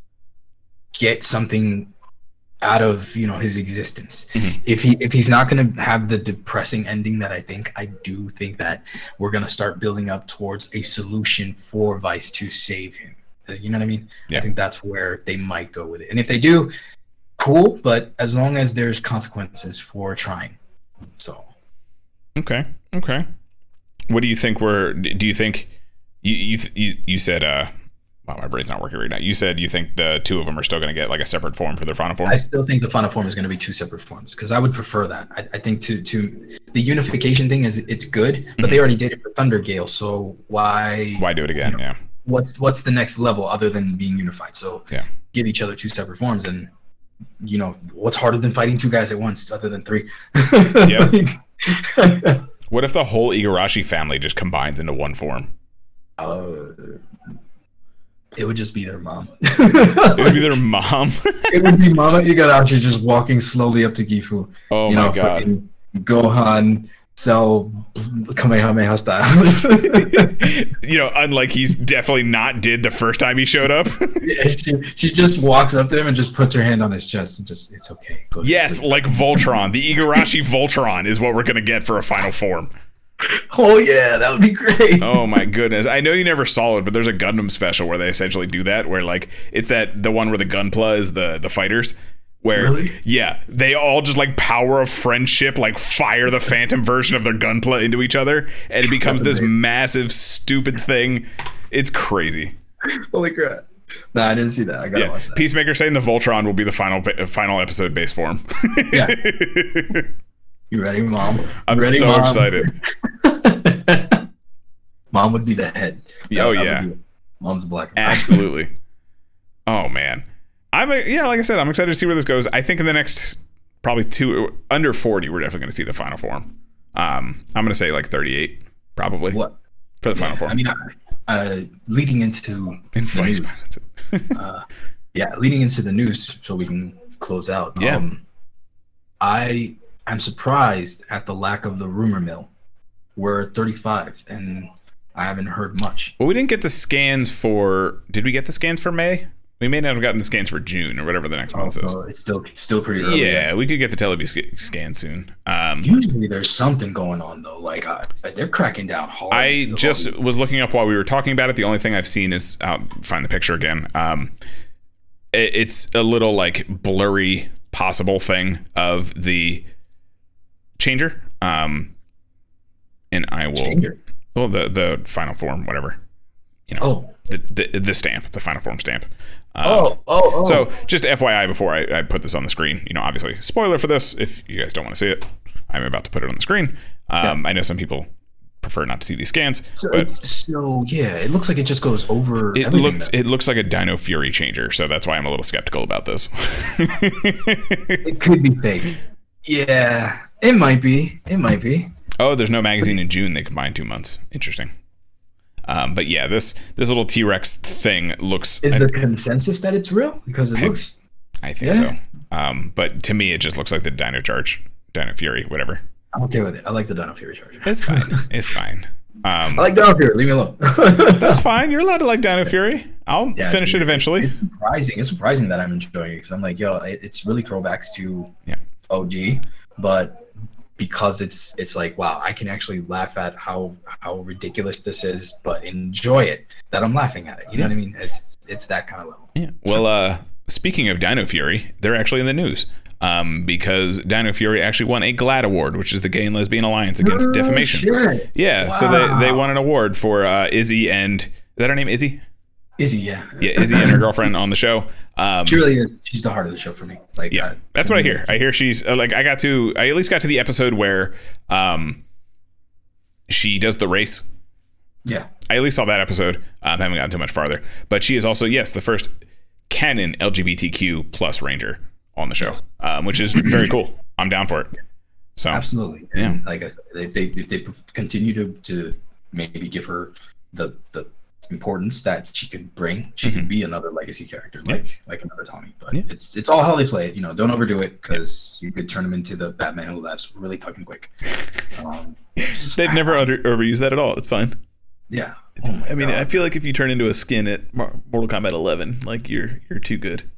get something out of you know his existence. Mhm. If he if he's not going to have the depressing ending that I think, I do think that we're going to start building up towards a solution for Vice to save him. Uh, You know what I mean? Yeah. I think that's where they might go with it. And if they do, cool. But as long as there's consequences for trying, so Okay. Okay. What do you think we're do you think you you you, you said uh wow, my brain's not working right now. You said you think the two of them are still going to get like a separate form for their final form? I still think the final form is going to be two separate forms because I would prefer that. I, I think to to the unification thing is it's good, but they already did it for Thunder Gale, so why? Mm-hmm. Why do it again? Yeah. What's what's the next level other than being unified? So Yeah. give each other two separate forms, and you know what's harder than fighting two guys at once, other than three. What if the whole Igarashi family just combines into one form? uh, it would just be their mom. It would be their mom. it would be Mama Igarashi just walking slowly up to Gifu. oh you my know, god. fucking Gohan Cell Kamehameha style. you know, unlike he's definitely not did the first time he showed up. Yeah, she, she just walks up to him and just puts her hand on his chest and just it's okay. Yes, sleep. like Voltron. The Igarashi Voltron is what we're going to get for a final form. Oh yeah, that would be great. Oh my goodness. I know you never saw it, but there's a Gundam special where they essentially do that where like it's that the one where the Gunpla is the the fighters where Really? yeah, they all just like power of friendship like fire the phantom version of their Gunpla into each other and it becomes this massive stupid thing. It's crazy. Holy crap! Nah, I didn't see that. I gotta Yeah. watch that. Peacemaker saying the Voltron will be the final uh, final episode base form. Yeah. You ready, mom? I'm ready, so Mom? excited. Mom would be the head. Oh, yeah. Mom's the black. Absolutely. oh man, I'm a, yeah. Like I said, I'm excited to see where this goes. I think in the next probably two under 40, we're definitely going to see the final form. Um, I'm going to say like 38, probably What? for the final Yeah, form. I mean, I- uh, leading into in Vice, news, uh, yeah, leading into the news, so we can close out. Yeah. Um, I am surprised at the lack of the rumor mill. We're at 35, and I haven't heard much. well, we didn't get the scans for. Did we get the scans for May? We may not have gotten the scans for June or whatever the next month is. So it's still still pretty early. Yeah, we could get the Telebi sc- scan soon. Um, Usually there's something going on though. Like uh, they're cracking down hard. I because of all just was looking up while we were talking about it. The only thing I've seen is I'll find the picture again. Um, it, it's a little like blurry possible thing of the changer. Um, and I will Changer. well the the final form whatever You know, Oh. the the, the stamp the final form stamp. Um, Oh, oh, oh. so just FYI before I, I put this on the screen, you know, obviously spoiler for this if you guys don't want to see it, I'm about to put it on the screen. Um, I know some people prefer not to see these scans. So, but so yeah, it looks like it just goes over. it looks it looks like a Dino Fury changer, so that's why I'm a little skeptical about this. It could be fake. Yeah, it might be. It might be. oh, there's no magazine in June. They combine two months. Interesting. Um, but yeah, this this little T Rex thing looks. Is the consensus that it's real? Because it looks. I think Yeah. so. Um, but to me, it just looks like the Dino Charge, Dino Fury, whatever. I'm okay with it. I like the Dino Fury Charger. It's fine. it's fine. Um, I like Dino Fury. Leave me alone. that's fine. You're allowed to like Dino Fury. I'll Yeah, finish it eventually. It's surprising. It's surprising that I'm enjoying it because I'm like, yo, it, it's really throwbacks to Yeah. OG, but because it's it's like, wow, I can actually laugh at how how ridiculous this is, but enjoy it. That I'm laughing at it. You know what I mean? It's it's that kind of level. Yeah. Well, uh, speaking of Dino Fury, they're actually in the news um, because Dino Fury actually won a GLAAD award, which is the Gay and Lesbian Alliance Against Oh, Defamation. shit. Yeah. So they, they won an award for uh, Izzy and is that her name? Izzy? Izzy, yeah. Yeah, Izzy and her girlfriend on the show. Um, She really is. She's the heart of the show for me. Like, yeah, uh, that's what I hear. I hear she's uh, like I got to I at least got to the episode where um, she does the race Yeah. I at least saw that episode. Um, haven't gotten too much farther, but she is also yes the first canon LGBTQ plus ranger on the show, um, which is very cool. I'm down for it. So Absolutely. Yeah. And like I said, if they if they continue to to maybe give her the the importance that she could bring, she could be another legacy character, like like another Tommy. But Mm-hmm. Yeah. it's it's all how they play it. You know, don't overdo it because you could turn him into the Batman who laughs really fucking quick. Um, they've never under, overused that at all. It's fine. yeah. Oh I mean, God. I feel like if you turn into a skin at Mortal Kombat 11, like you're you're too good.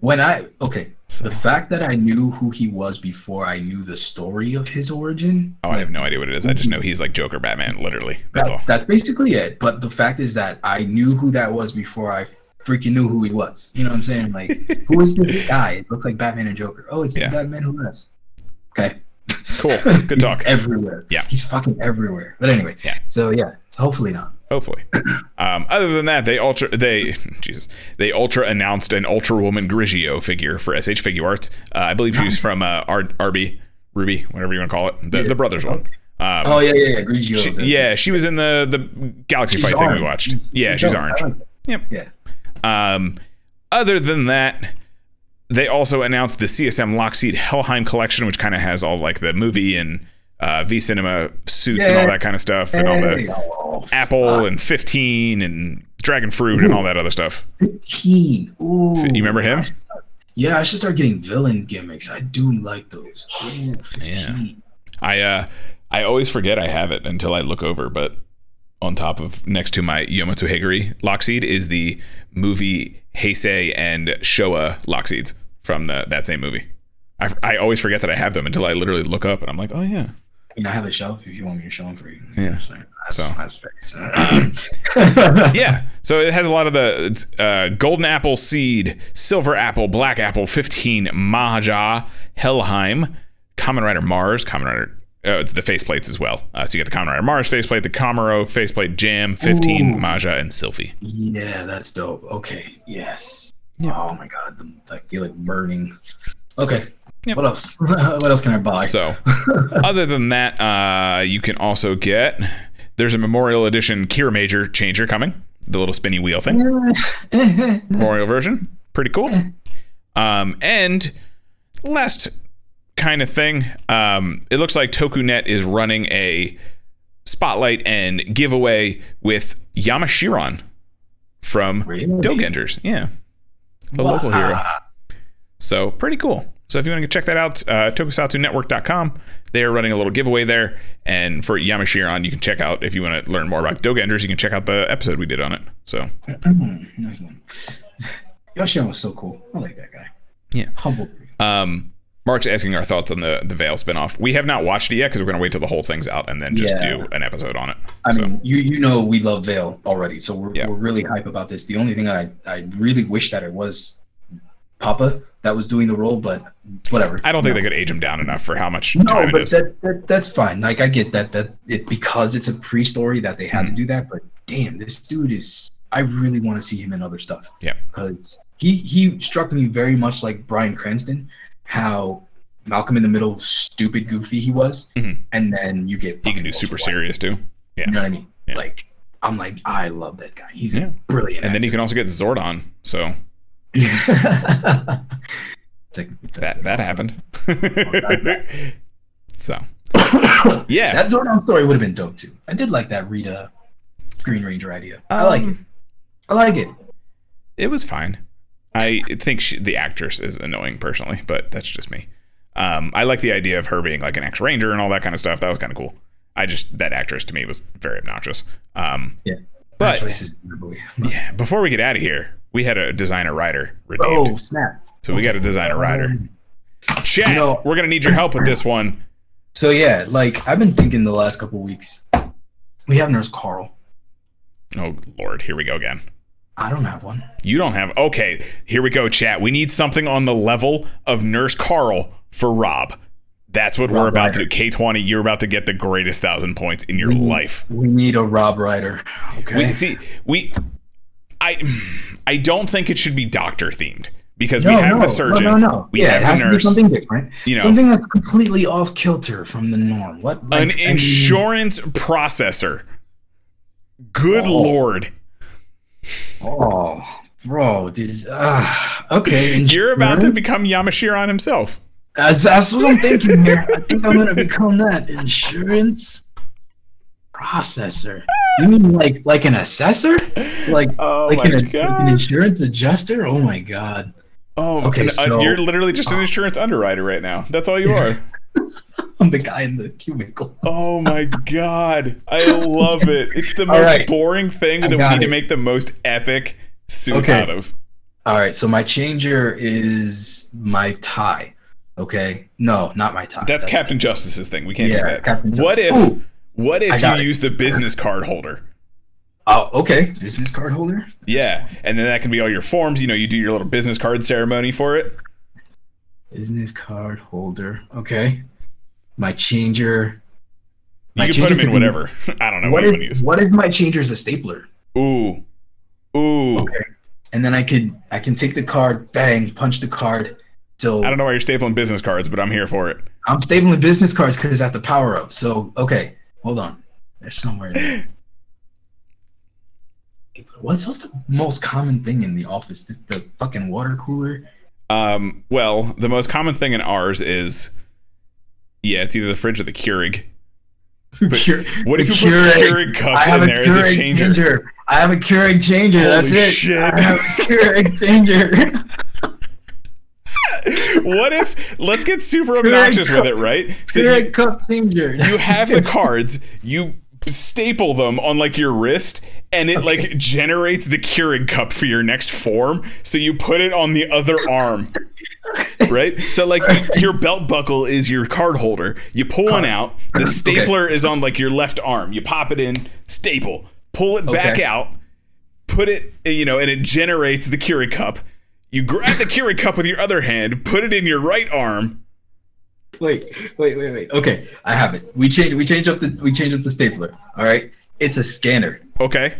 When I okay, So- the fact that I knew who he was before I knew the story of his origin. Oh, I have no idea what it is. I just know he's like Joker, Batman, literally. That's That's, all. that's basically it. But the fact is that I knew who that was before I freaking knew who he was. You know what I'm saying? Like, who is this guy? It looks like Batman and Joker. Oh, it's Yeah. the Batman who lives. Okay. Cool. Good talk. everywhere. Yeah. He's fucking everywhere. But anyway. Yeah. So yeah. So hopefully not. Hopefully. Um, other than that, they ultra they Jesus they ultra announced an Ultra Woman Grigio figure for SH Figuarts. Uh, I believe she's from uh, R- RB Ruby, whatever you want to call it, the, the brothers one. Um, Oh yeah, yeah, yeah. Grigio. she- the- yeah, she was in the the Galaxy fight thing we watched. Yeah, she's orange. Yep. Yeah. Um, other than that, they also announced the CSM Lockseed Helheim collection, which kind of has all like the movie and uh, V Cinema suits and all that kind of stuff, and all the oh, Apple and 15 and Dragon Fruit and all that other stuff. 15. Ooh. You remember him? I start- Yeah, I should start getting villain gimmicks. I do like those. Ooh, 15. I uh, I always forget I have it until I look over, but on top of next to my Yamato Higuri Lockseed is the movie Heisei and Showa Lockseeds from the that same movie. I, I always forget that I have them until I literally look up and I'm like, oh yeah. I mean, I have a shelf if you want me to show them for you. Yeah. So, that's, So. that's space. yeah. So it has a lot of the it's, uh, golden apple seed, silver apple, black apple, 15, Mahaja, Helheim, Kamen Rider Mars, Kamen Rider. Oh, it's the faceplates as well. Uh, so you get the Kamen Rider Mars faceplate, the Kamuro faceplate, Jam, 15, Ooh. Maja, and Sylphie. Yeah, that's dope. Okay. Yes. Oh my god, I feel like burning. Okay. Yep. What else? what else can I buy? So, other than that, uh, you can also get there's a Memorial Edition Kiramai changer coming, the little spinny wheel thing. Memorial version. Pretty cool. Um, and last kind of thing, um, it looks like TokuNet is running a spotlight and giveaway with Yamashiron from Really? Dogengers. Yeah. The local hero. So pretty cool. So if you want to check that out, uh, tokusatsu-network.com. They are running a little giveaway there. And for Yamashiron, you can check out, if you want to learn more about Dogengers, you can check out the episode we did on it. So nice one. Was so cool. I like that guy. Yeah. Humble. Um, Mark's asking our thoughts on the the Vale spinoff. We have not watched it yet because we're going to wait till the whole thing's out and then just Yeah. do an episode on it. I so, mean, you you know we love Vale already, so we're, Yeah. we're really hype about this. The only thing I I really wish that it was Papa that was doing the role, but whatever. I don't think No. they could age him down enough for how much No, time it but is. that, that that's fine. Like I get that that it because it's a pre-story that they Mm-hmm. had to do that. But damn, this dude is. I really want to see him in other stuff. Yeah. because he he struck me very much like Bryan Cranston. How Malcolm in the Middle, stupid, goofy he was, Mhm. and then you get He can do super serious too. Yeah. You know what I mean? Yeah. Like I'm like I love that guy. He's Yeah. a brilliant. And then you can also get Zordon. So actor. Technically, that that happened. so yeah. that Zordon story would have been dope too. I did like that Rita Green Ranger idea. I like it. Um, I like it. It was fine. I think she, the actress is annoying personally, but that's just me. Um, I like the idea of her being like an ex ranger and all that kind of stuff. That was kind of cool. I just that actress to me was very obnoxious. Um, Yeah. but choices in the movie. yeah, before we get out of here, we had a designer rider redeemed, Oh snap! so we got a designer oh. rider. Chat, You know- we're gonna need your help with this one. So yeah, like I've been thinking the last couple weeks. We have Nurse Carl. Oh Lord, here we go again. I don't have one. You don't have okay. Here we go, chat. We need something on the level of Nurse Carl for Rob. That's what we're Rob about to do. K twenty, you're about to get the greatest thousand points in your life. We need a Rob Ryder. Okay. We see we I I don't think it should be doctor themed because no, we have no, the surgeon. No, no, no. We yeah, it has the to be something different. You know. something that's completely off kilter from the norm. What? like, An I mean- insurance processor. Good Oh. lord. Oh, bro, did uh, okay. You're about to become Yamashiron himself. That's, that's what I'm thinking here. I think I'm gonna become that insurance processor. You mean like like an assessor? Like Oh like an, like an insurance adjuster? Oh my god! Oh, Okay, and, uh, so- you're literally just an insurance underwriter right now. That's all you are. I'm the guy in the cubicle. Oh my god. I love it. It's the most right. boring thing I that we need to make the most epic suit Okay. out of. All right, so my changer is my tie. Okay, no, not my tie. That's, Captain Justice's thing. We can't Yeah, do that. Captain what if Ooh, what if you it. use the business card holder? Oh, okay. Business card holder. Yeah. And then that can be all your forms. You know, you do your little business card ceremony for it. Business card holder. Okay. My changer. You My can put changer them in could be- whatever. I don't know what, What you want to if use. what if my changer is a stapler? Ooh. Ooh. Okay. And then I could I can take the card, bang, punch the card. So I don't know why you're stapling business cards, but I'm here for it. I'm stapling business cards because that's the power up. So okay, hold on. There's somewhere. There. What's what's the most common thing in the office? The, the fucking water cooler. Um, well, the most common thing in ours is yeah, it's either the fridge or the Keurig. But Cure- what if you put Keurig. Keurig cups I have in there as a Keurig changer? I have a Keurig changer. That's Holy it. shit. I have a Keurig changer. What if let's get super obnoxious with it, right? So you, cup you have the cards, you staple them on like your wrist, and it like generates the Keurig cup for your next form. So you put it on the other arm. Right? So like your belt buckle is your card holder. You pull one out, the stapler is on like your left arm. You pop it in, staple, pull it back Okay. out, put it, you know, and it generates the Keurig cup. You grab the Keurig cup with your other hand, put it in your right arm. Wait, wait, wait, wait. Okay, I have it. We change. We change up the. We change up the stapler. All right. It's a scanner. Okay.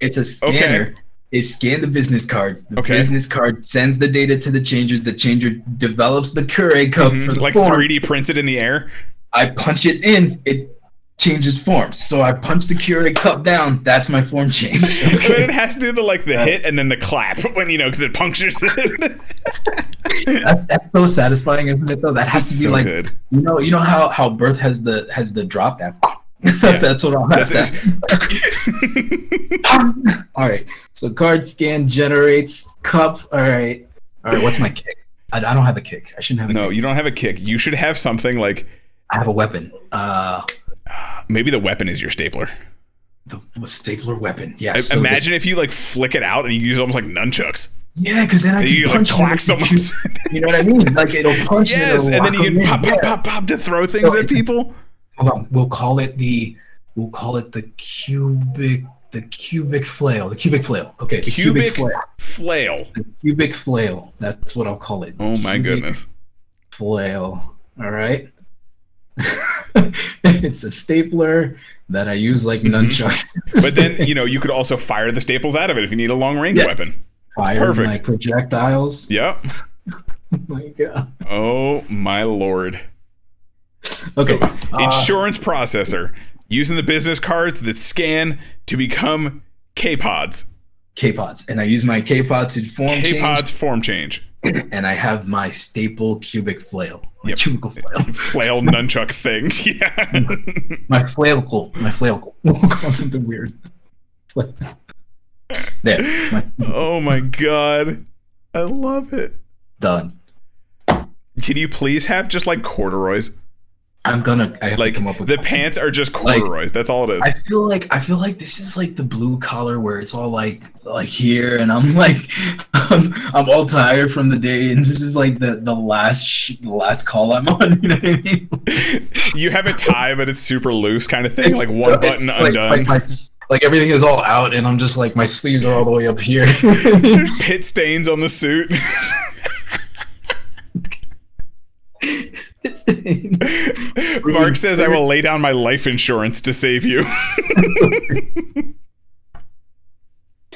It's a scanner. It scan the business card. The Okay. business card sends the data to the changer. The changer develops the Keurig cup mm-hmm. for the Like form. 3D printed in the air. I punch it in. It changes forms. So I punch the Keurig cup down. That's my form change. But Okay. it has to do the like the hit and then the clap when you know because it punctures it. that's that's so satisfying, isn't it? Though that has to be so like good. you know you know how how birth has the has the drop that. Yeah. that's what I'll have. That's that. All right. So card scan generates cup. All right. All right. What's my kick? I, I don't have a kick. I shouldn't have a no, kick. you don't have a kick. You should have something like I have a weapon. Uh, maybe the weapon is your stapler. the, the stapler weapon. Yeah. I- so Imagine this- if you like flick it out and you use almost like nunchucks. yeah, because then I can You punch it clack someone. You know what I mean? Like it'll punch. yes, it'll and then you can pop, pop, pop, pop to throw things So at people. Hold on. We'll call it the. We'll call it the cubic. The cubic flail. The cubic flail. Okay. The Cubic cubic, flail. flail. The cubic flail. That's what I'll call it. Oh my Cubic goodness. flail. All right. it's a stapler that I use like nunchucks. Mm-hmm. But then you know you could also fire the staples out of it if you need a long range Yeah. weapon. fire perfect. my projectiles. Yep. Oh my god. Oh my lord. Okay. So, uh, insurance processor. using the business cards that scan to become K-pods. K-pods, and I use my K-pod to form K-pods form change. And I have my staple cubic flail, my Yep. cubical flail, Flail nunchuck thing. Yeah. my flailcle, my flailcle. Called something weird. There, my, oh my god. I love it. done. Can you please have just like corduroys? I'm gonna. I have Like to come up with the something. pants are just Like- corduroys. That's all it is. I feel like I feel like this is like the blue collar where it's all like like here, and I'm like I'm, I'm all tired from the day, and this is like the the last sh- the last call I'm on. You know what I mean? you have a tie, but it's super loose kind of thing, It's- like one button like- undone. Like, my- like everything is all out, and I'm just like my sleeves are all the way up here. There's pit stains on the suit. Mark says, I will lay down my life insurance to save you.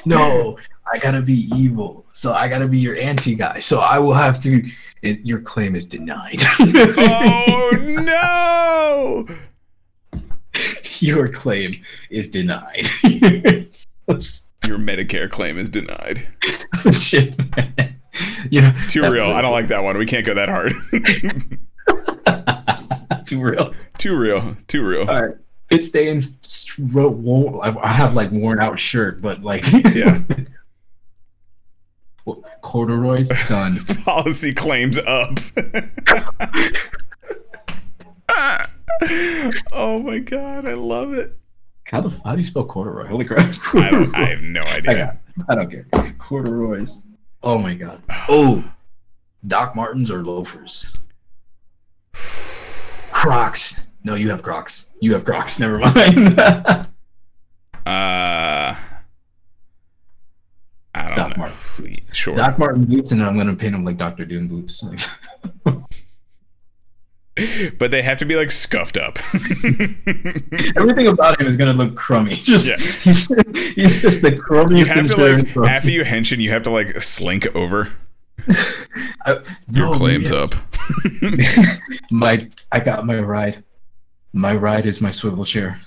no, I gotta be evil, so I gotta be your anti guy. So I will have to. It, your claim is denied. oh no! your claim is denied. Your Medicare claim is denied. Shit, man. You know, Too real. I don't like that one. We can't go that hard. Too real. Too real. Too real. All right. Pit stains. Wrote, won't, I I have like worn out shirt, but like Yeah. corduroys done. Policy claims up. oh my god, I love it. How the how do you spell corduroy? Holy crap! I don't. I have no I got idea. it. I don't care. Corduroys. Oh my god. Oh, Doc Martens or loafers? Crocs. No, you have Crocs. You have Crocs. Never mind. Uh, I don't Doc know. Martens. Sure. Doc Martin boots, and I'm gonna paint them like Doctor Doom boots. But they have to be like scuffed up. everything about him is gonna look crummy. Just Yeah. he's, he's just the you crummiest have to insurance like after you henshin, you have to like slink over. I- Your no, claims up. My I got my ride. My ride is my swivel chair.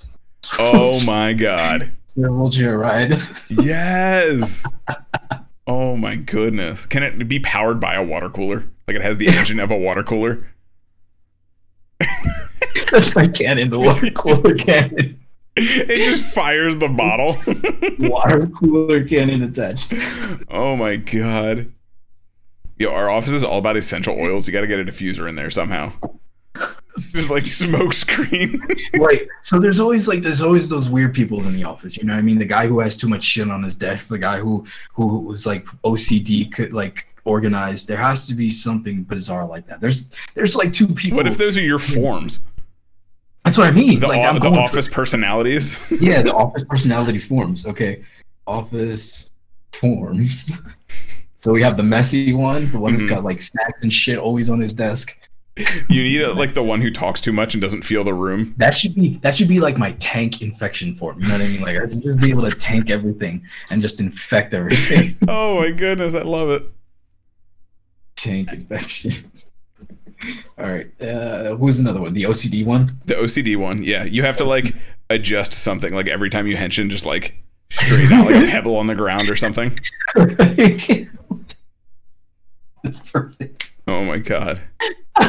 Oh my god. Swivel chair ride. Yes. Oh my goodness. Can it be powered by a water cooler? Like it has the engine of a water cooler? That's my cannon, the water cooler cannon. It just fires the bottle. Water cooler cannon attached. oh my god. Yo, our office is all about essential oils. You got to get a diffuser in there somehow. Just like smoke screen. Right. So there's always like there's always those weird people in the office. You know what I mean? The guy who has too much shit on his desk, the guy who who was like OCD could like organized. There has to be something bizarre like that. There's there's like two people. what if those are your forms? That's what I mean. The, like o- the office personalities? Yeah, the office personality forms. Okay, office forms. so we have the messy one, the one who's Mhm. got like snacks and shit always on his desk. You need a, like the one who talks too much and doesn't feel the room. That should be that should be like my tank infection form. You know what I mean? Like I should just be able to tank everything and just infect everything. Oh my goodness, I love it. tank infection. All right. Uh, who's another one? The OCD one. The OCD one, yeah. You have to like adjust something like every time you henshin, just like straight out like a pebble on the ground or something. That's perfect. Oh my god.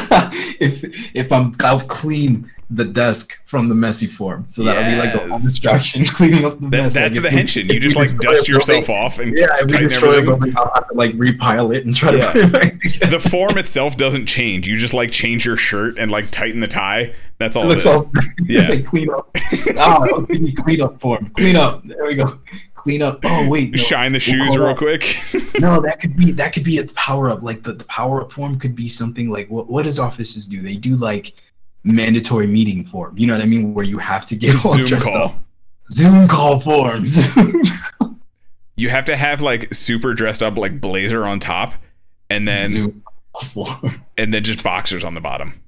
if if I'm I'll clean the desk from the messy form, so that'll be like the whole distraction cleaning up the That, mess. that's the henshin. You just like dust yourself building- off and Yeah, we destroy everything. building, I'll have to like repile it and try Yeah. to put it back together. The form itself doesn't change. You just like change your shirt and like tighten the tie. That's all It it looks is. all Yeah. clean up. Oh, clean up form. Clean up. There we go. Clean up. Oh wait. no. Shine the shoes real that- quick. No, that could be that could be a power up. Like the, the power up form could be something like what what does offices do? They do like mandatory meeting form. You know what I mean? Where you have to get Zoom dressed call. up. Zoom call forms. You have to have like super dressed up like blazer on top, and then Zoom and then just boxers on the bottom.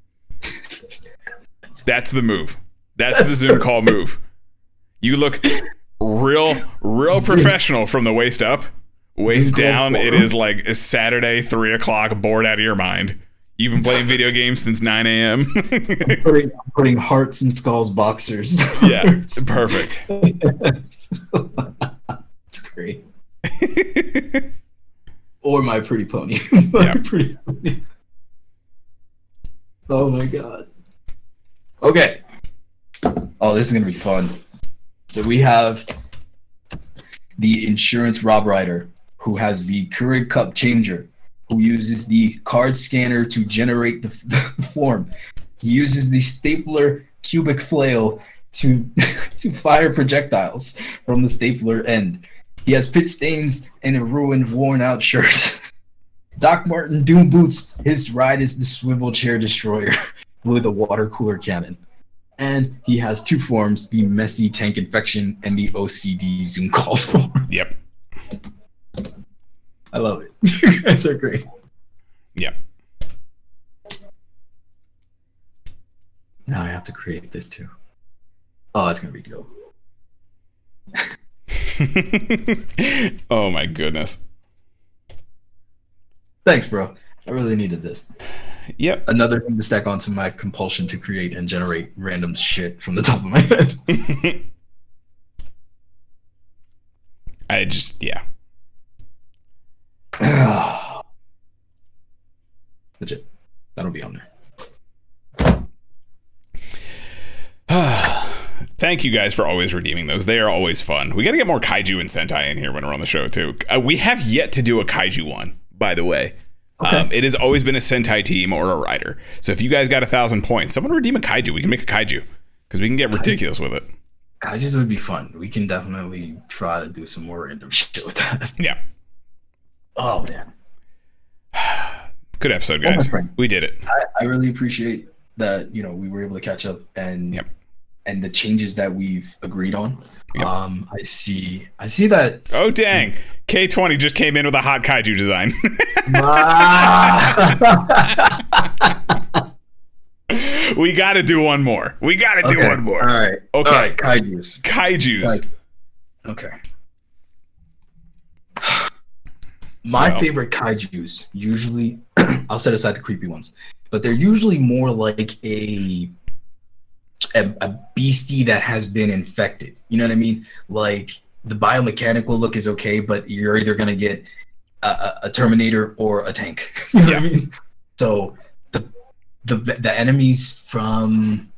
That's the move. That's, the Zoom call move. You look real, real professional from the waist up. Waist down, it is like a Saturday, three o'clock, bored out of your mind. You've been playing video games since 9 a.m. putting, I'm putting hearts and skulls boxers. yeah, perfect. It's great. or my pretty pony. my Yeah. pretty pony. Oh my god. Okay. Oh, this is gonna be fun. So we have the insurance Rob Rider, who has the Keurig cup changer, who uses the card scanner to generate the, the form. He uses the stapler cubic flail to to fire projectiles from the stapler end. He has pit stains and a ruined, worn out shirt. Doc Martin Doom Boots, his ride is the swivel chair destroyer with a water cooler cannon. And he has two forms the messy tank infection and the OCD Zoom call form. Yep. I love it. you guys are great. Yep. Now I have to create this too. Oh, it's gonna be dope. oh my goodness. Thanks, bro. I really needed this. Yep. Another thing to stack onto my compulsion to create and generate random shit from the top of my head. I just yeah. Legit. That'll be on there. Thank you guys for always redeeming those. They are always fun. We got to get more kaiju and sentai in here when we're on the show too. Uh, we have yet to do a kaiju one, by the way. Um, it has always been a sentai team or a rider. So if you guys got a thousand points, someone redeem a kaiju. We can make a kaiju because we can get ridiculous with it. Kaijus would be fun. We can definitely try to do some more random shit with that. Yeah. Oh man. Good episode, guys. friend. We did it. I, I really appreciate that, you know, we were able to catch up and Yep. and the changes that we've agreed on. Yep. Um I see I see that Oh dang! K20 just came in with a hot kaiju design. we got to do one more. We got to do Okay. one more. All right. Okay. All right, kaijus. Kaiju's. Kaiju. Okay. My favorite kaijus usually I'll set aside the creepy ones, but they're usually more like a, a a beastie that has been infected. You know what I mean? Like the biomechanical look is okay, but you're either gonna get a, a, Terminator or a tank. You know what I mean? So the the the enemies from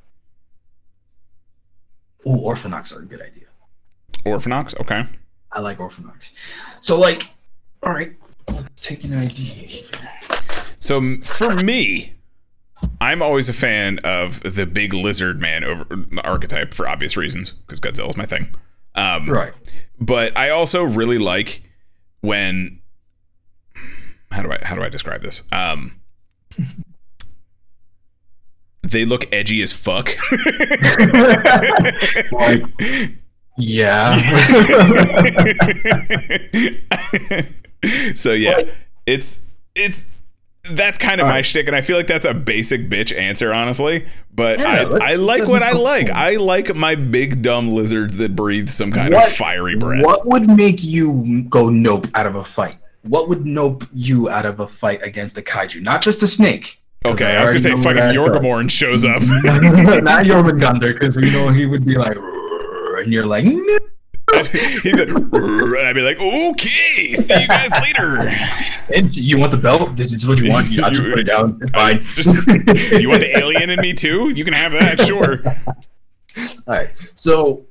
Oh, Orphnochs are a good idea. Orphnochs. Okay. I like Orphnochs. So like, all right, let's take an idea. So for me, I'm always a fan of the big lizard man over archetype for obvious reasons because Godzilla's my thing. Um, Right. But I also really like when how do I how do I describe this? Um, they look edgy as fuck. Like, yeah. so yeah, Like- it's it's that's kind of my Alright. shtick, and I feel like that's a basic bitch answer, honestly. But Yeah, I, I like what I like. I like my big dumb lizard that breathes some kind What- of fiery breath. what would make you go nope out of a fight? What would nope you out of a fight against a kaiju? Not just a snake. Okay, I was gonna say fucking. Yorgamorn shows up. Not Jormungandr, because we know he would be like, and you're like. He'd be, and I'd be like, okay, see you guys later. And you want the belt? This is what you want. You, I'll just put it down. It's fine. Just, you want the alien in me too? You can have that, sure. All right. So,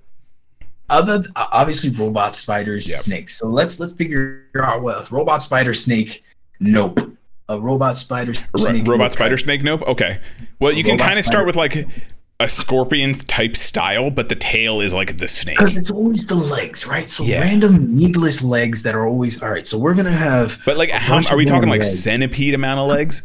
other obviously robot spiders, Yep. snakes. So let's let's figure out what robot spider snake. Nope. A robot spider Ro- snake. robot nope. spider snake nope okay well you can kind of start with like a scorpion type style but the tail is like the snake Because it's always the legs, right? So Yeah. random needless legs that are always all right. So we're gonna have but like how are we talking like legs. centipede amount of legs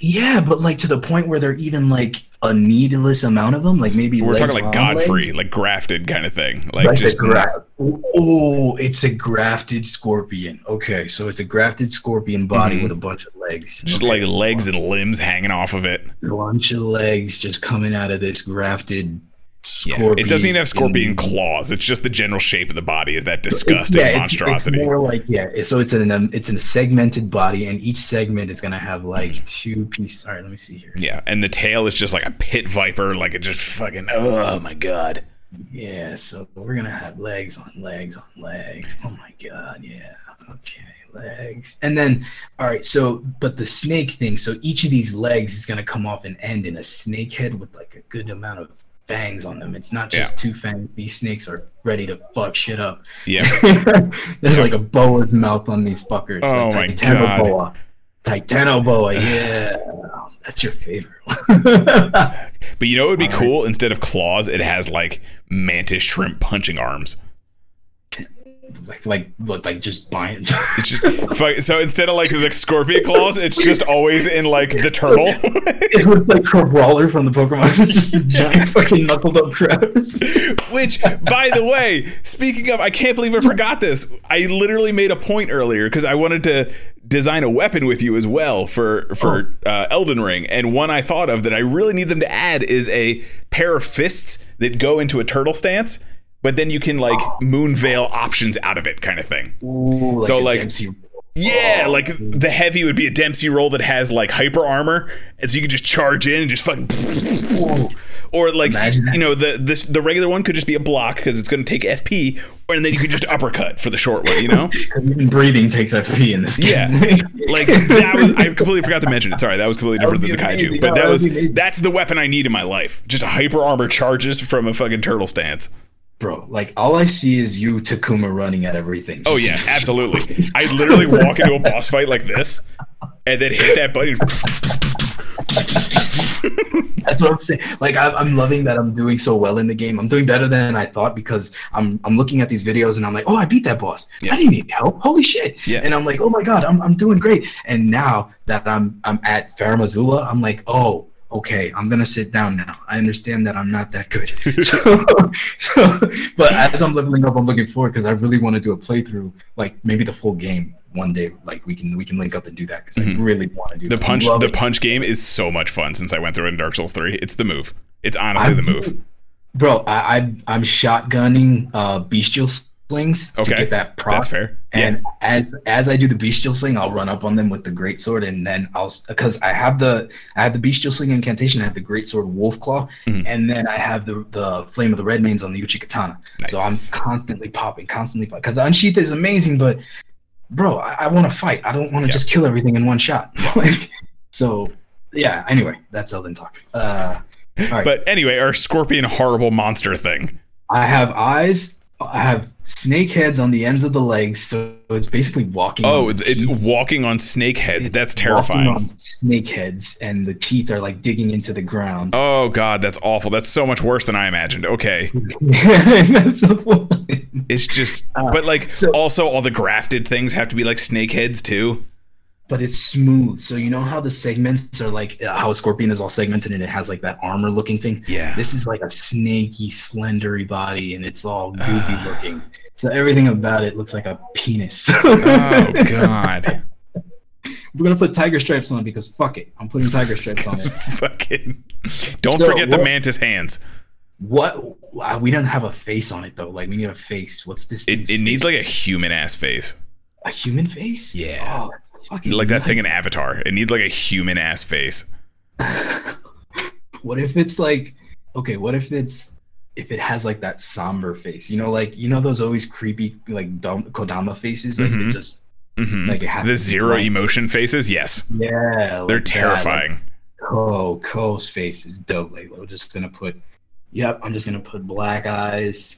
Yeah, but like to the point where they're even like a needless amount of them, like maybe we're talking like godfrey legs. like grafted kind of thing like Like just gra- oh, it's a grafted scorpion. Okay, so it's a grafted scorpion body Mhm. with a bunch of legs. just Okay. like legs and limbs hanging off of it a bunch of legs just coming out of this grafted Yeah. It doesn't even have scorpion claws. It's just the general shape of the body is that disgusting yeah, it's- monstrosity. It's more like yeah. So it's in a it's in a segmented body, and each segment is gonna have like mm. two pieces. All right, let me see here. yeah, and the tail is just like a pit viper, like it just fucking. Oh my god. Yeah, so we're gonna have legs on legs on legs. Oh my god, yeah. Okay, legs. And then all right, so but the snake thing, so each of these legs is gonna come off and end in a snake head with like a good amount of fangs on them. It's not just two fangs. These snakes are ready to fuck shit up. Yeah. There's like a boa's mouth on these fuckers. Oh like my God. Titanoboa. Titanoboa, yeah. That's your favorite one. But you know what would be All right. cool? Instead of claws, it has like mantis shrimp punching arms. Like like look like just buying just so instead of like the scorpion claws, it's just always in like the turtle. it looks like Crabrawler from the Pokemon. It's just this giant fucking knuckled up Travis. Which, by the way, speaking of, I can't believe I forgot this. I literally made a point earlier because I wanted to design a weapon with you as well for for uh, Elden Ring, and one I thought of that I really need them to add is a pair of fists that go into a turtle stance, but then you can like moon veil options out of it, kind of thing. Ooh, like So, like- Dempsey- Yeah, oh, like the heavy would be a Dempsey roll that has like hyper armor, and so you could just charge in and just fucking. Or like you know the this the regular one could just be a block because it's going to take FP, and then you could just uppercut for the short one. You know, even breathing takes FP in this game. yeah. Like that was I completely forgot to mention it. Sorry, that was completely That different than the be kaiju, but No, that that was that's the weapon I need in my life. Just hyper armor charges from a fucking turtle stance. Bro, like all I see is you Takuma running at everything. Oh yeah, absolutely. I literally walk into a boss fight like this, and then hit that button. That's what I'm saying. Like I'm, I'm loving that I'm doing so well in the game. I'm doing better than I thought because I'm I'm looking at these videos and I'm like, oh, I beat that boss. Yeah. I didn't need help. Holy shit! Yeah. And I'm like, oh my god, I'm I'm doing great. And now that I'm I'm at Farum Azula, I'm like, oh. Okay, I'm gonna sit down now. I understand that I'm not that good. so, so, but as I'm leveling up, I'm looking forward because I really want to do a playthrough, like maybe the full game one day. Like we can we can link up and do that because I really want to do Mm-hmm. The that. punch the it. punch game is so much fun since I went through it in Dark Souls 3. It's the move. It's honestly I'm the move. Bro, I, I I'm shotgunning uh bestial slings Okay, to get that prop. That's fair. And as as I do the bestial sling, I'll run up on them with the great sword, and then I'll because I have the I have the bestial sling incantation, I have the great sword wolf claw, Mhm. and then I have the the flame of the Redmanes on the Uchigatana. So I'm constantly popping, constantly popping. because the unsheath is amazing, but bro, I, I want to fight. I don't want to Yeah. just kill everything in one shot. like, so yeah. Anyway, that's Elden talk. Uh, all right. But anyway, our scorpion horrible monster thing. I have eyes. I have snake heads on the ends of the legs, so it's basically walking. Oh, it's, walking on snake heads. It's That's walking terrifying. on snake heads, and the teeth are like digging into the ground. Oh god, that's awful. That's so much worse than I imagined. Okay. That's the point. It's just Uh, but like so- also all the grafted things have to be like snake heads too. But it's smooth, so you know how the segments are like uh, how a scorpion is all segmented and it has like that armor looking thing. Yeah. This is like a snaky, slendery body, and it's all goopy looking. So everything about it looks like a penis. Oh god. We're gonna put tiger stripes on it because fuck it. I'm putting tiger stripes on it. Fucking Don't So forget the what- mantis hands. What? We don't have a face on it though. Like we need a face. What's this? It, it needs like a human ass face. a human face. Yeah. Oh, that's fucking Like that thing in. Avatar. It needs like a human ass face. What if it's like? Okay. What if it's if it has like that somber face? You know, like you know those always creepy like Dom- Kodama faces. Like Mhm. they just hmm Like it has the zero blank. emotion faces, yes. yeah. They're like that, like terrifying. Ko Ko's face is dope. Like we're just gonna put. Yep, I'm just gonna put black eyes,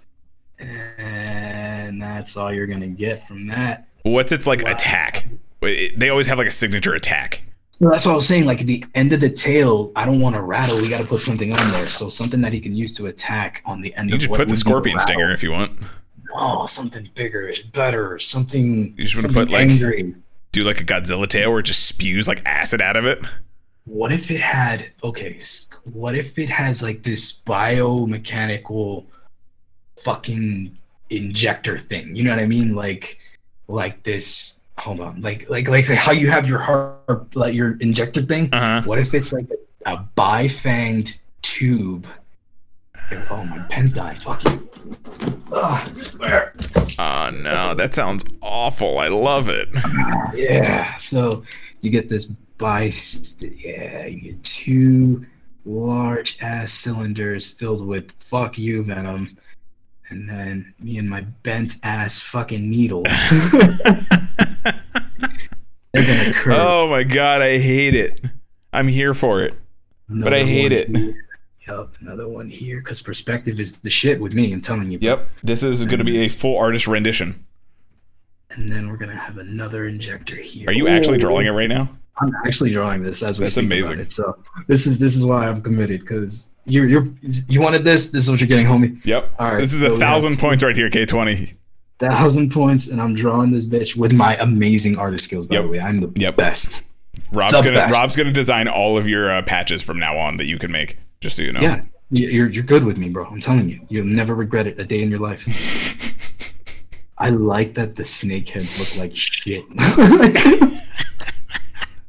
and that's all you're gonna get from that. What's its like attack? They always have like a signature attack. So that's what I was saying. Like at the end of the tail, I don't want to rattle. We got to put something on there. So something that he can use to attack on the end. You of just put the scorpion stinger if you want. Oh, something bigger, better, something. You just wanna something put, like- angry. Do like a Godzilla tail where it just spews like acid out of it. What if it had? Okay, what if it has like this biomechanical, fucking injector thing? You know what I mean? Like, like this. Hold on, like like like how you have your heart, like your injector thing. Uh huh. What if it's like a, a bifanged tube Oh, my pen's dying. Fuck you. Ugh, swear. Oh no, that sounds awful. I love it. Yeah. So you get this bi. Yeah, you get two large ass cylinders filled with fuck you venom, and then me and my bent ass fucking needles. They're gonna curve. Oh my god, I hate it. I'm here for it. but I hate it. here. Yep, another one here because perspective is the shit with me. I'm telling you. Yep. This is going to be a full artist rendition. And then we're gonna have another injector here. Are you actually Ooh. drawing it right now? I'm actually drawing this as we That's amazing. About it. So this is this is why I'm committed because you're you're you wanted this. This is what you're getting, homie. Yep. All right, this is so a thousand points right here, K20. Thousand points, and I'm drawing this bitch with my amazing artist skills. By Yep. the way, I'm the Yep. best. Rob's The gonna best. Rob's gonna design all of your uh, patches from now on that you can make. Just so you know. Yeah, you- you're you're good with me, bro. I'm telling you, you'll never regret it a day in your life. I like that the snake heads look like shit.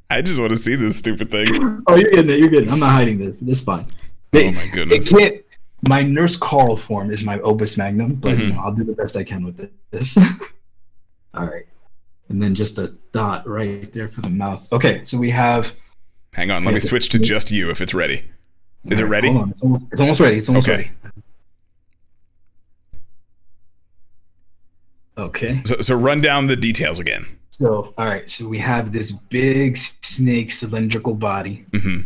I just want to see this stupid thing. oh, you're getting it. You're getting. it. I'm not hiding this. This is fine. Oh my goodness! It can't. My Nurse Carl form is my Opus Magnum, but you Mhm. know, I'll do the best I can with this. All right, and then just a dot right there for the mouth. Okay, so we have. Hang on, let me switch to just you if it's ready. Is it ready? Hold on, it's almost, it's almost ready. It's almost Okay. ready. Okay. So, so run down the details again. So, all right. So we have this big snake cylindrical body hmm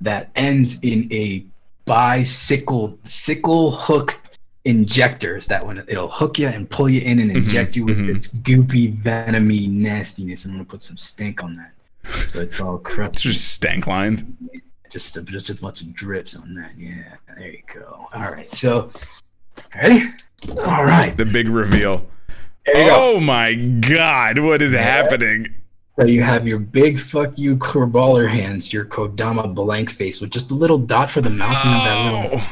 that ends in a bicycle sickle hook injectors that when it'll hook you and pull you in and inject you with mhm. this goopy, venomy nastiness. I'm gonna put some stink on that, so it's all It's crusty. just stank lines. Just a, just a bunch of drips on that. Yeah, there you go. All right. So, ready? All right. The big reveal. You go. Oh my god, what is happening? So you have your big fuck you baller hands, your Kodama blank face with just a little dot for the mouth and then that little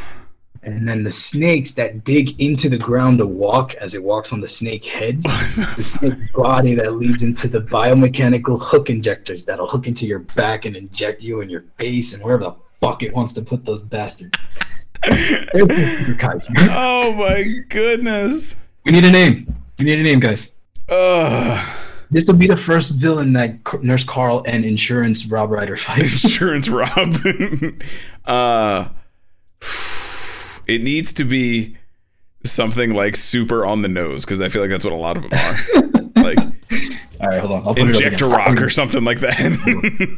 and then the snakes that dig into the ground to walk as it walks on the snake heads, the snake body that leads into the biomechanical hook injectors that'll hook into your back and inject you in your face and wherever the fuck it wants to put those bastards. There's the super kaiju. oh my goodness. We need a name. We need a name, guys. Ugh. This will be the first villain that C- Nurse Carl and Insurance Rob Ryder fights. Insurance Rob. uh it needs to be something like super on the nose because I feel like that's what a lot of them are. like All right, hold on. I'll put it up inject a rock or something like that.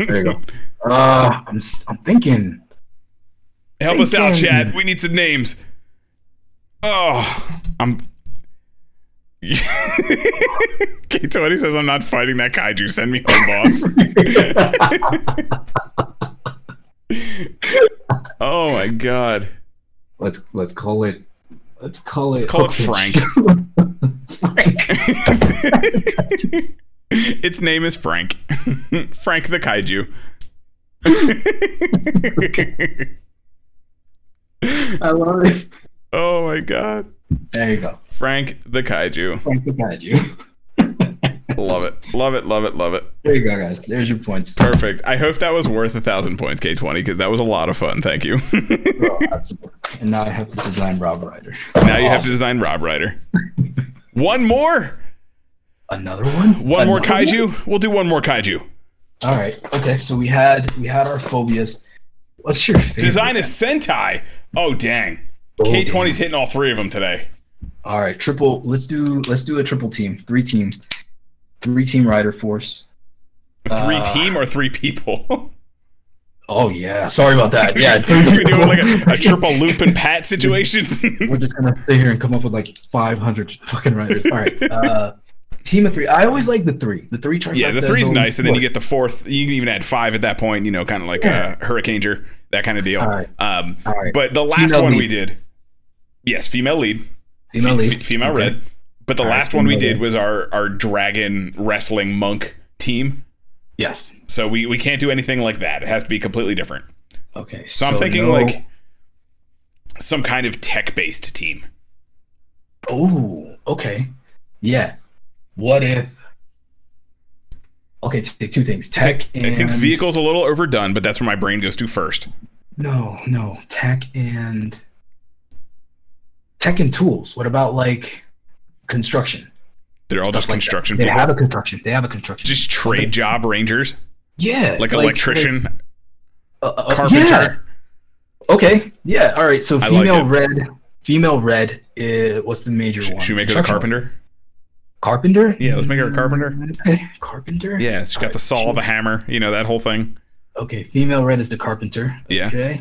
There you go. Uh, I'm I'm thinking. Help us out, Chad. We need some names. Oh, I'm. K20 says I'm not fighting that kaiju. Send me home, boss. oh my god. Let's let's call it. Let's call it. call it Hookfish. Frank. its name is Frank. Frank the kaiju. I love it. oh my god. There you go. Frank the kaiju. Frank the kaiju. Love it. Love it. Love it. Love it. There you go, guys. There's your points. Perfect. I hope that was worth a thousand points, K20, because that was a lot of fun. Thank you. Oh, absolutely. And now I have to design Rob Ryder. now you have to design Rob Ryder. One more. another one. One more Another kaiju. We'll do one more kaiju. All right. Okay. So we had we had our phobias. What's your favorite? Design a Sentai. Oh dang. K20's damn. hitting all three of them today. All right, triple. Let's do let's do a triple team, three team, three team rider force. Three Uh, team or three people? Oh yeah, sorry about that. Yeah, You're doing like a, a triple loop and pat situation. We're just gonna sit here and come up with like 500 fucking riders. All right, uh, team of three. I always like the three. The three trifecta. yeah, the is three's nice, and then you get the fourth. You can even add five at that point. You know, kind of like Yeah. a Hurricaneger, that kind of deal. All right. Um, All right. but the last one we did, yes, female lead. female Fe- lead, female Okay. red. But the All right, last one we did red. was our our dragon wrestling monk team. Yes. So we we can't do anything like that. It has to be completely different. Okay. So, I'm thinking no- like some kind of tech based team. Oh, okay. Yeah. What if? Okay, t- two things. Tech and I think vehicle's a little overdone, but that's where my brain goes to first. No, no. Tech and tech and tools? What about like construction? They're all just like that. construction They people. have a construction. They have a construction. just trade job rangers, yeah, like electrician, uh, uh, carpenter. yeah. Okay. Yeah. All right. So like female red. Female red. Is, what's the major one? Should we make her a carpenter? Carpenter. Yeah, let's make her a carpenter. Okay. Carpenter. Yeah, she's got the saw, the hammer, you know that whole thing. Okay. Female red is the carpenter. Yeah.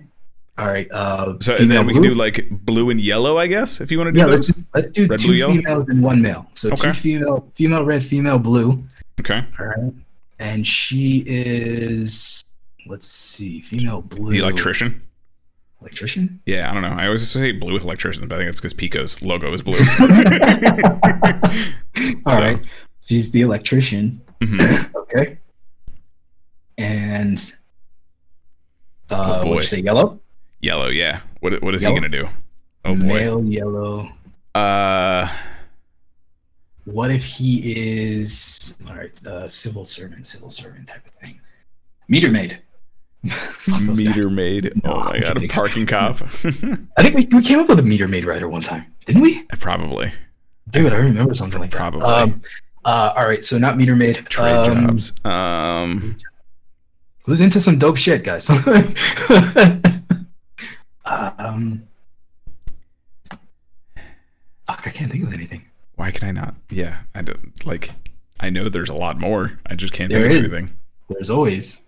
All right. Uh, So and then we can do like blue and yellow, I guess, if you want to do Yeah. Let's do, let's do Red, two blue, females and one male. So Okay. two female, female red, female blue. Okay. All right. And she is. Let's see. Female blue. The electrician. Electrician. Yeah, I don't know. I always say blue with electricians, but I think it's because Pico's logo is blue. All So- right. She's the electrician. Mhm. Okay. And uh Oh, boy. say yellow? Yellow, yeah. What what is Yellow? he gonna do? Oh boy. Male yellow. Uh What if he is all right, uh civil servant, civil servant type of thing. Meter maid. Meter guys. maid. No, oh my I'm god, a parking cop. I think we, we came up with a meter maid writer one time, didn't we? Probably. Dude, I remember something like that. Probably. Um, uh, all right, so not meter maid. Trade Um, jobs. Um Who's into some dope shit, guys? Um, fuck, I can't think of anything. why can I not? Yeah, I don't like I know there's a lot more. I just can't There think of anything. There's always.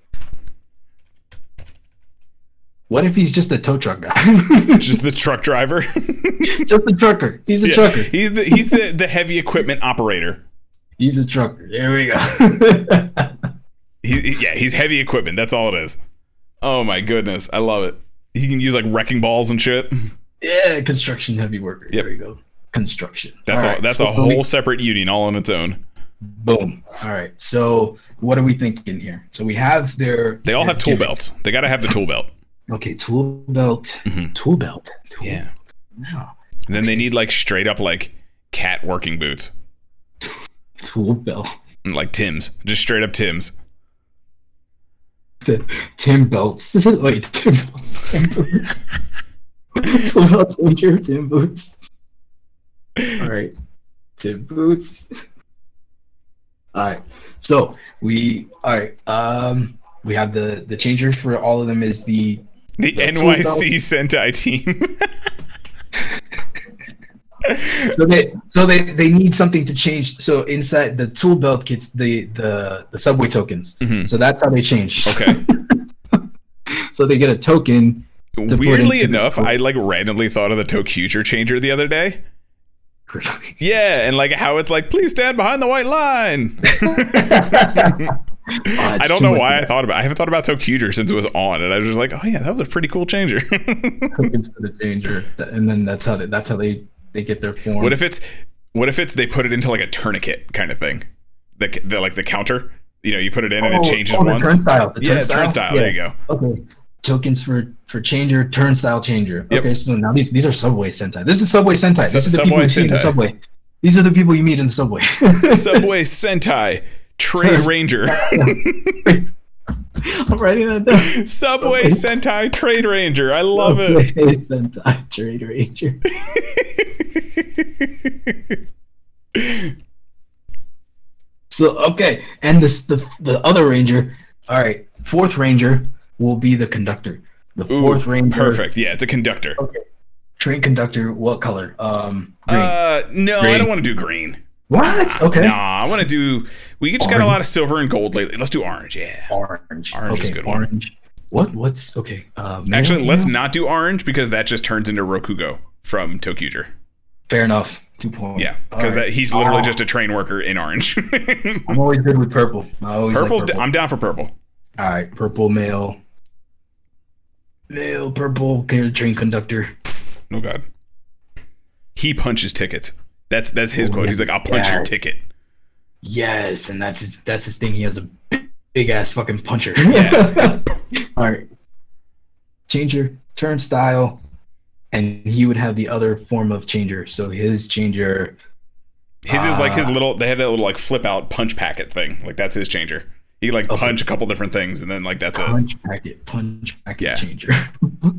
What if he's just a tow truck guy? Just the truck driver. just a trucker. He's a Yeah, trucker. He's the he's the, the heavy equipment operator. He's a trucker. There we go. He- yeah, he's heavy equipment. That's all it is. Oh my goodness, I love it. He can use like wrecking balls and shit. yeah, construction heavy worker. Yep. There you go. Construction. That's all. right, that's so a whole separate union all on its own. Boom. All right. So what are we thinking here? So we have their. They all their have tool gimmicks. belts. They got to have the tool belt. Okay, tool belt. Mhm. Tool belt. Tool Yeah. No. And then they need like straight up like cat working boots, Tool belt. Like Tim's, just straight up Tim's. The Tim belts. Wait, Tim belts. Tim boots. tool belt changer. Tim boots. All right. Tim boots. All right. So we. All right. Um. We have the the changer for all of them is the The, The NYC Sentai team. so they so they they need something to change. So inside the tool belt gets the the the subway tokens. Mhm. So that's how they change. Okay. So they get a token. Weirdly enough. I like randomly thought of the Tokuger changer the other day. Yeah, and like how it's like, please stand behind the white line. I don't know why I thought about. I haven't thought about Tokuger since it was on, and I was just like, oh yeah, that was a pretty cool changer. tokens for the changer, and then that's how they, that's how they they get their form. what if it's what if it's they put it into like a tourniquet kind of thing, the, the like the counter. You know, you put it in and it Oh, changes oh, the once. turnstile. The yeah, turnstile. turnstile. Yeah. There you go. Okay. Tokens for for changer, turnstile changer. Yep. Okay, so now these these are subway sentai. This is subway sentai. Su- This is the Subway people you see in the subway. These are the people you meet in the subway. Subway Sentai Trade Ranger. I'm writing that down. Subway Sentai Trade Ranger. I love it. Subway Sentai Trade Ranger. So okay, and this the the other ranger. All right, fourth ranger will be the conductor. The Ooh, fourth ranger. Perfect. Yeah, it's a conductor. Okay. Train conductor. What color? Um, green. Uh, no, I don't want to do green. what? Okay. Nah, I want to do. We just got a lot of silver and gold lately. Let's do orange. Yeah. Orange. Orange is okay. a good one. orange. What? What's okay? Uh, Actually, let's not do orange because that just turns into Rokugo from Tokuger. Fair enough. Two points. Yeah, because right. that he's literally Oh, just a um, train worker in orange. I'm always good with purple. I always Purple's. Like purple. I'm down for purple. All right, purple male. Male purple train conductor. No god. He punches tickets. That's that's his Oh, quote. yeah. He's like, "I'll punch your ticket." Yes, and that's his, that's his thing. He has a big, big ass fucking puncher. Yeah. All right. Changer, turnstile, and he would have the other form of changer. So his changer. His is like his Ah. little. They have that little like flip out punch packet thing. Like that's his changer. He like Okay. punch a couple different things and then like that's it. Punch packet, punch packet Yeah. changer.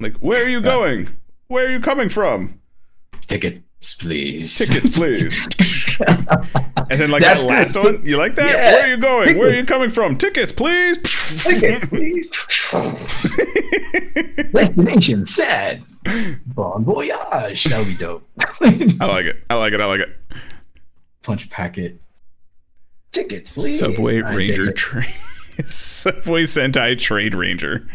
Like where are you going? Where are you coming from? Tickets, please. Tickets, please. and then like That's that last good. one, you like that? Yeah. Where are you going? Where are you coming from? Tickets, please. Tickets, please. Destination sad. Bon voyage. That would be dope. I like it. I like it. I like it. Punch packet. Tickets, please. Subway I Ranger train. Subway Sentai Trade Ranger.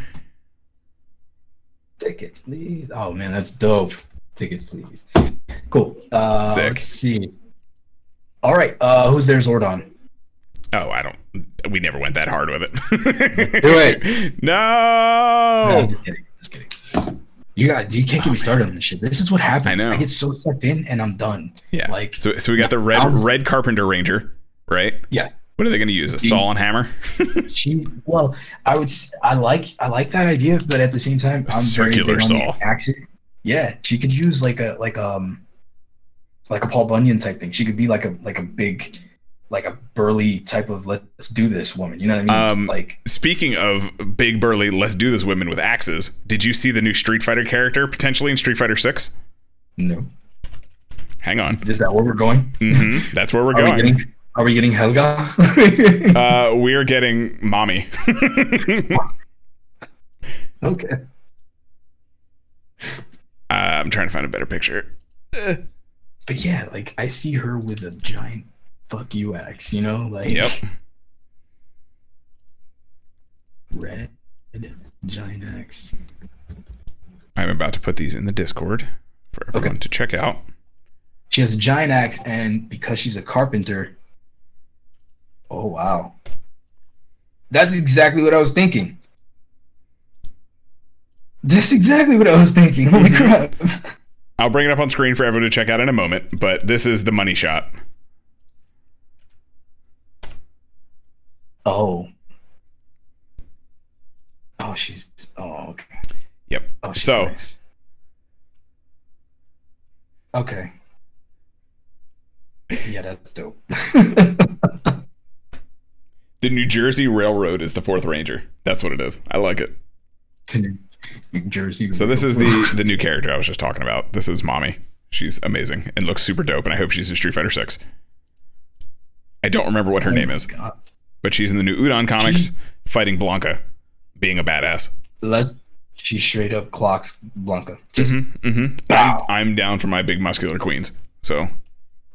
Tickets, please. Oh man, that's dope. Tickets, please. Cool. Uh, Sick. Let's see. All right. Uh, who's there, Zordon? Oh, I don't. We never went that hard with it. Do it. No. No, just kidding. Just kidding. You got. You can't get me started on this shit. This is what happens. I know. I get so sucked in, and I'm done. Yeah. Like. so, so we got the red I'm- red Carpenter Ranger, right? Yeah. What are they going to use? A saw and hammer? She. Well, I would. I like. I like that idea, but at the same time, I'm Circular very big on saw. axis. Yeah, she could use like a like um like a Paul Bunyan type thing. She could be like a like a big like a burly type of let's do this woman. You know what I mean? Um, like Speaking of big burly, let's do this women with axes. Did you see the new Street Fighter character potentially in Street Fighter Six? no. Hang on. Is that where we're going? hmm That's where we're Are we going. getting are we getting Helga? Uh, we're getting mommy. okay. Uh, I'm trying to find a better picture. But yeah, like I see her with a giant fuck you axe, you know? Like Yep. red giant axe. I'm about to put these in the Discord for everyone Okay. to check out. She has a giant axe, and because she's a carpenter. Oh wow. That's exactly what I was thinking. That's exactly what I was thinking. Holy mm-hmm. crap. I'll bring it up on screen for everyone to check out in a moment, but this is the money shot. Oh. Oh, she's. Oh, okay. Yep. Oh, she's So- nice. Okay. Yeah, that's dope. The New Jersey Railroad is the fourth Ranger. That's what it is. I like it. New Jersey. So this is the the new character I was just talking about. This is Mommy. She's amazing and looks super dope, and I hope she's in Street Fighter Six. I don't remember what her oh name is, God. But she's in the new Udon comics, fighting Blanca, being a badass. Let she straight up clocks Blanca. Just Mm-hmm. Wow. I'm, I'm down for my big muscular queens, so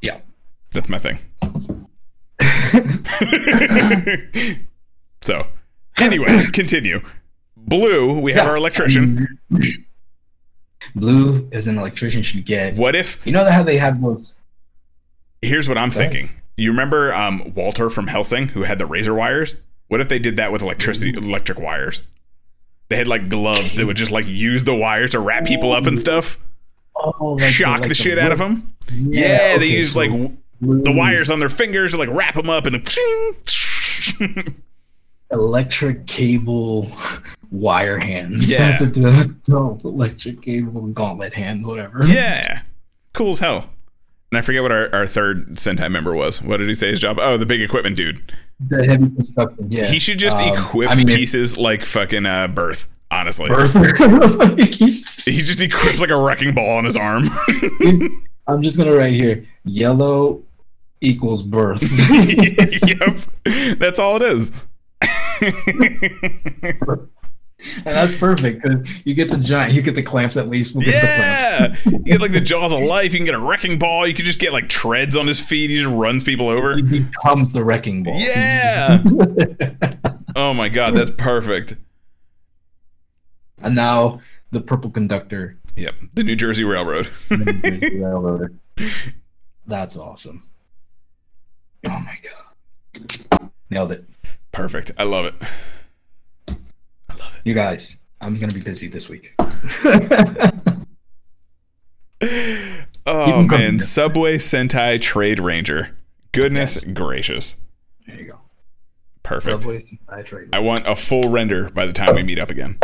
yeah. that's my thing. so, anyway, continue. Blue, we have Yeah. our electrician. Blue as an electrician should get. What if? You know how they have those. Here's what I'm Go ahead. You remember um, Walter from Hellsing who had the razor wires? What if they did that with electricity, electric wires? They had like gloves that would just like use the wires to wrap people up and stuff, Oh, like shock the, like shit out of them. Yeah, they okay, use so like w- the wires on their fingers to like wrap them up and Electric cable wire hands. Yeah. That's a dope. dope. Electric cable gauntlet hands, whatever. yeah, cool as hell. And I forget what our, our third Sentai member was. What did he say his job? Oh, the big equipment dude. The heavy construction. Yeah. He should just Um, equip I mean, pieces like fucking uh, Birth. Honestly, Birth. Like, he just equips like a wrecking ball on his arm. I'm just gonna write here. Yellow equals birth. yep, that's all it is. And that's perfect because you get the giant, you get the clamps at least. We'll get the clamps. yeah, you get like the jaws of life. You can get a wrecking ball. You could just get like treads on his feet. He just runs people over. He becomes the wrecking ball. Yeah. Oh my god, that's perfect. and now the purple conductor. Yep, the New Jersey Railroad. Railroader. That's awesome. Oh my god. Nailed it. Perfect. I love it. You guys, I'm gonna be busy this week. Oh Keep 'em coming. man, Subway Sentai Trade Ranger. Goodness gracious. There you go. Perfect. Subways, I trade. I want a full render by the time we meet up again.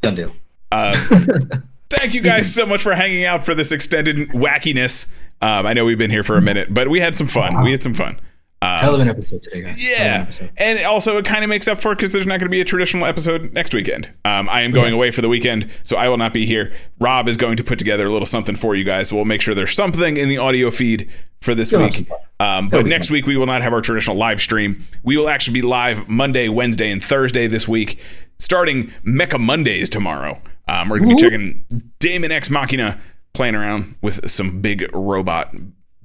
Done deal. Uh, thank you guys so much for hanging out for this extended wackiness. Um, I know we've been here for a minute, but we had some fun. We had some fun. Um, Hell of an episode today, guys. An yeah, and also it kind of makes up for because there's not going to be a traditional episode next weekend. Um, I am going Yes. away for the weekend, so I will not be here. Rob is going to put together a little something for you guys. We'll make sure there's something in the audio feed for this You'll week. Um, but next week we will not have our traditional live stream. We will actually be live Monday, Wednesday, and Thursday this week, starting Mecha Mondays tomorrow. Um, we're going to be checking Daemon X Machina playing around with some big robot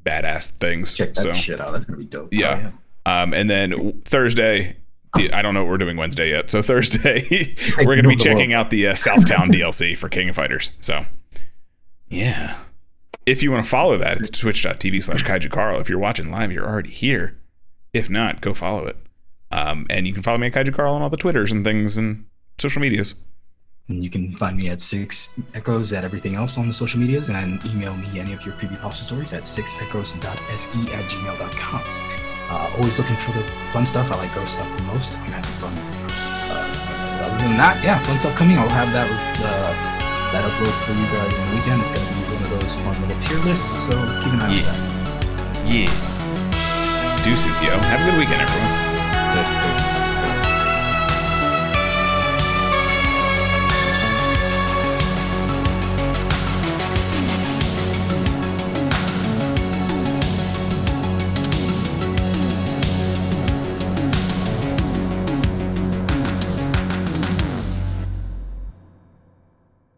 badass things. Check that so shit out. That's gonna be dope. yeah. Oh, Um, and then Thursday, I don't know what we're doing Wednesday yet. So Thursday, we're going to be checking out the uh, Southtown DLC for King of Fighters. So, yeah. If you want to follow that, it's twitch.tv slash kaiju carl. If you're watching live, you're already here. If not, go follow it. Um, and you can follow me at kaiju carl on all the Twitters and things and social medias. And you can find me at Six Echoes at everything else on the social medias and email me any of your creepypasta stories at sixechoes.se at gmail.com. Uh, always looking for the fun stuff. I like ghost stuff the most. I'm having fun. Uh, other than that, yeah, fun stuff coming. I'll have that uh, that upload for you guys on the weekend. It's gonna be one of those fun little tier lists, so keep an eye Yeah. on that. Yeah. Deuces, yo. Have a good weekend, everyone.